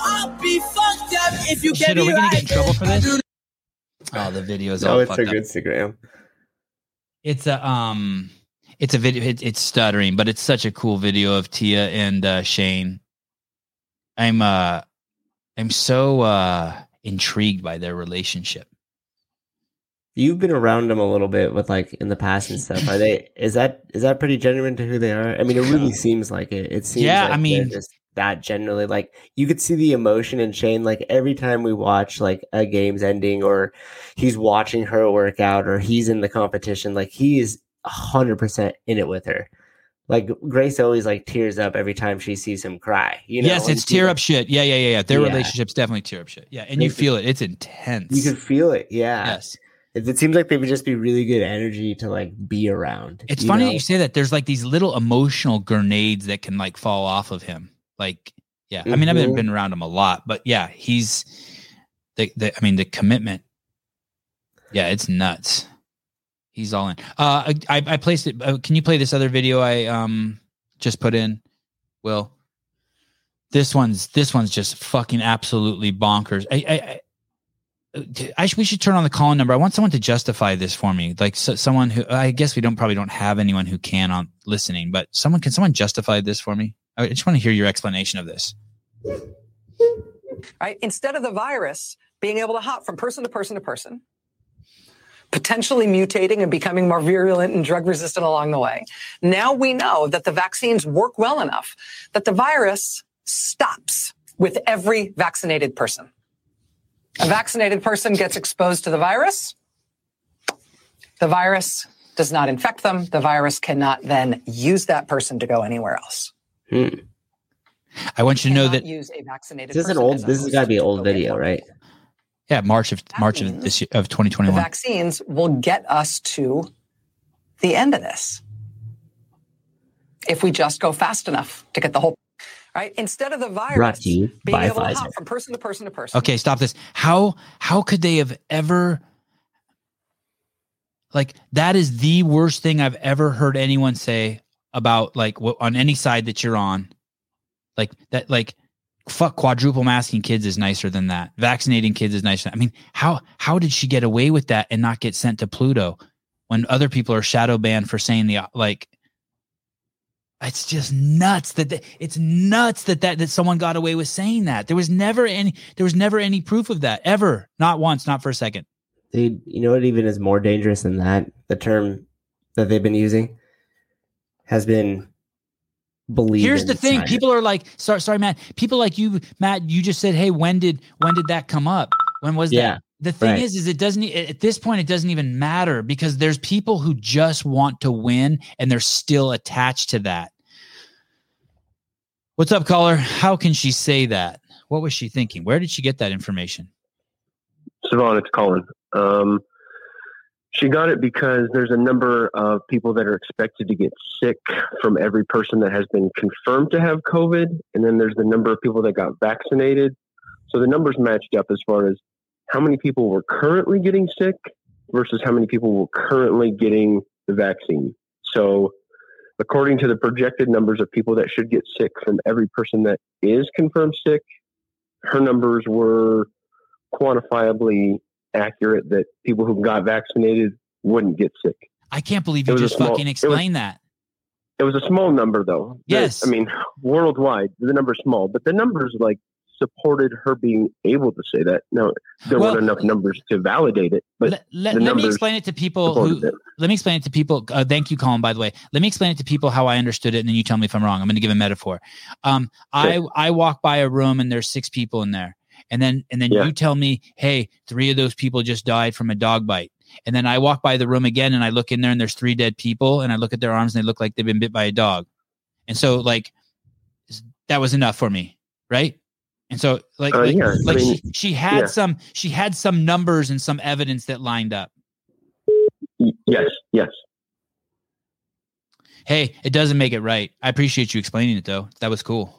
I'll be fucked up if you Shit, can't are we gonna right. get in trouble for this? Oh, the video is No, all it's fucked a up. good Instagram. It's a um, it's a video. It, it's stuttering, but it's such a cool video of Tia and uh, Shane. I'm uh, I'm so uh intrigued by their relationship. You've been around them a little bit with like in the past and stuff. Are they? Is that is that pretty genuine to who they are? I mean, it really [LAUGHS] seems like it. It seems. Yeah, like I mean- just that generally like you could see the emotion in Shane. Like every time we watch like a game's ending, or he's watching her workout, or he's in the competition, like he is hundred percent in it with her. Like Grace always like tears up every time she sees him cry. You know, yes, it's tear like, up shit. Yeah, yeah, yeah, yeah. Their Yeah. relationship's definitely tear up shit. Yeah, and you feel it. It's intense. You can feel it. Yeah. yes. It, it seems like they would just be really good energy to like be around. It's funny know? that you say that. There's like these little emotional grenades that can like fall off of him. Like, yeah. I mean, I've been, Mhm. been around him a lot, but yeah, he's the, the I mean, the commitment. Yeah, it's nuts. He's all in. Uh, I, I placed it. Uh, can you play this other video I um just put in? Will. This one's this one's just fucking absolutely bonkers. I I, I I sh- we should turn on the call number. I want someone to justify this for me, like so, someone who I guess we don't probably don't have anyone who can on listening, but someone can someone justify this for me. I just want to hear your explanation of this. right? Instead of the virus being able to hop from person to person to person, potentially mutating and becoming more virulent and drug resistant along the way. Now we know that the vaccines work well enough that the virus stops with every vaccinated person. A vaccinated person gets exposed to the virus. The virus does not infect them. The virus cannot then use that person to go anywhere else. Hmm. I want you to know that use a vaccinated This is an old. This has host got to be an old video, one. right? Yeah, March of That March of this year, of The 2021. vaccines will get us to the end of this. If we just go fast enough to get the whole right instead of the Brought virus to you being by able to Pfizer. hop from person to person to person. Okay, stop this. How how could they have ever like that is the worst thing I've ever heard anyone say about like what on any side that you're on. Like that like fuck quadruple masking kids is nicer than that. Vaccinating kids is nicer. I mean, how how did she get away with that and not get sent to Pluto when other people are shadow banned for saying the like it's just nuts that they, it's nuts that, that that someone got away with saying that. There was never any there was never any proof of that ever. Not once, not for a second. You know what even is more dangerous than that? The term that they've been using has been believed. Here's the thing: science. people are like, sorry, sorry, Matt. People like you, Matt. You just said, "Hey, when did when did that come up? When was Yeah. that?" the thing Right. is, is it doesn't at this point it doesn't even matter because there's people who just want to win and they're still attached to that. What's up, caller? How can she say that? What was she thinking? Where did she get that information? Sevan, it's Colin. Um, she got it because there's a number of people that are expected to get sick from every person that has been confirmed to have COVID. And then there's the number of people that got vaccinated. So the numbers matched up as far as how many people were currently getting sick versus how many people were currently getting the vaccine. So according to the projected numbers of people that should get sick from every person that is confirmed sick, her numbers were quantifiably accurate that people who got vaccinated wouldn't get sick. I can't believe you just small- fucking it was- explained that. It was a small number though. Yes. I mean, worldwide, the number's small, but the numbers like supported her being able to say that. No, there Well- weren't enough numbers to validate it, but Let, let, let me explain it to people who. it. Let me explain it to people. Uh, thank you, Colin. By the way, let me explain it to people how I understood it, and then you tell me if I'm wrong. I'm going to give a metaphor. Um, I I walk by a room and there's six people in there, and then and then Yeah. you tell me, hey, three of those people just died from a dog bite. And then I walk by the room again and I look in there and there's three dead people, and I look at their arms and they look like they've been bit by a dog. And so like that was enough for me, right? And so like Uh, like, yeah, I mean, she, she had yeah. some she had some numbers and some evidence that lined up. Yes, yes. Hey, it doesn't make it right. I appreciate you explaining it though. That was cool.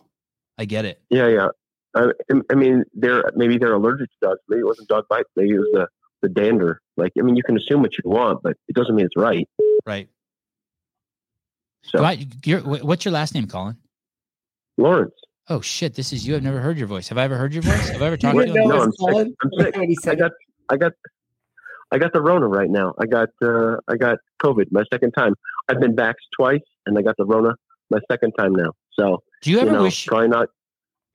I get it. Yeah, yeah. I, I mean, they're maybe they're allergic to dogs. Maybe it wasn't dog bite. Maybe it was the the dander. Like, I mean, you can assume what you want, but it doesn't mean it's right. Right. So, I, you're, what's your last name, Colin? Lawrence. Oh shit, this is you. I've never heard your voice. Have I ever heard your voice? Have I ever talked You to you? No, I'm sick. I'm sick. I got, I got, I got the Rona right now. I got, uh, I got COVID my second time. I've been vaxxed twice, and I got the Rona my second time now. So, Do you ever know, wish? probably not,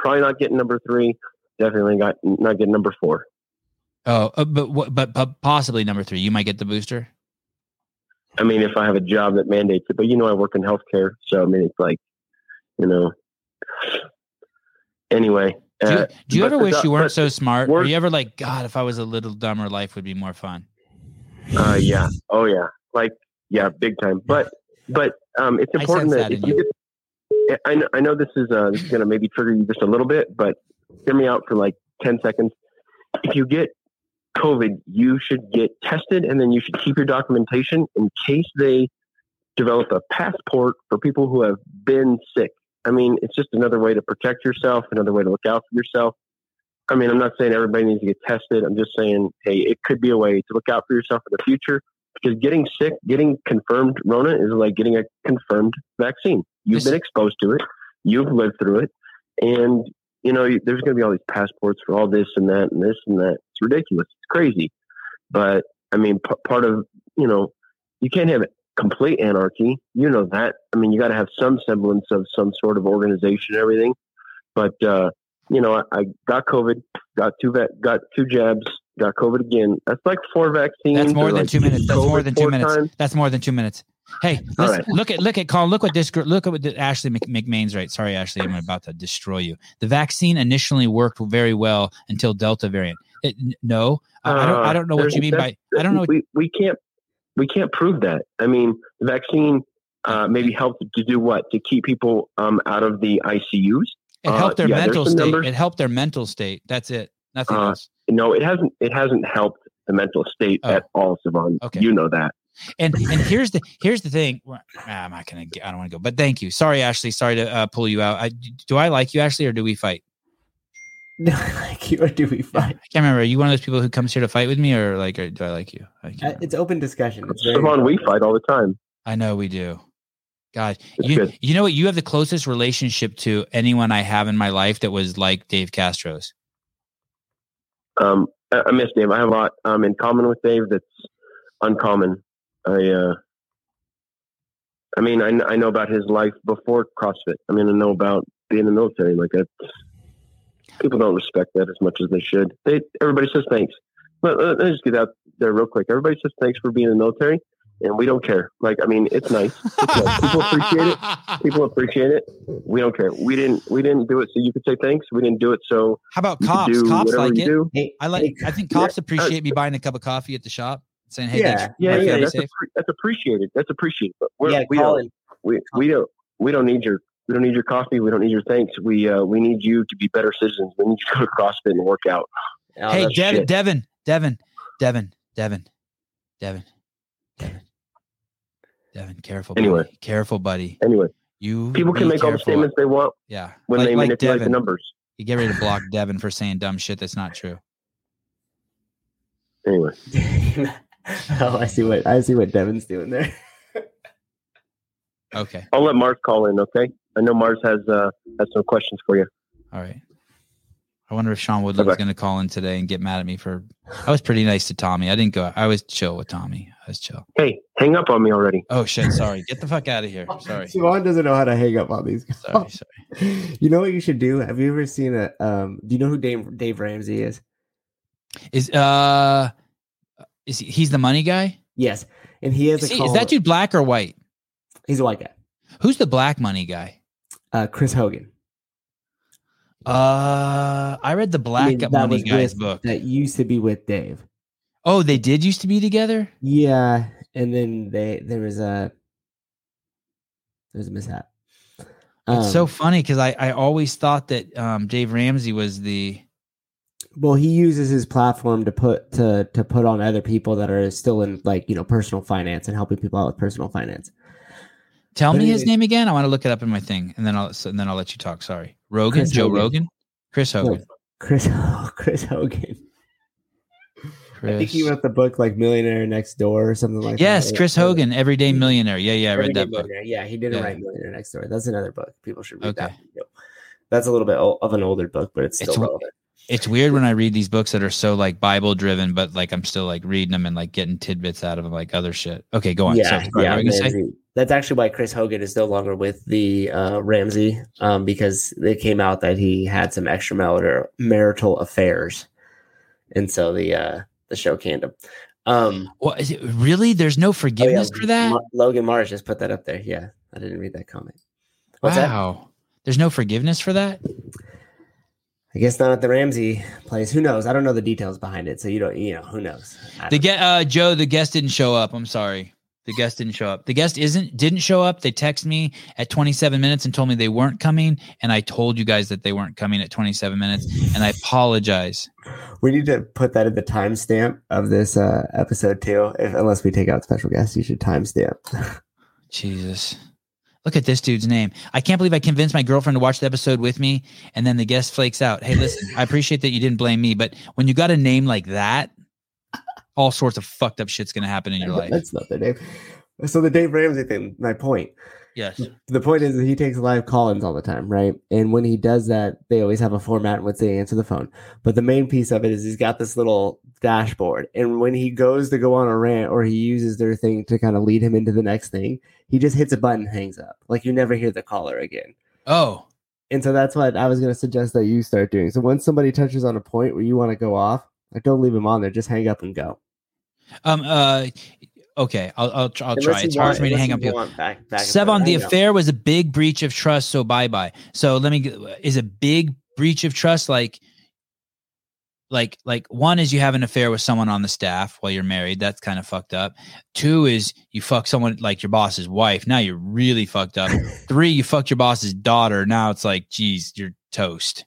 probably not getting number three. Definitely got not getting number four. Oh, uh, but, what- but but possibly number three. You might get the booster. I mean, if I have a job that mandates it, but you know, I work in healthcare, so I mean, it's like, you know. Anyway, Do you, uh, do you ever wish you weren't so smart? Or work- you ever like, God, if I was a little dumber, life would be more fun. Uh, yeah. Oh, yeah. Like, yeah, big time. But, but um, it's important that, that if in you get, I know, I know this is uh, this is gonna maybe trigger you just a little bit, but hear me out for like ten seconds. If you get COVID, you should get tested, and then you should keep your documentation in case they develop a passport for people who have been sick. I mean, it's just another way to protect yourself, another way to look out for yourself. I mean, I'm not saying everybody needs to get tested. I'm just saying, hey, it could be a way to look out for yourself in the future because getting sick, getting confirmed Rona is like getting a confirmed vaccine. You've This- been exposed to it, you've lived through it, and you know you- there's going to be all these passports for all this and that and this and that. It's ridiculous. It's crazy. But I mean, p- part of you know, you can't have complete anarchy. You know that. I mean, you got to have some semblance of some sort of organization and everything. But uh, you know, I, I got COVID, got two va- got two jabs, got COVID again. That's like four vaccines. That's more than like two minutes. That's more than two minutes. times. That's more than two minutes. Hey, right. look at look at Colin. Look what this look at what the, Ashley Mc, McMain's right. Sorry, Ashley, I'm about to destroy you. The vaccine initially worked very well until Delta variant. It, no, I, I don't. I don't know what you mean by. I don't know. What, We we can't we can't prove that. I mean, the vaccine uh, maybe helped to do what to keep people um, out of the ICUs. it helped their Uh, yeah, mental state. numbers. It helped their mental state. That's it. Nothing Uh, else. No, it hasn't. It hasn't helped the mental state Oh. at all, Sevan. Okay. You know that. And [LAUGHS] and here's the here's the thing. Well, I'm not gonna. Get, I don't want to go. But thank you. Sorry, Ashley. Sorry to uh, pull you out. I, do I like you, Ashley, or do we fight? [LAUGHS] like you or do we fight? I can't remember. Are you one of those people who comes here to fight with me, or like, or do I like you? I, Uh. It's open discussion. It's very Sevan, we fight all the time. I know we do. God, It's you good. you know what? You have the closest relationship to anyone I have in my life that was like Dave Castro's. Um, I, I miss Dave. I have a lot um, in common with Dave that's uncommon. I, uh, I mean, I, kn- I know about his life before CrossFit. I mean, I know about being in the military. Like that, people don't respect that as much as they should. They everybody says thanks. Let, let, let me just get out there real quick. Everybody says thanks for being in the military, and we don't care. Like, I mean, it's nice. It's nice. People appreciate it. [LAUGHS] People appreciate it. We don't care. We didn't. We didn't do it so you could say thanks. We didn't do it so. How about you could cops? do Cops like it. do. I like. I think cops appreciate me buying a cup of coffee at the shop, saying, "Hey, thanks. yeah, yeah. That's, appre- that's appreciated. That's appreciated. But we're, Yeah, we Colin. don't. We, we don't. We don't need your. We don't need your coffee. We don't need your thanks. We uh, we need you to be better citizens. We need you to go to CrossFit and work out. Oh, hey, that's Devin, shit. Devin, Devin, Devin, Devin, Devin, Devin, Devin. Careful, Anyway. buddy. Careful, buddy. Anyway, You people can be make all the statements they want Yeah, when like, they like manipulate Devin. the numbers. You get ready to block Devin for saying dumb shit that's not true. Anyway, [LAUGHS] [LAUGHS] oh, I see what I see what Devin's doing there. [LAUGHS] Okay, I'll let Mars call in. Okay, I know Mars has uh, has some questions for you. all right. I wonder if Sean Woodland's Okay. going to call in today and get mad at me for. I was pretty nice to Tommy. I didn't go. I was chill with Tommy. I was chill. Hey, hang up on me already. Oh shit! Sorry. Get the fuck out of here. [LAUGHS] Sorry. Siobhan doesn't know how to hang up on these guys. Sorry. Sorry. You know what you should do? Have you ever seen a? Um, do you know who Dave Dave Ramsey is? Is uh, is he, he's the money guy? Yes, and he has Is, a. he- is that dude black or white? He's a white guy. Who's the black money guy? Uh, Chris Hogan. Uh, I read the I black mean, money guy's with- book. that used to be with Dave. Oh, they did used to be together. Yeah, and then they there was a there was a mishap. It's so Um, funny because I I always thought that um Dave Ramsey was the well, he uses his platform to put to to put on other people that are still in like you know personal finance and helping people out with personal finance. Tell But me his name again. I want to look it up in my thing, and then I'll and then I'll let you talk. Sorry, Rogan, Chris Joe Hogan. Rogan, Chris No, Hogan. Chris [LAUGHS] Chris Hogan. I think he wrote the book like Millionaire Next Door or something like Yes, that. Chris Hogan, Everyday Millionaire. Yeah, yeah, I read Everyday that book. Yeah, he didn't Yeah. write Millionaire Next Door. That's another book. People should read that. Okay. Yep. That's a little bit of an older book, but it's still It's- relevant. It's weird when I read these books that are so like Bible driven, but like I'm still like reading them and like getting tidbits out of them, like other shit. Okay, go on. Yeah, so, yeah. what you say? That's actually why Chris Hogan is no longer with the uh, Ramsey, um, because it came out that he had some extramarital marital affairs, and so the uh, the show canned him. Um, What is it? Really? There's no oh, yeah, forgiveness for that? Lo- Logan Mars just put that up there. Yeah, I didn't read that comment. What's that? wow. There's no forgiveness for that? I guess not at the Ramsey place. Who knows? I don't know the details behind it, so you don't. You know, who knows? The get uh Joe, the guest didn't show up. I'm sorry. The guest didn't show up. The guest isn't didn't show up. They texted me at 27 minutes and told me they weren't coming. And I told you guys that they weren't coming at 27 minutes. And I apologize. we need to put that in the timestamp of this uh, episode too. If unless we take out special guests, you should timestamp. [LAUGHS] Jesus. Look at this dude's name. I can't believe I convinced my girlfriend to watch the episode with me, and then the guest flakes out. Hey, listen, I appreciate that you didn't blame me, but when you got a name like that, all sorts of fucked up shit's gonna happen in your life. That's not the name. So the Dave Ramsey thing. My point. Yes. The point is that he takes live call-ins all the time, right? And when he does that, they always have a format in which they answer the phone. But the main piece of it is he's got this little dashboard, and when he goes to go on a rant or he uses their thing to kind of lead him into the next thing, he just hits a button, and hangs up. Like you never hear the caller again. Oh, And so that's what I was going to suggest that you start doing. So once somebody touches on a point where you want to go off, like don't leave them on there. Just hang up and go. um, uh, okay, I'll I'll, I'll try. It's hard want- for me to hang up. Back, back Sevan, the affair was a big breach of trust. So bye bye. So let me is a big breach of trust like, like, like one is you have an affair with someone on the staff while you're married. That's kind of fucked up. Two is you fuck someone like your boss's wife. Now you're really fucked up. [LAUGHS] Three, you fucked your boss's daughter. Now it's like, geez, you're toast.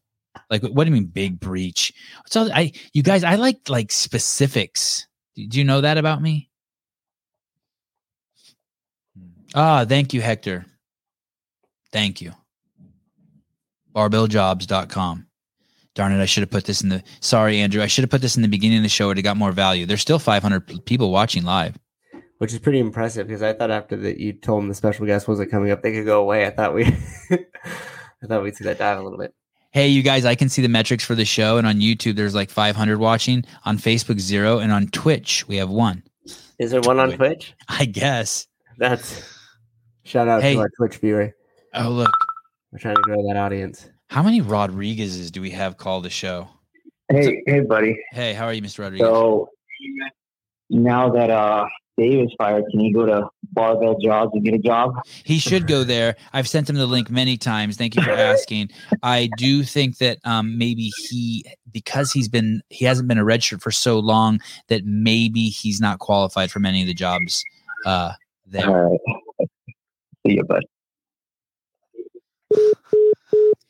Like, what do you mean big breach? So I, you guys, I like like specifics. Do you know that about me? Ah, thank you, Hector. Thank you. Barbelljobs.com. Darn it, I should have put this in the sorry, Andrew. I should have put this in the beginning of the show. It got more value. There's still 500 people watching live. which is pretty impressive because I thought after that you told them the special guest wasn't coming up, they could go away. I thought we, [LAUGHS] I thought we'd see that dive a little bit. Hey, you guys, I can see the metrics for the show. And on YouTube, there's like 500 watching. On Facebook, zero. And on Twitch, we have one. Is there one on Twitch? I guess. That's shout out Hey. to our Twitch viewer. Oh, look. We're trying to grow that audience. How many Rodriguez's do we have call the show? Hey, hey, buddy. Hey, how are you, Mr. Rodriguez? So now that uh Dave is fired, can he go to Barbell Jobs and get a job? He should go there. I've sent him the link many times. Thank you for [LAUGHS] asking. I do think that um, maybe he, because he's been, he hasn't been a redshirt for so long that maybe he's not qualified for many of the jobs uh, there. All right. See you, bud.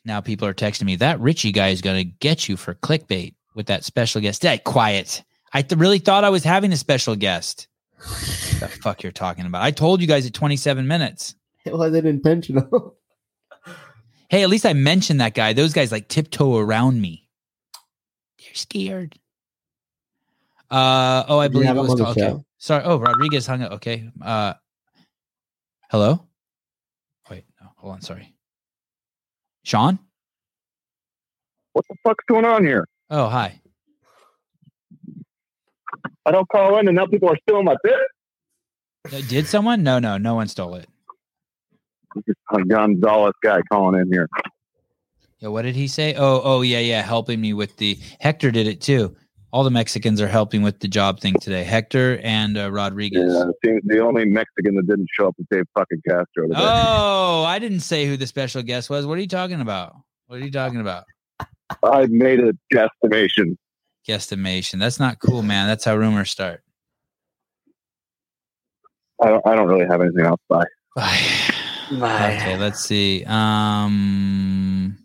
Now people are texting me that Richey guy is going to get you for clickbait with that special guest. Hey, quiet. I th- really thought I was having a special guest. the fuck you're talking about? I told you guys at 27 minutes. It wasn't intentional. [LAUGHS] Hey, at least I mentioned that guy. Those guys like tiptoe around me. They're scared. Uh oh, I believe it was on okay. Sorry. Oh, Rodriguez hung up. Okay. Uh hello? Hold on, sorry. Sean? What the fuck's going on here? Oh, hi. I don't call in, and now people are stealing my bit. Did someone? No, no, no one stole it. A Gonzalez guy calling in here. Yeah, what did he say? Oh, oh, yeah, yeah, helping me with the Hector did it too. All the Mexicans are helping with the job thing today. Hector and uh, Rodriguez. Yeah, the, the only Mexican that didn't show up was Dave fucking Castro. Today. Oh, I didn't say who the special guest was. What are you talking about? What are you talking about? I made a guesstimation. Guesstimation. That's not cool, man. That's how rumors start. I don't, I don't really have anything else. [SIGHS] Bye. Bye. Okay, let's see. Um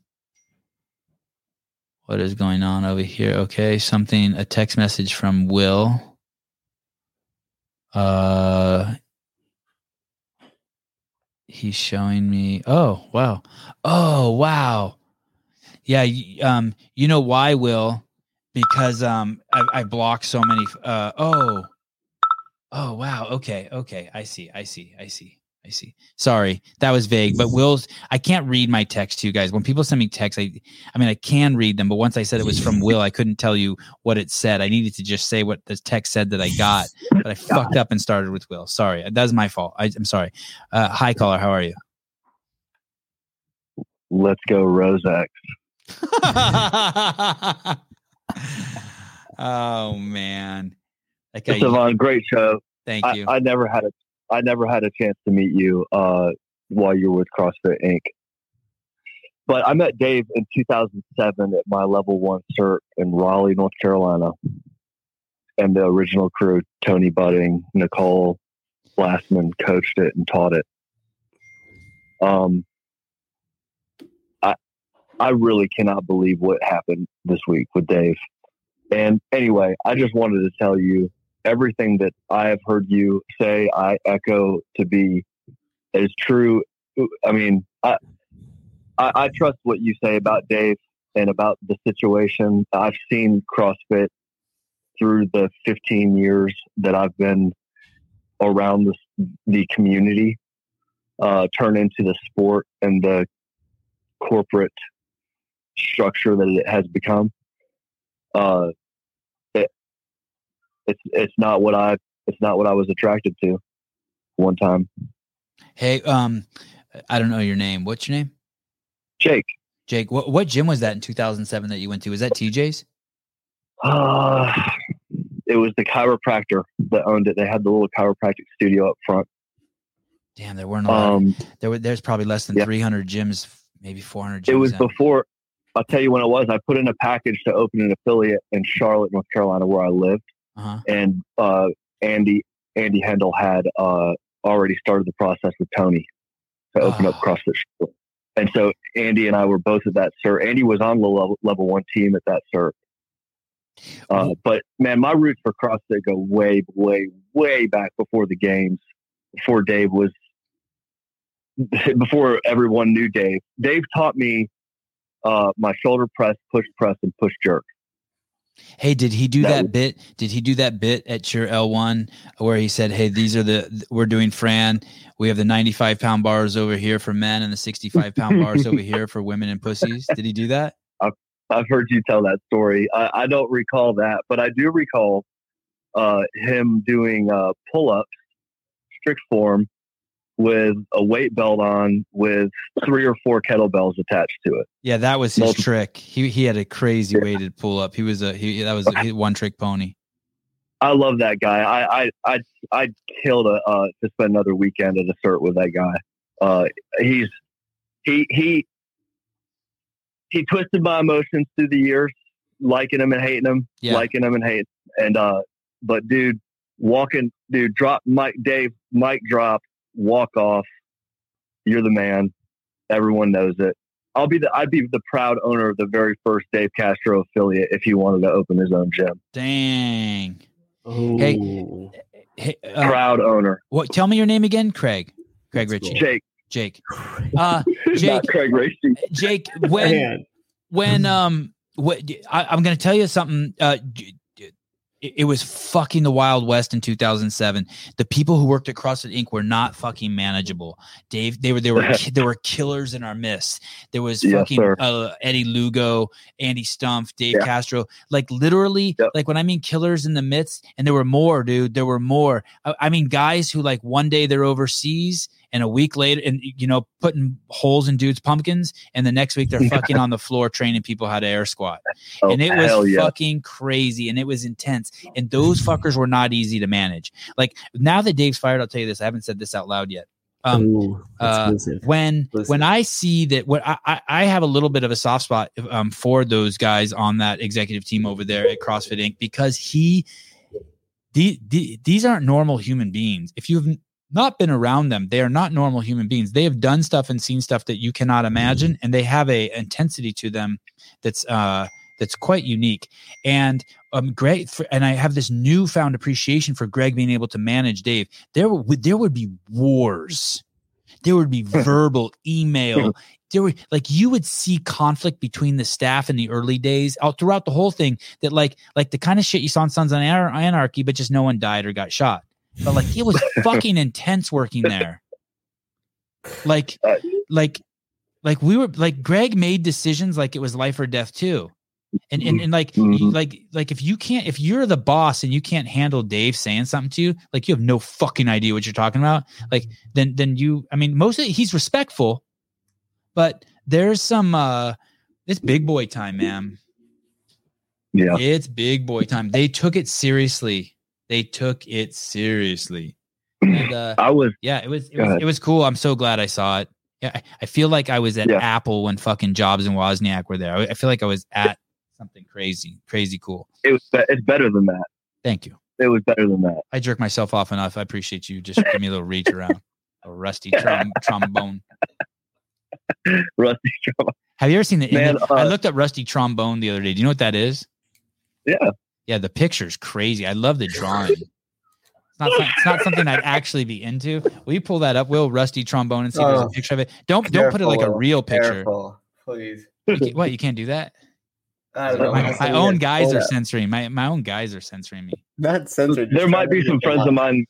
what is going on over here? Okay, something a text message from Will. Uh he's showing me oh wow. Oh wow. Yeah um you know why will? Because um i, I blocked so many uh oh. Oh wow. Okay okay. I see i see i see i see. Sorry that was vague but [LAUGHS] will's i can't read my text to you guys. When people send me texts i i mean i can read them but once i said it was from [LAUGHS] will i couldn't tell you what it said. I needed to just say what the text said that i got but i fucked up and started with will. Sorry that's my fault. I, i'm sorry. Uh hi caller how are you? Let's go, Rosex. [LAUGHS] oh man. Guy, Sevan, great show. Thank I, you. I never had a I never had a chance to meet you uh, while you were with CrossFit Inc. But I met Dave in 2007 at my level one cert in Raleigh, North Carolina, and the original crew, Tony Budding, Nicole Glassman, coached it and taught it. Um, I I really cannot believe what happened this week with Dave. And anyway, I just wanted to tell you everything that I have heard you say, I echo to be as true. I mean, I, I, I trust what you say about Dave and about the situation. I've seen CrossFit through the 15 years that I've been around the community uh, turn into the sport and the corporate structure that it has become. Uh, it's it's not what I it's not what I was attracted to one time. Hey, um, I don't know your name. What's your name? Jake. Jake. What what gym was that in 2007 that you went to? Was that TJ's? Uh, it was the chiropractor that owned it. They had the little chiropractic studio up front. Damn, there weren't a lot. Um, there were there's probably less than 300 gyms, maybe 400 gyms. It was out. before. I'll tell you when it was. I put in a package to open an affiliate in Charlotte, North Carolina, where I lived, Uh-huh. and uh, Andy Andy Hendel had uh, already started the process with Tony to open up CrossFit. Charlotte. And so Andy and I were both at that cert. Andy was on the level, level one team at that cert. Uh, but man, my roots for CrossFit go way, way, way back before the games, before Dave was, [LAUGHS] before everyone knew Dave. Dave taught me uh, my shoulder press, push press, and push jerk. Hey, did he do That that, was- bit? Did he do that bit at your L1 where he said, "Hey, these are the we're doing Fran. We have the 95 pound bars over here for men and the 65 pound bars over here for women and pussies." Did he do that? [LAUGHS] I've, I've heard you tell that story. I, I don't recall that, but I do recall uh, him doing uh, pull ups, strict form, with a weight belt on with three or four kettlebells attached to it. Yeah, that was his Multiple- trick. He he had a crazy weighted pull up. He was a he that was [LAUGHS] a one trick pony. I love that guy. I I I I'd kill to uh, to spend another weekend at a cert with that guy. Uh, he's he he he twisted my emotions through the years, liking him and hating him, Yeah. liking him and hating. And uh, but dude, walking, dude, drop Mike Dave, Mike drop, walk off. You're the man. Everyone knows it. I'll be the I'd be the proud owner of the very first Dave Castro affiliate if he wanted to open his own gym. Dang. Ooh. Hey, hey uh, Proud owner. what? Tell me your name again, Craig. Craig Richey. Jake. Jake. [LAUGHS] Uh, [LAUGHS] Jake. Not Craig Racy. Jake. When Man. when um what I, I'm going to tell you something. Uh, d- d- it, it was fucking the Wild West in 2007. The people who worked at CrossFit Inc. were not fucking manageable. Dave, they were they were [LAUGHS] there were killers in our midst. There was Yes, fucking uh, Eddie Lugo, Andy Stumpf, Dave Yeah. Castro. Like literally, Yep. like when I mean killers in the midst, and there were more, dude. There were more. I, I mean, guys who like one day they're overseas. And a week later, and you know, putting holes in dudes' pumpkins, and the next week they're [LAUGHS] fucking on the floor training people how to air squat. Oh, and it was yeah. fucking crazy and it was intense and those fuckers were not easy to manage. Like now that dave's fired i'll tell you this i haven't said this out loud yet. Um Ooh, uh, when Listen. when i see that what I, I i have a little bit of a soft spot um for those guys on that executive team over there at crossfit inc because he the, the, these aren't normal human beings. If you've not been around them. They are not normal human beings. They have done stuff and seen stuff that you cannot imagine and they have a intensity to them that's uh that's quite unique. And um great for, and i have this newfound appreciation for greg being able to manage dave. There would there would be wars. There would be [LAUGHS] verbal email. There were like you would see conflict between the staff in the early days all throughout the whole thing that like like the kind of shit you saw in sons of Anar- anarchy but just no one died or got shot but like it was [LAUGHS] fucking intense working there. Like Uh, like like we were like greg made decisions like it was life or death too. And and, and like Mhm. like like if you can't if you're the boss and you can't handle dave saying something to you like you have no fucking idea what you're talking about. Like then then you i mean most of he's respectful but there's some uh it's big boy time man Yeah. it's big boy time. They took it seriously they took it seriously and uh I was yeah, it was it was, it was cool. I'm so glad I saw it. Yeah, I, I feel like I was at Yeah. Apple when fucking Jobs and Wozniak were there. I, I feel like I was at something crazy, crazy cool. it was it's better than that. Thank you. It was better than that. I jerk myself off enough. I appreciate you. Just give me a little reach around. A rusty [LAUGHS] trom- trombone. Rusty Trauma. Have you ever seen the Man, image? I uh, looked up rusty trombone the other day. Do you know what that is? Yeah. Yeah, the picture's crazy. I love the drawing. It's not, some- it's not something I'd actually be into. Will you pull that up, Will? Rusty trombone and see if there's a Oh. picture of it. Don't don't put it like a real picture. Careful, please. You can't- what you can't do that? I don't. My, my own guys are up. censoring. My my own guys are censoring me. Not censored. There might be some friends of mine.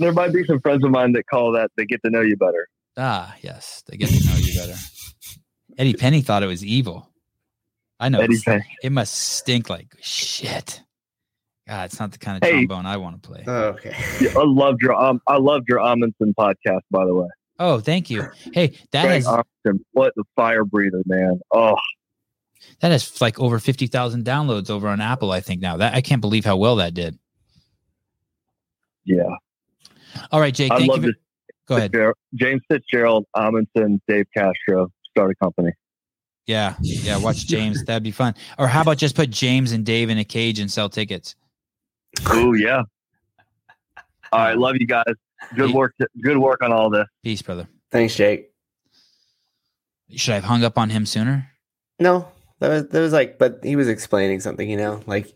There might be some friends of mine that call that they get to know you better. Ah, yes, they get to know you better. Eddie Penny thought it was evil. I know. Eddie it's- It must stink like shit. God, it's not the kind of Hey. trombone I want to play. Oh, okay. Yeah, I loved your um, I loved your Amundson podcast, by the way. Oh, thank you. Hey, that Greg has Amundson, what the fire breather, man. Oh, that has like over fifty thousand downloads over on Apple. I think now that I can't believe how well that did. yeah. All right, Jake. I Thank you. love for- this. Go ahead. James Fitzgerald, Amundson, Dave Castro start a company. Yeah, yeah. Watch [LAUGHS] James. That'd be fun. Or how about just put James and Dave in a cage and sell tickets? Oh yeah. [LAUGHS] All right, love you guys. Good Hey. work. Good work on all this. Peace, brother. Thanks, Jake. Should I have hung up on him sooner? No, that was that was like, but he was explaining something, you know, like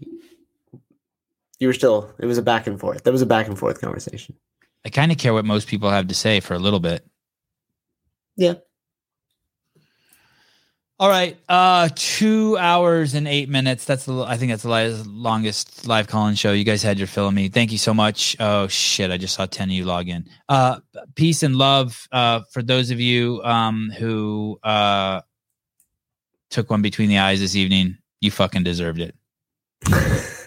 you were still. It was a back and forth. That was a back and forth conversation. I kind of care what most people have to say for a little bit. Yeah. All right. Uh, two hours and eight minutes. That's the. I think that's the longest live call-in show. You guys had your fill of me. Thank you so much. Oh shit! I just saw ten of you log in. Uh, peace and love. Uh, for those of you um who uh took one between the eyes this evening, you fucking deserved it. [LAUGHS]